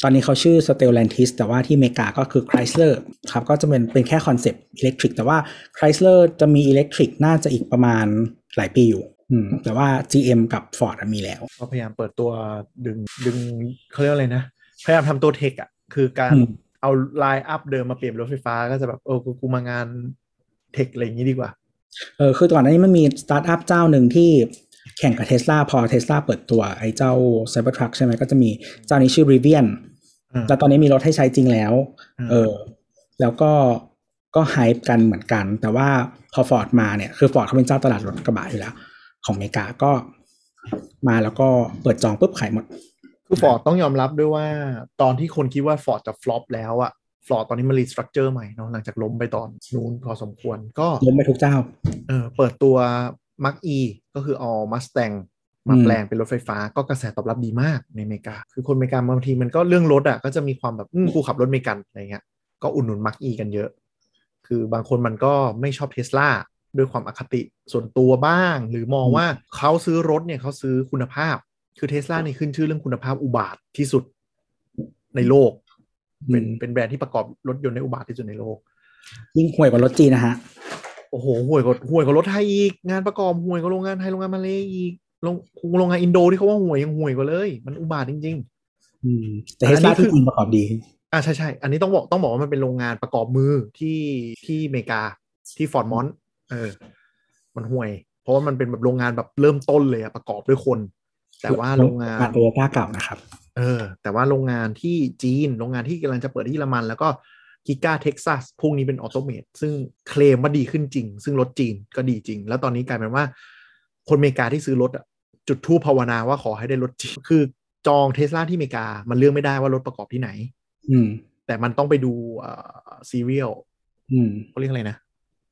ตอนนี้เขาชื่อ Stellantis แต่ว่าที่อเมริกาก็คือ Chrysler ครับ ก็จะเป็นเป็นแค่ concept electric แต่ว่า Chrysler จะมี electric น่าจะอีกประมาณหลายปีอยู่อืมแต่ว่า GM กับ Ford อะมีแล้ว ก็พยายามเปิดตัวดึงดึงเขาเรียกว่าอะไรนะ พยายามทำตัว tech อะคือการอืม เอา lineup เดิมมาเปลี่ยนรถไฟฟ้าก็จะแบบเออกูกูมางานtech อะไรอย่างนี้ดีกว่า เออคือก่อนหน้านี้มันมีสตาร์ทอัพเจ้าหนึ่งที่แข่งกับเท s l a พอเท s l a เปิดตัวไอ้เจ้า Cybertruck ใช่ไหมก็จะมีเจ้านี้ชื่อ Rivian อืมแล้วตอนนี้มีรถให้ใช้จริงแล้วอืมเออ แล้วก็ก็ hype กันเหมือนกัน แต่ว่าพอฟอร์ดมาเนี่ย คือฟอร์ดเขาเป็นเจ้าตลาดรถกระบะอยู่แล้ว ของอเมริกาก็มาแล้วก็เปิดจองปุ๊บขายหมด คือฟอร์ดต้องยอมรับด้วยว่า ตอนที่คนคิดว่าฟอร์ดจะ flop แล้วอะฟอร์ดตอนนี้มัน restructure ใหม่เนาะหลังจากล้มไปตอนนู้นพอสมควรก็ล้มไปทุกเจ้าเออเปิดตัว Mach-E ก็คือเอา Mustang มาอืมแปลงเป็นรถไฟฟ้าก็กระแสตอบรับดีมากในอเมริกา คือคนอเมริกาบางทีมันก็เรื่องรถอะก็จะมีความแบบอืมกูขับรถอเมริกันอะไรเงี้ยก็อุดหนุน Mach-E กันเยอะ คือบางคนมันก็ไม่ชอบเทสลาด้วยความอคติส่วนตัวบ้าง หรือมองว่าเขาซื้อรถเนี่ยเขาซื้อคุณภาพ คือเทสลานี่ขึ้นชื่อเรื่องคุณภาพอุบาทว์ที่สุดในโลก เป็นอืมเป็นแบรนด์ที่ประกอบรถยนต์ในอุบาทว์ที่สุดในโลก ยิ่งห่วยกว่ารถจีนนะฮะ โอ้โหห่วยกว่าห่วยกว่ารถไทยอีกงานประกอบห่วยกว่าโรงงานไทยโรงงานมาเลอีกโรงโรงงานอินโดที่เขาว่าห่วยยังห่วยกว่าเลย มันอุบาทว์จริงอืม แต่อันนี้คือเทสลาคืที่จีนประกอบดีๆอ่าใช่ใช่อันนี้ต้องบอกต้องบอกว่ามันเป็นโรงงานประกอบมือที่ที่อเมริกาที่ Fremont เออ มันห่วย เพราะว่ามันเป็นแบบโรงงานแบบเริ่มต้นเลยอะประกอบด้วยคน แต่ว่าโรงงานโตโยต้าเก่านะครับ เออ แต่ว่าโรงงานที่จีน โรงงานที่กำลังจะเปิดที่เยอรมัน แล้วก็ Giga Texas พวกนี้เป็น automate ซึ่งเคลมว่าดีขึ้นจริง ซึ่งรถจีนก็ดีจริง แล้วตอนนี้กลายเป็นว่า คนอเมริกาที่ซื้อรถอะจุดธูปภาวนาว่าขอให้ได้รถจีน คือจองเทสลาที่อเมริกา มันเลือกไม่ได้ว่ารถประกอบที่ไหน อืม แต่มันต้องไปดูเอ่อ serial อืมเขาเรียกอะไรนะ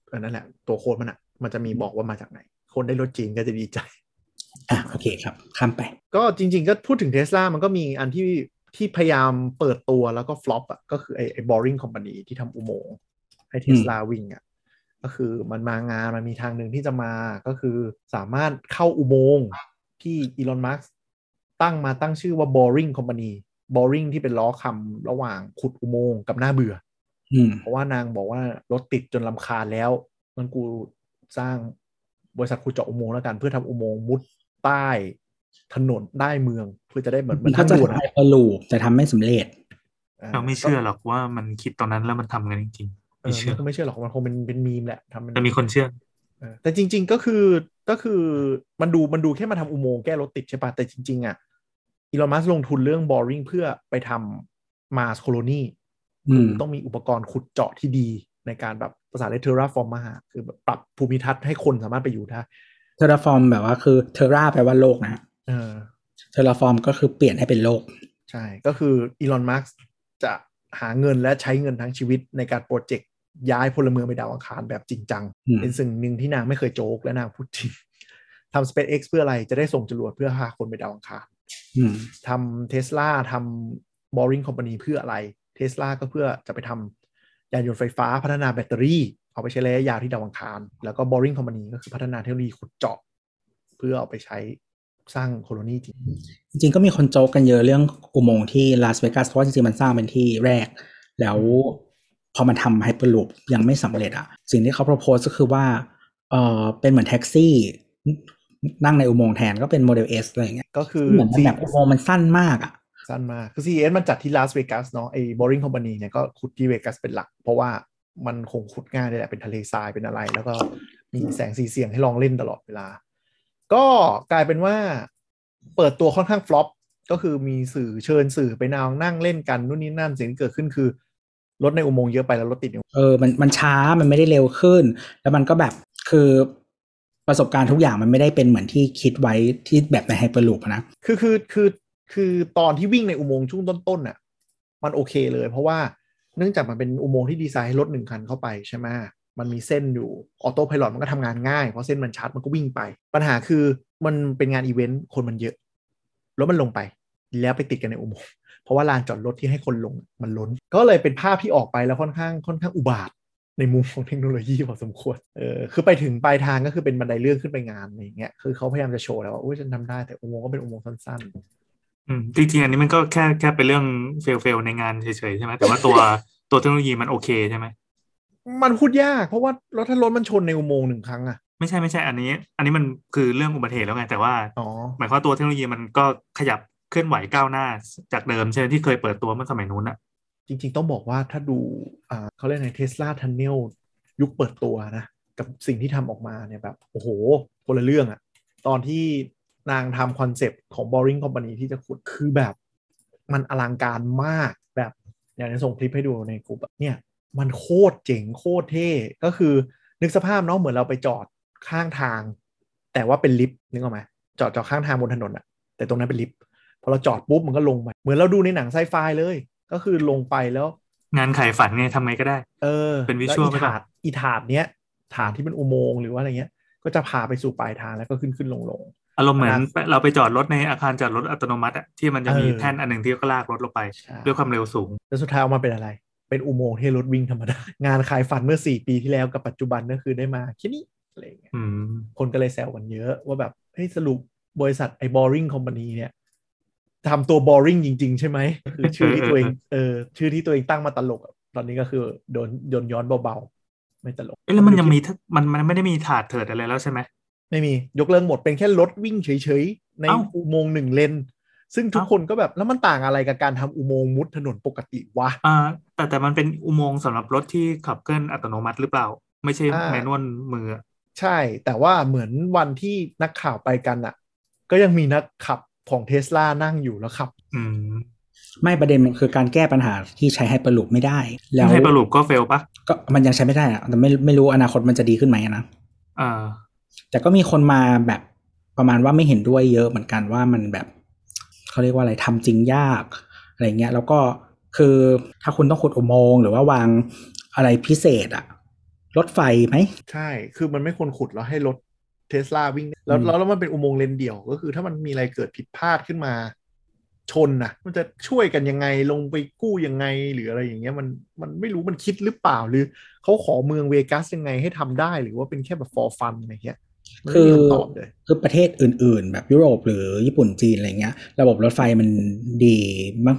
เออนั่นแหละ ตัวโค้ดมันอะมันจะมีบอกว่ามาจากไหน คนได้รถจีนก็จะดีใจ อะโอเคครับข้ามไป ก็จริง ๆ ก็พูดถึงเท s l a มันก็มีอันที่ที่พยายามเปิดตัวแล้วก็ฟลอปอะก็คือไอ้ไอ้ boring company ที่ทำอุโมงค์ให้เท s l a วิ่งอะก็คือมันมางานมันมีทางหนึ่งที่จะมาก็คือสามารถเข้าอุโมงค์ที่อีลอนมัสตั้งมาตั้งชื่อว่า boring company boring ที่เป็นล้อคำระหว่างขุดอุโมงค์กับหน้าเบื่ออืมเพราะว่านางบอกว่ารถติดจนลำคาญแล้วงั้นกูสร้างบริษัทขุดเจาะอุโมงค์แล้วกันเพื่อทำอุโมงค์มุด ใต้ถนนได้เมืองเพื่อจะได้เหมือนเหมือนเขาทางจะด่วนทำไฮอะเปอร์ลูปแต่ทำไม่สำเร็จเราไม่เชื่อหรอกว่ามันคิดตอนนั้นแล้วมันทำกันจริงๆเอไม่อเชื่อมันคงไม่เชื่อหรอกมันคงเป็นเป็นมีมแหละทำมันแต่มีคนเชื่อเออแต่จริง ๆก็คือก็คือมันดูมันดูแค่มาทำอุโมงค์แก้รถติดใช่ปะแต่จริง ๆ อะอีลอนมัสลงทุนเรื่อง boring เพื่อไปททำ Mars colony อืมต้องมีอุปกรณ์ขุดเจาะที่ดีในการแบบภาษาเรียก terraform อะคือแบบปรับภูมิทัศน์ให้คนสามารถไปอยู่ได้ terraform แบบว่าคือ terra แปลว่าโลกนะเออเทราฟอร์มก็คือเปลี่ยนให้เป็นโลก ใช่ ก็คืออีลอนมัสก์จะหาเงินและใช้เงินทั้งชีวิตในการโปรเจกต์ย้ายพลเมืองไปดาวอังคารแบบจริงจังอืมเป็นสิ่งหนึ่งที่นางไม่เคยโจกและนางพูดจริงทำ SpaceX เพื่ออะไรจะได้ส่งจรวดเพื่อพาคนไปดาวอังคารอืมทำเทสลาทำ Boring Company เพื่ออะไรเทสลาก็เพื่อจะไปทำยานยนต์ไฟฟ้าพัฒนาแบตเตอรี่ เอาไปใช้ระยะยาวที่ดาวอังคาร แล้วก็ Boring Company ก็คือพัฒนาเทคโนโลยีขุดเจาะ เพื่อเอาไปใช้สร้าง colony จริง จริงๆก็มีคนโจกกันเยอะเรื่องอุโมงค์ที่ลาสเวกัสเพราะว่าจริงๆ มันสร้างเป็นที่แรก แล้วพอมันทำ Hyperloop ยังไม่สำเร็จอะสิ่งที่เขา propose ก็คือว่าเออเป็นเหมือนแท็กซี่ นั่งในอุโมงค์แทนก็เป็นโมเดล S อะไรอย่างเงี้ยก็คือเหมือนมันแบบอุโมงค์มันสั้นมากอะสั้นมากคือ CES มันจัดที่ลาสเวกัสเนาะไอ้ Boring Company เนี่ยก็ขุดที่เวกัสเป็นหลัก เพราะว่า มันคงขุดง่ายเลยแหละเป็นทะเลทรายเป็นอะไร แล้วก็มีแสงสีเสียงให้ลองเล่นตลอดเวลา ก็กลายเป็นว่าเปิดตัวค่อนข้างฟลอปก็คือมีสื่อเชิญสื่อไปนางนั่งเล่นกันนู่นนี่นั่นสิ่งที่เกิดขึ้นคือรถในอุโมงค์เยอะไปแล้วรถติดอยู่เออมันมันช้ามันไม่ได้เร็วขึ้น แล้วมันก็แบบคือประสบการณ์ทุกอย่างมันไม่ได้เป็นเหมือนที่คิดไว้ที่แบบใน Hyperloop นะคือคือคือคือตอนที่วิ่งในอุโมงค์ช่วงต้นๆน่ะ มันโอเคเลย เพราะว่า เนื่องจากมันเป็นอุโมงค์ที่ดีไซน์ให้รถหนึ่งคันเข้าไปใช่ไหมมันมีเส้นอยู่ Autopilot มันก็ทำงานง่ายเพราะเส้นมันชัดมันก็วิ่งไป ปัญหาคือมันเป็นงานอีเวนต์คนมันเยอะรถมันลงไป แล้วไปติดกันในอุโมงค์เพราะว่าลานจอดรถที่ให้คนลงมันล้น ก็เลยเป็นภาพที่ออกไปแล้วค่อนข้างค่อนข้างอุบาทในมุมของเทคโนโลยีพอสมควร เออ คือไปถึงปลายทางก็คือเป็นบันไดเลื่อนขึ้นไปงานอะไรอย่างเงี้ย คือเขาพยายามจะโชว์แล้วว่า อุ้ยฉันทำได้ แต่อุโมงค์ก็เป็นอุโมงค์สั้น อืมจริงๆอันนี้มันก็แค่แค่เป็นเรื่องเฟลเฟลในงานเฉยๆใช่ไหมแต่ว่าตัวตัวเทคโนโลยีมันโอเคใช่ไหมๆมันพูดยากเพราะว่าแล้วถ้ารถมันชนในอุโมงค์หนึ่งครั้งอะไม่ใช่ไม่ใช่อันนี้ อันนี้มันคือเรื่องอุบัติเหตุแล้วไงแต่ว่าอ๋อหมายความว่าตัวเทคโนโลยีมันก็ขยับเคลื่อนไหวก้าวหน้าจากเดิมใช่ไหมที่เคยเปิดตัวเมื่อสมัยนู้นอะจริง ๆ ต้องบอกว่าถ้าดูอ่าเขาเรียกในเทสลา tunnel ยุคเปิดตัวนะ กับสิ่งที่ทำออกมาเนี่ยแบบ โอ้โหคนละเรื่องอะตอนที่ นางทำคอนเซปต์ของ Boring Company ที่จะขุดคือแบบ มันอลังการมากแบบอย่างที่ส่งคลิปให้ดูในกลุ่มอะเนี่ยมันโคตรเจ๋งโคตรเท่ ก็คือนึกสภาพเนาะเหมือนเราไปจอดข้างทาง แต่ว่าเป็นลิฟต์นึกออกไหมจอดจอดข้างทางบนถนนอะแต่ตรงนั้นเป็นลิฟต์พอเราจอดปุ๊บมันก็ลงมาเหมือนเราดูในหนังไซไฟเลย ก็คือลงไปแล้ว งานขายฝันไงทำไงก็ได้ เออ เป็นแล้ visual อีไปก่อนถาดอีถาดเนี้ยถาดที่เป็นอุโมงค์หรือว่าอะไรเงี้ย ก็จะพาไปสู่ปลายทางแล้วก็ขึ้นขึ้นลงลง อารมณ์เหมือนอนาคตเราไปจอดรถในอาคารจอดรถอัตโนมัติอะที่มันจะมีเออแท่นอันหนึ่งที่ก็ลากรถลงไปใช่ด้วยความเร็วสูง แล้วสุดท้ายออกมาเป็นอะไร เป็นอุโมงค์ที่รถวิ่งธรรมดา งานขายฝันเมื่อสี่ปีที่แล้วกับปัจจุบันก็คือได้มาแค่นี้อะไรเงี้ยอืมคนก็เลยแซวกันเยอะว่าแบบเฮ้ยสรุปบริษัทไอ้ boring company เนี่ยทำตัว boring จริง ๆ ใช่ไหมคือชื่อที่ตัวเองเออชื่อที่ตัวเองตั้งมาตลกอะตอนนี้ก็คือโดนโดนย้อนเบาๆไม่ตลกเอ๊ะแล้วมันยังมีถ้ามันมันไม่ได้มีถาดเถิดอะไรแล้วใช่ไหม ไม่มียกเลิกหมดเป็นแค่รถวิ่งเฉยๆ ในเอ้าอุโมงค์หนึ่งเลน ซึ่งทุกเอ้าคนก็แบบแล้วมันต่างอะไรกับการทำอุโมงค์มุดถนนปกติวะอ่าแต่แต่มันเป็นอุโมงค์สำหรับรถที่ขับเคลื่อนอัตโนมัติหรือเปล่า ไม่ใช่อ่าแมนนวลมืออะใช่ แต่ว่าเหมือนวันที่นักข่าวไปกันอะก็ยังมีนักขับของเทสลานั่งอยู่แล้วขับ อืมไม่ประเด็นมันคือการแก้ปัญหาที่ใช้ไฮเปอร์ลูปไม่ได้ แล้วให้ประลูปก็เฟลปะก็มันยังใช้ไม่ได้อะแต่ไม่ไม่รู้อนาคตมันจะดีขึ้นไหมอะนะอ่า แต่ก็มีคนมาแบบประมาณว่าไม่เห็นด้วยเยอะเหมือนกันว่ามันแบบเขาเรียกว่าอะไรทำจริงยากอะไรเงี้ยแล้วก็คือถ้าคุณต้องขุดอุโมงค์หรือว่าวางอะไรพิเศษอะรถไฟไหมใช่ คือมันไม่ควรขุดแล้วให้รถเทสลาวิ่งแล้วอืมแล้วแล้วมันเป็นอุโมงค์เลนเดี่ยว ก็คือถ้ามันมีอะไรเกิดผิดพลาดขึ้นมา ชนนะมันจะช่วยกันยังไงลงไปกู้ยังไงหรืออะไรอย่างเงี้ยมันมันไม่รู้มันคิดหรือเปล่าหรือเขาขอเมืองเวกัสยังไงให้ทำได้ หรือว่าเป็นแค่แบบ for fun อะไรเงี้ยมัน คืไม่อมีคำตอบเลยคือประเทศอื่น ๆ แบบยุโรปหรือญี่ปุ่นจีนอะไรเงี้ย ระบบรถไฟมันดี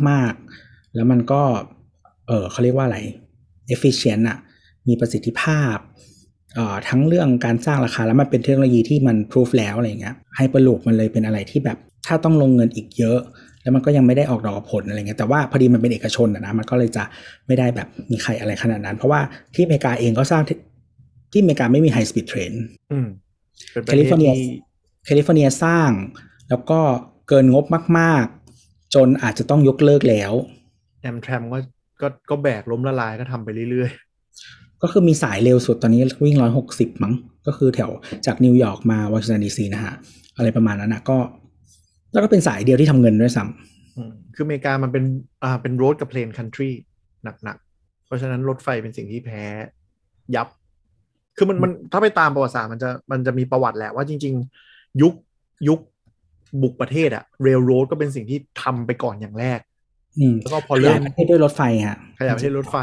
มาก ๆ แล้วมันก็ เออเขาเรียกว่าอะไร efficient อะมีประสิทธิภาพเอ่อทั้งเรื่องการสร้างราคาแล้วมันเป็นเทคโนโลยีที่มัน proof แล้วอะไรเงี้ยไฮเปอร์ลูปมันเลยเป็นอะไรที่แบบ ถ้าต้องลงเงินอีกเยอะ แล้วมันก็ยังไม่ได้ออกดอกออกผลอะไรเงี้ยแต่ว่าพอดีมันเป็นเอกชนอะนะมันก็เลยจะไม่ได้แบบมีใครอะไรขนาดนั้น เพราะว่าที่อเมริกาเองก็สร้างที่ที่อเมริกาไม่มี high speed train อืมเป็นประ แคลิฟอร์เนียที่แคลิฟอร์เนียสร้าง แล้วก็เกินงบมาก ๆ จนอาจจะต้องยกเลิกแล้ว Amtrak ก็ก็ก็แบกล้มละลายก็ทำไปเรื่อยก็คือมีสายเร็วสุดตอนนี้วิ่งร้อยหกสิบมั้ง ก็คือแถวจากนิวยอร์กมาวอชิงตันดีซีนะฮะ อะไรประมาณนั้นนะก็ แล้วก็เป็นสายเดียวที่ทำเงินด้วยซ้ๆอืมคืออเมริกามันเป็นอ่าเป็น road กับ plane country หนักๆ เพราะฉะนั้นรถไฟเป็นสิ่งที่แพ้ยับ คือมันมันถ้าไปตามประวัติศาสตร์มันจะมันจะมีประวัติแหละว่าจริง ๆ ยุคยุคบุกประเทศอะ railroad ก็เป็นสิ่งที่ทำไปก่อนอย่างแรกำอืมแล้วก็พอเริ่ยายประเทศด้วยรถไฟฮะขยายประเทศรถไฟ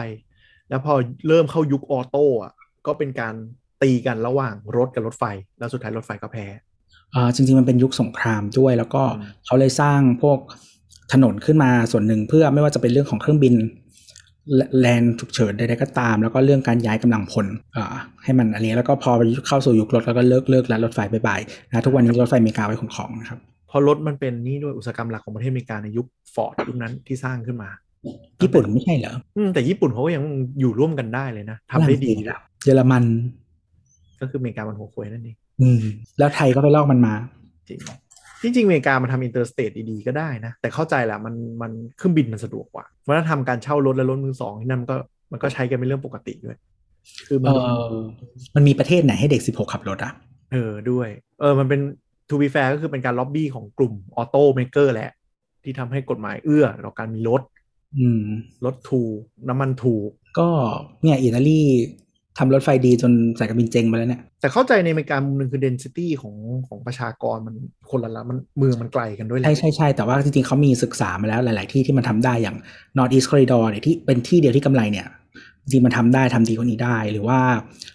แล้วพอเริ่มเข้ายุค auto อะก็เป็นการตีกันระหว่างรถกับรถไฟ แล้วสุดท้ายรถไฟก็แพ้อ่าจริงๆมันเป็นยุคสงครามด้วย แล้วก็อืมเขาเลยสร้างพวกถนนขึ้นมาส่วนหนึ่งเพื่อไม่ว่าจะเป็นเรื่องของเครื่องบิน และแลนฉุกเฉินใดๆก็ตาม แล้วก็เรื่องการย้ายกำลังพลอ่าให้มันอันนี้แล้วก็พอไปเข้าสู่ยุครถแล้วก็เลิกเลิกแล้วรถไฟไปบายนะทุกวันนี้รถไฟอเมริกาไว้ขนของนะครับพอรถมันเป็นนี่ด้วยอุตสาหกรรมหลักของประเทศอเมริกาในยุคฟอร์ดยุคนั้นที่สร้างขึ้นมา ญี่ปุ่นไม่ใช่เหรออืมแต่ญี่ปุ่นเขาก็ยังอยู่ร่วมกันได้เลยนะทำได้ดีฝรั่งเศสอะเยอรมัน ก็คืออเมริกามันหัวควยนั่นเองอืมแล้วไทยก็ไปลอกมันมาจริง จริงๆอเมริกามันทำ interstate ดีๆก็ได้นะ แต่เข้าใจแหละมันมันเครื่องบินมันสะดวกกว่าวัฒนธรรมการเช่ารถและรถมือสองที่นั่นมันก็มันก็ใช้กันเป็นเรื่องปกติด้วย คือมัเอนเออมันมีประเทศไหนให้เด็กสิบหกขับรถอะเออด้วย เออมันเป็น to be fair ก็คือเป็นการล็อบบี้ของกลุ่ม automaker แหละ ที่ทำให้กฎหมายเอื้อต่อการมีรถ อืมรถถูก น้ำมันถูก ก็เนี่ยอิตาลี ทำรถไฟดีจนสายการบินเจ๊งไปแล้วเนี่ย แต่เข้าใจในอเมริกามุมหนึ่งคือ density ของของประชากรมันคนละละมันเมืองมันไกลกันด้วยแหละใช่ใช่ใช่แต่ว่าจริงๆเขามีศึกษามาแล้วหลาย ๆ ที่ที่มันทำได้อย่าง North East Corridor เนี่ยที่เป็นที่เดียวที่กำไรเนี่ยจริงๆมันทำได้ทำดีกว่านี้ได้หรือว่า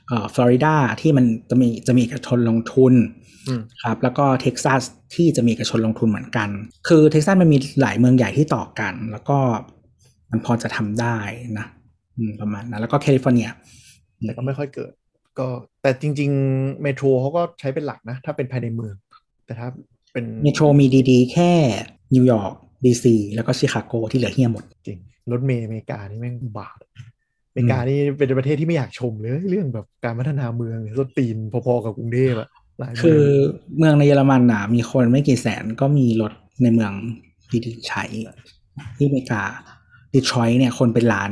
เอ่อฟลอริดาที่มันจะมีจะมีเอกชนลงทุนอืมครับแล้วก็เท็กซัสที่จะมีเอกชนลงทุนเหมือนกัน คือเท็กซัสมันมีหลายเมืองใหญ่ที่ต่อกัน แล้วก็มันพอจะทำได้นะอืมประมาณนั้นแล้วก็แคลิฟอร์เนีย แต่ก็ไม่ค่อยเกิด ก็แต่จริง ๆ metro เขาก็ใช้เป็นหลักนะ ถ้าเป็นภายในเมือง แต่ถ้าเป็น metroมีดีๆ แค่นิวยอร์กดีซีแล้วก็ชิคาโกที่เหลือเหี้ยหมด จริง รถเมล์อเมริกานี่แม่งบาปอเมริกานี่เป็นประเทศที่ไม่อยากชมเลยเรื่องแบบการพัฒนาเมืองรถตีนพอๆกับกรุงเทพอะหลายเมืองคือเมืองในเยอรมันน่ะมีคนไม่กี่แสนก็มีรถในเมืองดีๆใช้ที่อเมริกาดีทรอยต์เนี่ยคนเป็นล้าน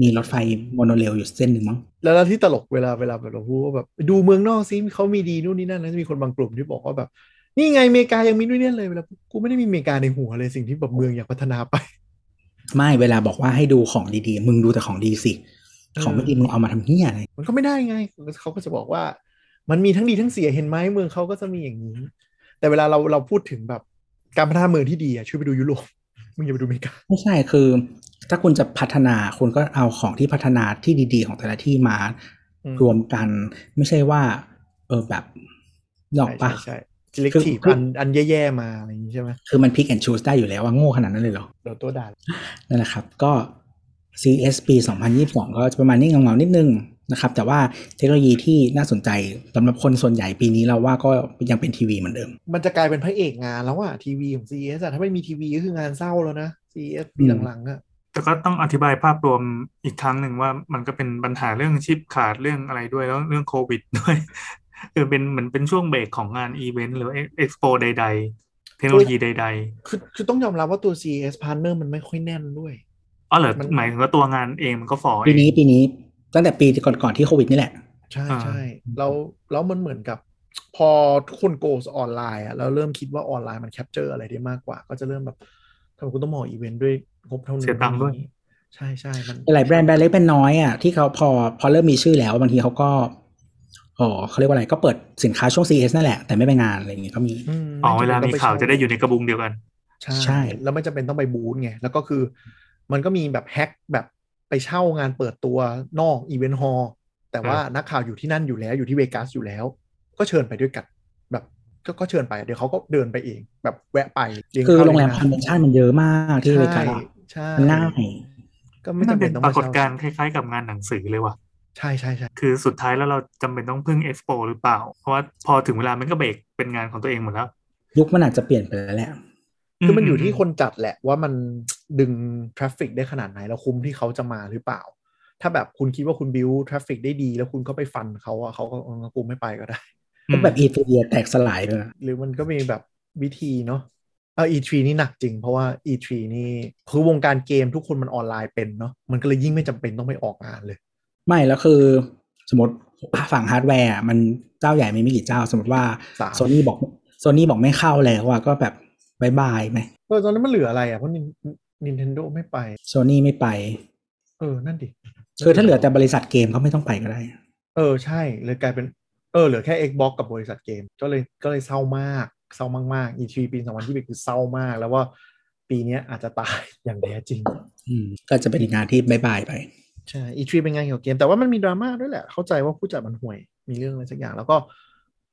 มีรถไฟโมโนเรลอยู่เส้นหนึ่งมั้งแล้วแล้วที่ตลกเวลาเวลาแบบเราพูดว่าแบบดูเมืองนอกซิเขามีดีนู่นนี่นั่นแล้วจะมีคนบางกลุ่มที่บอกว่าแบบ นี่ไงอเมริกายังมีนู่นนี่นั่นเลยเวลากูไม่ได้มีอเมริกาในหัวเลยสิ่งที่แบบเมืองอยากพัฒนาไป ไม่เวลาบอกว่าให้ดูของดีๆ มึงดูแต่ของดีสิเออของไม่ดีมึงเอามาทำเหี้ยอะไรมันก็ไม่ได้ไงเขาก็จะบอกว่า มันมีทั้งดีทั้งเสียเห็นไหมเมืองเขาก็จะมีอย่างนี้ แต่เวลาเราเราพูดถึงแบบการพัฒนาเมืองที่ดีอะช่วยไปดูยุโรปมึงอย่าไปดูอเมริกาไม่ใช่คือ ถ้าคุณจะพัฒนาคุณก็เอาของที่พัฒนาที่ดี ๆ ของแต่ละที่มาอืมรวมกัน ไม่ใช่ว่า เออแบบหลอกใช่ปะใช่ใช่ selective คืออันอันแย่ๆมาอะไรอย่างนี้ใช่ไหมคือมันพิกแอนชูสได้อยู่แล้วว่าโง่ขนาดนั้นเลยเหรอโดนตัวด่านั่นแหละครับ ก็ CS ปี2022 ก็จะประมาณนี้เหงาๆนิดนึงนะครับ แต่ว่าเทคโนโลยีที่น่าสนใจสำหรับคนส่วนใหญ่ปีนี้เราว่าก็ยังเป็นทีวีเหมือนเดิม มันจะกลายเป็นพระเอกงานแล้วอะทีวีของ CES อะถ้าไม่มีทีวีก็คืองานเศร้าแล้วนะ CES ปีอืมหลังๆอะ แต่ก็ต้องอธิบายภาพรวมอีกครั้งหนึ่งว่ามันก็เป็นปัญหาเรื่องชิปขาดเรื่องอะไรด้วยแล้วเรื่องโควิดด้วยคือเป็นเหมือนเป็นช่วงเบรกของงานอีเวนต์หรือเอ็กซ์โปใด ๆ เทคโนโลยีใดคือคือต้องยอมรับว่าตัว CES partner มันไม่ค่อยแน่นด้วยๆอ๋อเหรอมันหมายถึงว่าตัวงานเองมันก็ฟอเอปีงนี้ปีนี้ ตั้งแต่ปีก่อนๆที่โควิดนี่แหละ ใช่อ่าใช่แล้วแล้วมันเหมือนกับพอทุกคนโกสออนไลน์อะแล้วเริ่มคิดว่าออนไลน์มันแคปเจอร์อะไรได้มากกว่า ก็จะเริ่มแบบ ทำไมคุณต้องมองอีเวนต์ด้วยงบเท่านี้เสียตังค์ด้วย ใช่ใช่มันหลายแบรนด์แบรนด์เล็กแบรนด์น้อยอะที่เขาพอพอเริ่มมีชื่อแล้วบางทีเขาก็อ๋อเขาเรียกว่าอะไรก็เปิดสินค้าช่วง CS นั่นแหละ แต่ไม่ไปงานอะไรอย่างเงี้ยก็มีมอ๋อเวลาไจำป็นมีต้องปข่าวเช่จะได้อยู่ในกระบุงเดียวกันใช่ใช่ แล้วไม่จำเป็นต้องไปบูธไง แล้วก็คือ มันก็มีแบบ hack แบบไปเช่างานเปิดตัวนอก event hall แต่ว่านักข่าวอยู่ที่นั่นอยู่แล้วอยู่ที่เวกัสอยู่แล้ว ก็เชิญไปด้วยกันแบบ ก็ก็เชิญไป เดี๋ยวเขาก็เดินไปเอง แบบแวะไปเลี้ยงคือข้าวโรงแรมเลี้ยคอนเวนชั่นมันเยอะมากที่เวกัสใช่ใช่มันง่ายก็ไม่จำเป็นต้องเช่ มันเป็นปรากฏการณ์คล้ายๆกับงานหนังสือเลยว่ะใช่ใช่ใช่คือสุดท้ายแล้วเราจำเป็นต้องพึ่งเอ็กซ์โปหรือเปล่า เพราะว่าพอถึงเวลามันก็เบรกเป็นงานของตัวเองหมดแล้ว ยุคมันอาจจะเปลี่ยนไปแล้วแหละคือมันอยู่ที่คนจัดแหละว่ามันดึง traffic ได้ขนาดไหน แล้วคุ้มที่เขาจะมาหรือเปล่า ถ้าแบบคุณคิดว่าคุณ build traffic ได้ดี แล้วคุณก็ไปฟันเขาอะเขาก็เออกูไม่ไปก็ได้ ก็แบบ E3 แตกสลายไปนะหรือมันก็มีแบบวิธีเนาะเออ E3 นี่หนักจริง เพราะว่า E3 นี่คือวงการเกมทุกคนมันออนไลน์เป็นเนาะมันก็เลยยิ่งไม่จำเป็นต้องไปออกงานเลย ไม่แล้วคือสมมติฝั่งฮาร์ดแวร์อะมันเจ้าใหญ่มีไม่กี่เจ้า สมมติว่าสามโซนี่บอกโซนี่บอกไม่เข้าแล้วว่าก็แบบ bye bye ไหมเออตอนนั้นมันเหลืออะไรอะเพราะ Nintendo ไม่ไปโซนี่ไม่ไป เออ นั่นดิคือถ้าเหลือแต่บริษัทเกมเขาไม่ต้องไปก็ได้ เออใช่เลยกลายเป็น เออเหลือแค่ Xbox กับบริษัทเกม ก็เลยก็เลยเศร้ามากเศร้ามากๆ E3 ปี2021คือเศร้ามาก แล้วว่าปีเนี้ยอาจจะตายอย่างแท้จริง อืมก็จะเป็นอีกงานที่ bye bye ไป ใช่ E3 เป็นงานเกี่ยวกับเกม แต่ว่ามันมีดราม่าด้วยแหละ เข้าใจว่าผู้จัดมันห่วย มีเรื่องอะไรสักอย่าง แล้วก็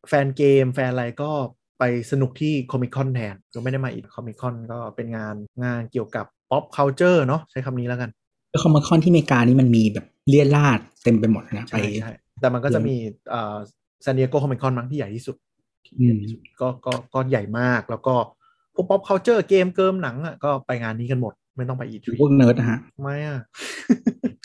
แฟนเกมแฟนอะไรก็ไปสนุกที่ Comic Con แทน ก็ไม่ได้มาอีก Comic Con ก็เป็นงานงานเกี่ยวกับ pop culture เนาะใช้คำนี้แล้วกันแล้ว Comic Con ที่อเมริกานี่มันมีแบบเรี่ยราดเต็มไปหมดนะไปใช่ใช่แต่มันก็จะมีเอ่อ San Diego Comic Con มั้งที่ใหญ่ที่สุดที่อืมใหญ่ที่สุดก็ก็ก็ใหญ่มากแล้วก็พวก pop culture เกมเกิมหนังอะก็ไปงานนี้กันหมด ไม่ต้องไป E3 พวกเนิร์ดนะฮะไม่อะ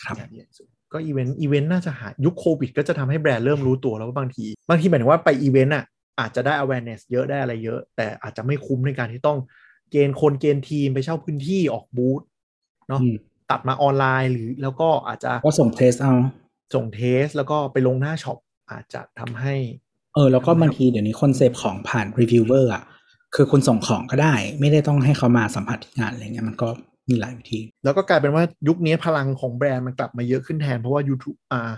ครับงานใหญ่สุดก็อีเวนต์อีเวนต์น่าจะหายุคโควิด ก็จะทำให้แบรนด์เริ่มรู้ตัวแล้วว่าบางที บางทีหมายถึงว่าไปอีเวนต์อะอาจจะได้ awareness เยอะได้อะไรเยอะ แต่อาจจะไม่คุ้มในการที่ต้องเกณฑ์คนเกณฑ์ทีมไปเช่าพื้นที่ออกบูธเนาะอืมตัดมาออนไลน์หรือแล้วก็อาจจะก็ส่ง test เอาส่ง test แล้วก็ไปลงหน้า shop อาจจะทำให้ เออ แล้วก็บางทีเดี๋ยวนี้ concept ของผ่าน reviewer อะคือคุณส่งของก็ได้ ไม่ได้ต้องให้เขามาสัมผัสที่งานอะไรเงี้ยมันก็มีหลายวิธี แล้วก็กลายเป็นว่ายุคนี้พลังของแบรนด์มันกลับมาเยอะขึ้นแทน เพราะว่า YouTube อ่า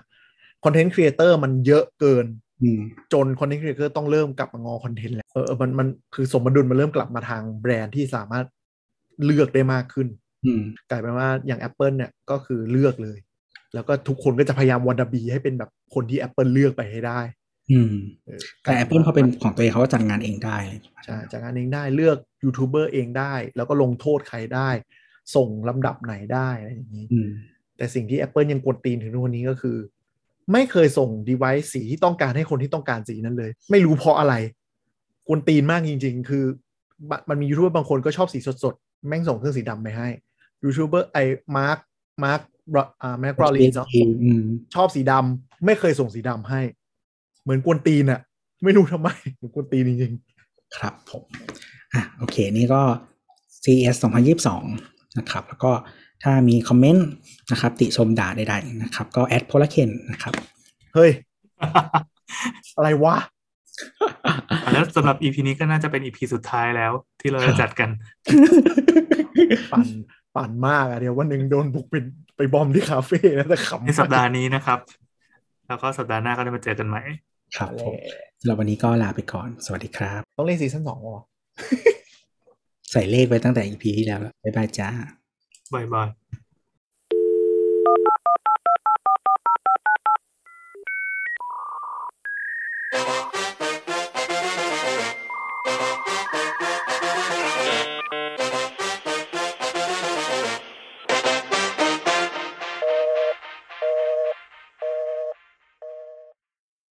content creator มันเยอะเกินอืมจน content creator ต้องเริ่มกลับมาง้อ content แล้วเออเออมันมันคือสมดุลมันเริ่มกลับมาทางแบรนด์ที่สามารถเลือกได้มากขึ้นอืมกลายเป็นว่าอย่าง Apple เนี่ยก็คือเลือกเลย แล้วก็ทุกคนก็จะพยายามวันดบีให้เป็นแบบคนที่ Apple เลือกไปให้ได้ อืมเออแต่ Apple พอเป็นของตัวเองเขาก็จัดงานเองได้เลยใช่จากงานเองได้เลือกยูทูบเบอร์เองได้ แล้วก็ลงโทษใครได้ ส่งลำดับไหนได้อะไรอย่างนี้อืมแต่สิ่งที่ Apple ยังกวนตีนถึงทุกวันนี้ก็คือ ไม่เคยส่ง device สีที่ต้องการให้คนที่ต้องการสีนั้นเลย ไม่รู้เพราะอะไรกวนตีนมากจริง ๆ คือบะมันมียูทูบเบอร์บางคนก็ชอบสีสดๆแม่งส่งเครื่องสีดำไปให้ยูทูบเบอร์ไอ้มาร์คมาร์คอ่า Marques Brownlee เนาะอืมชอบสีดำไม่เคยส่งสีดำให้ เหมือนกวนตีนอะไม่รู้ทำไมเหมือนกวนตีนจริงครับผมอะโอเค นี่ก็ CES 2022 นะครับ แล้วก็ถ้ามีคอมเมนต์นะครับ ติชมด่าใดๆนะครับ ก็แอดโพลาเคนนะครับ เฮ้ย อะไรวะ แล้วสำหรับ EP นี้ก็น่าจะเป็น EP สุดท้ายแล้ว ที่เราจะจัดกัน ปั่น ปั่นมากอะเดี๋ยววันหนึ่งโดนบุกไปไป bomb ที่คาเฟ่นะแต่ขำในสัปดาห์นี้นะครับ แล้วก็สัปดาห์หน้าก็ได้มาเจอกันใหม่ครับผมสำหรับวันนี้ก็ลาไปก่อน สวัสดีครับ ต้องเล่น season สองวะใส่เลขไว้ตั้งแต่ EP ที่แล้วบ๊ายบายจ้า bye bye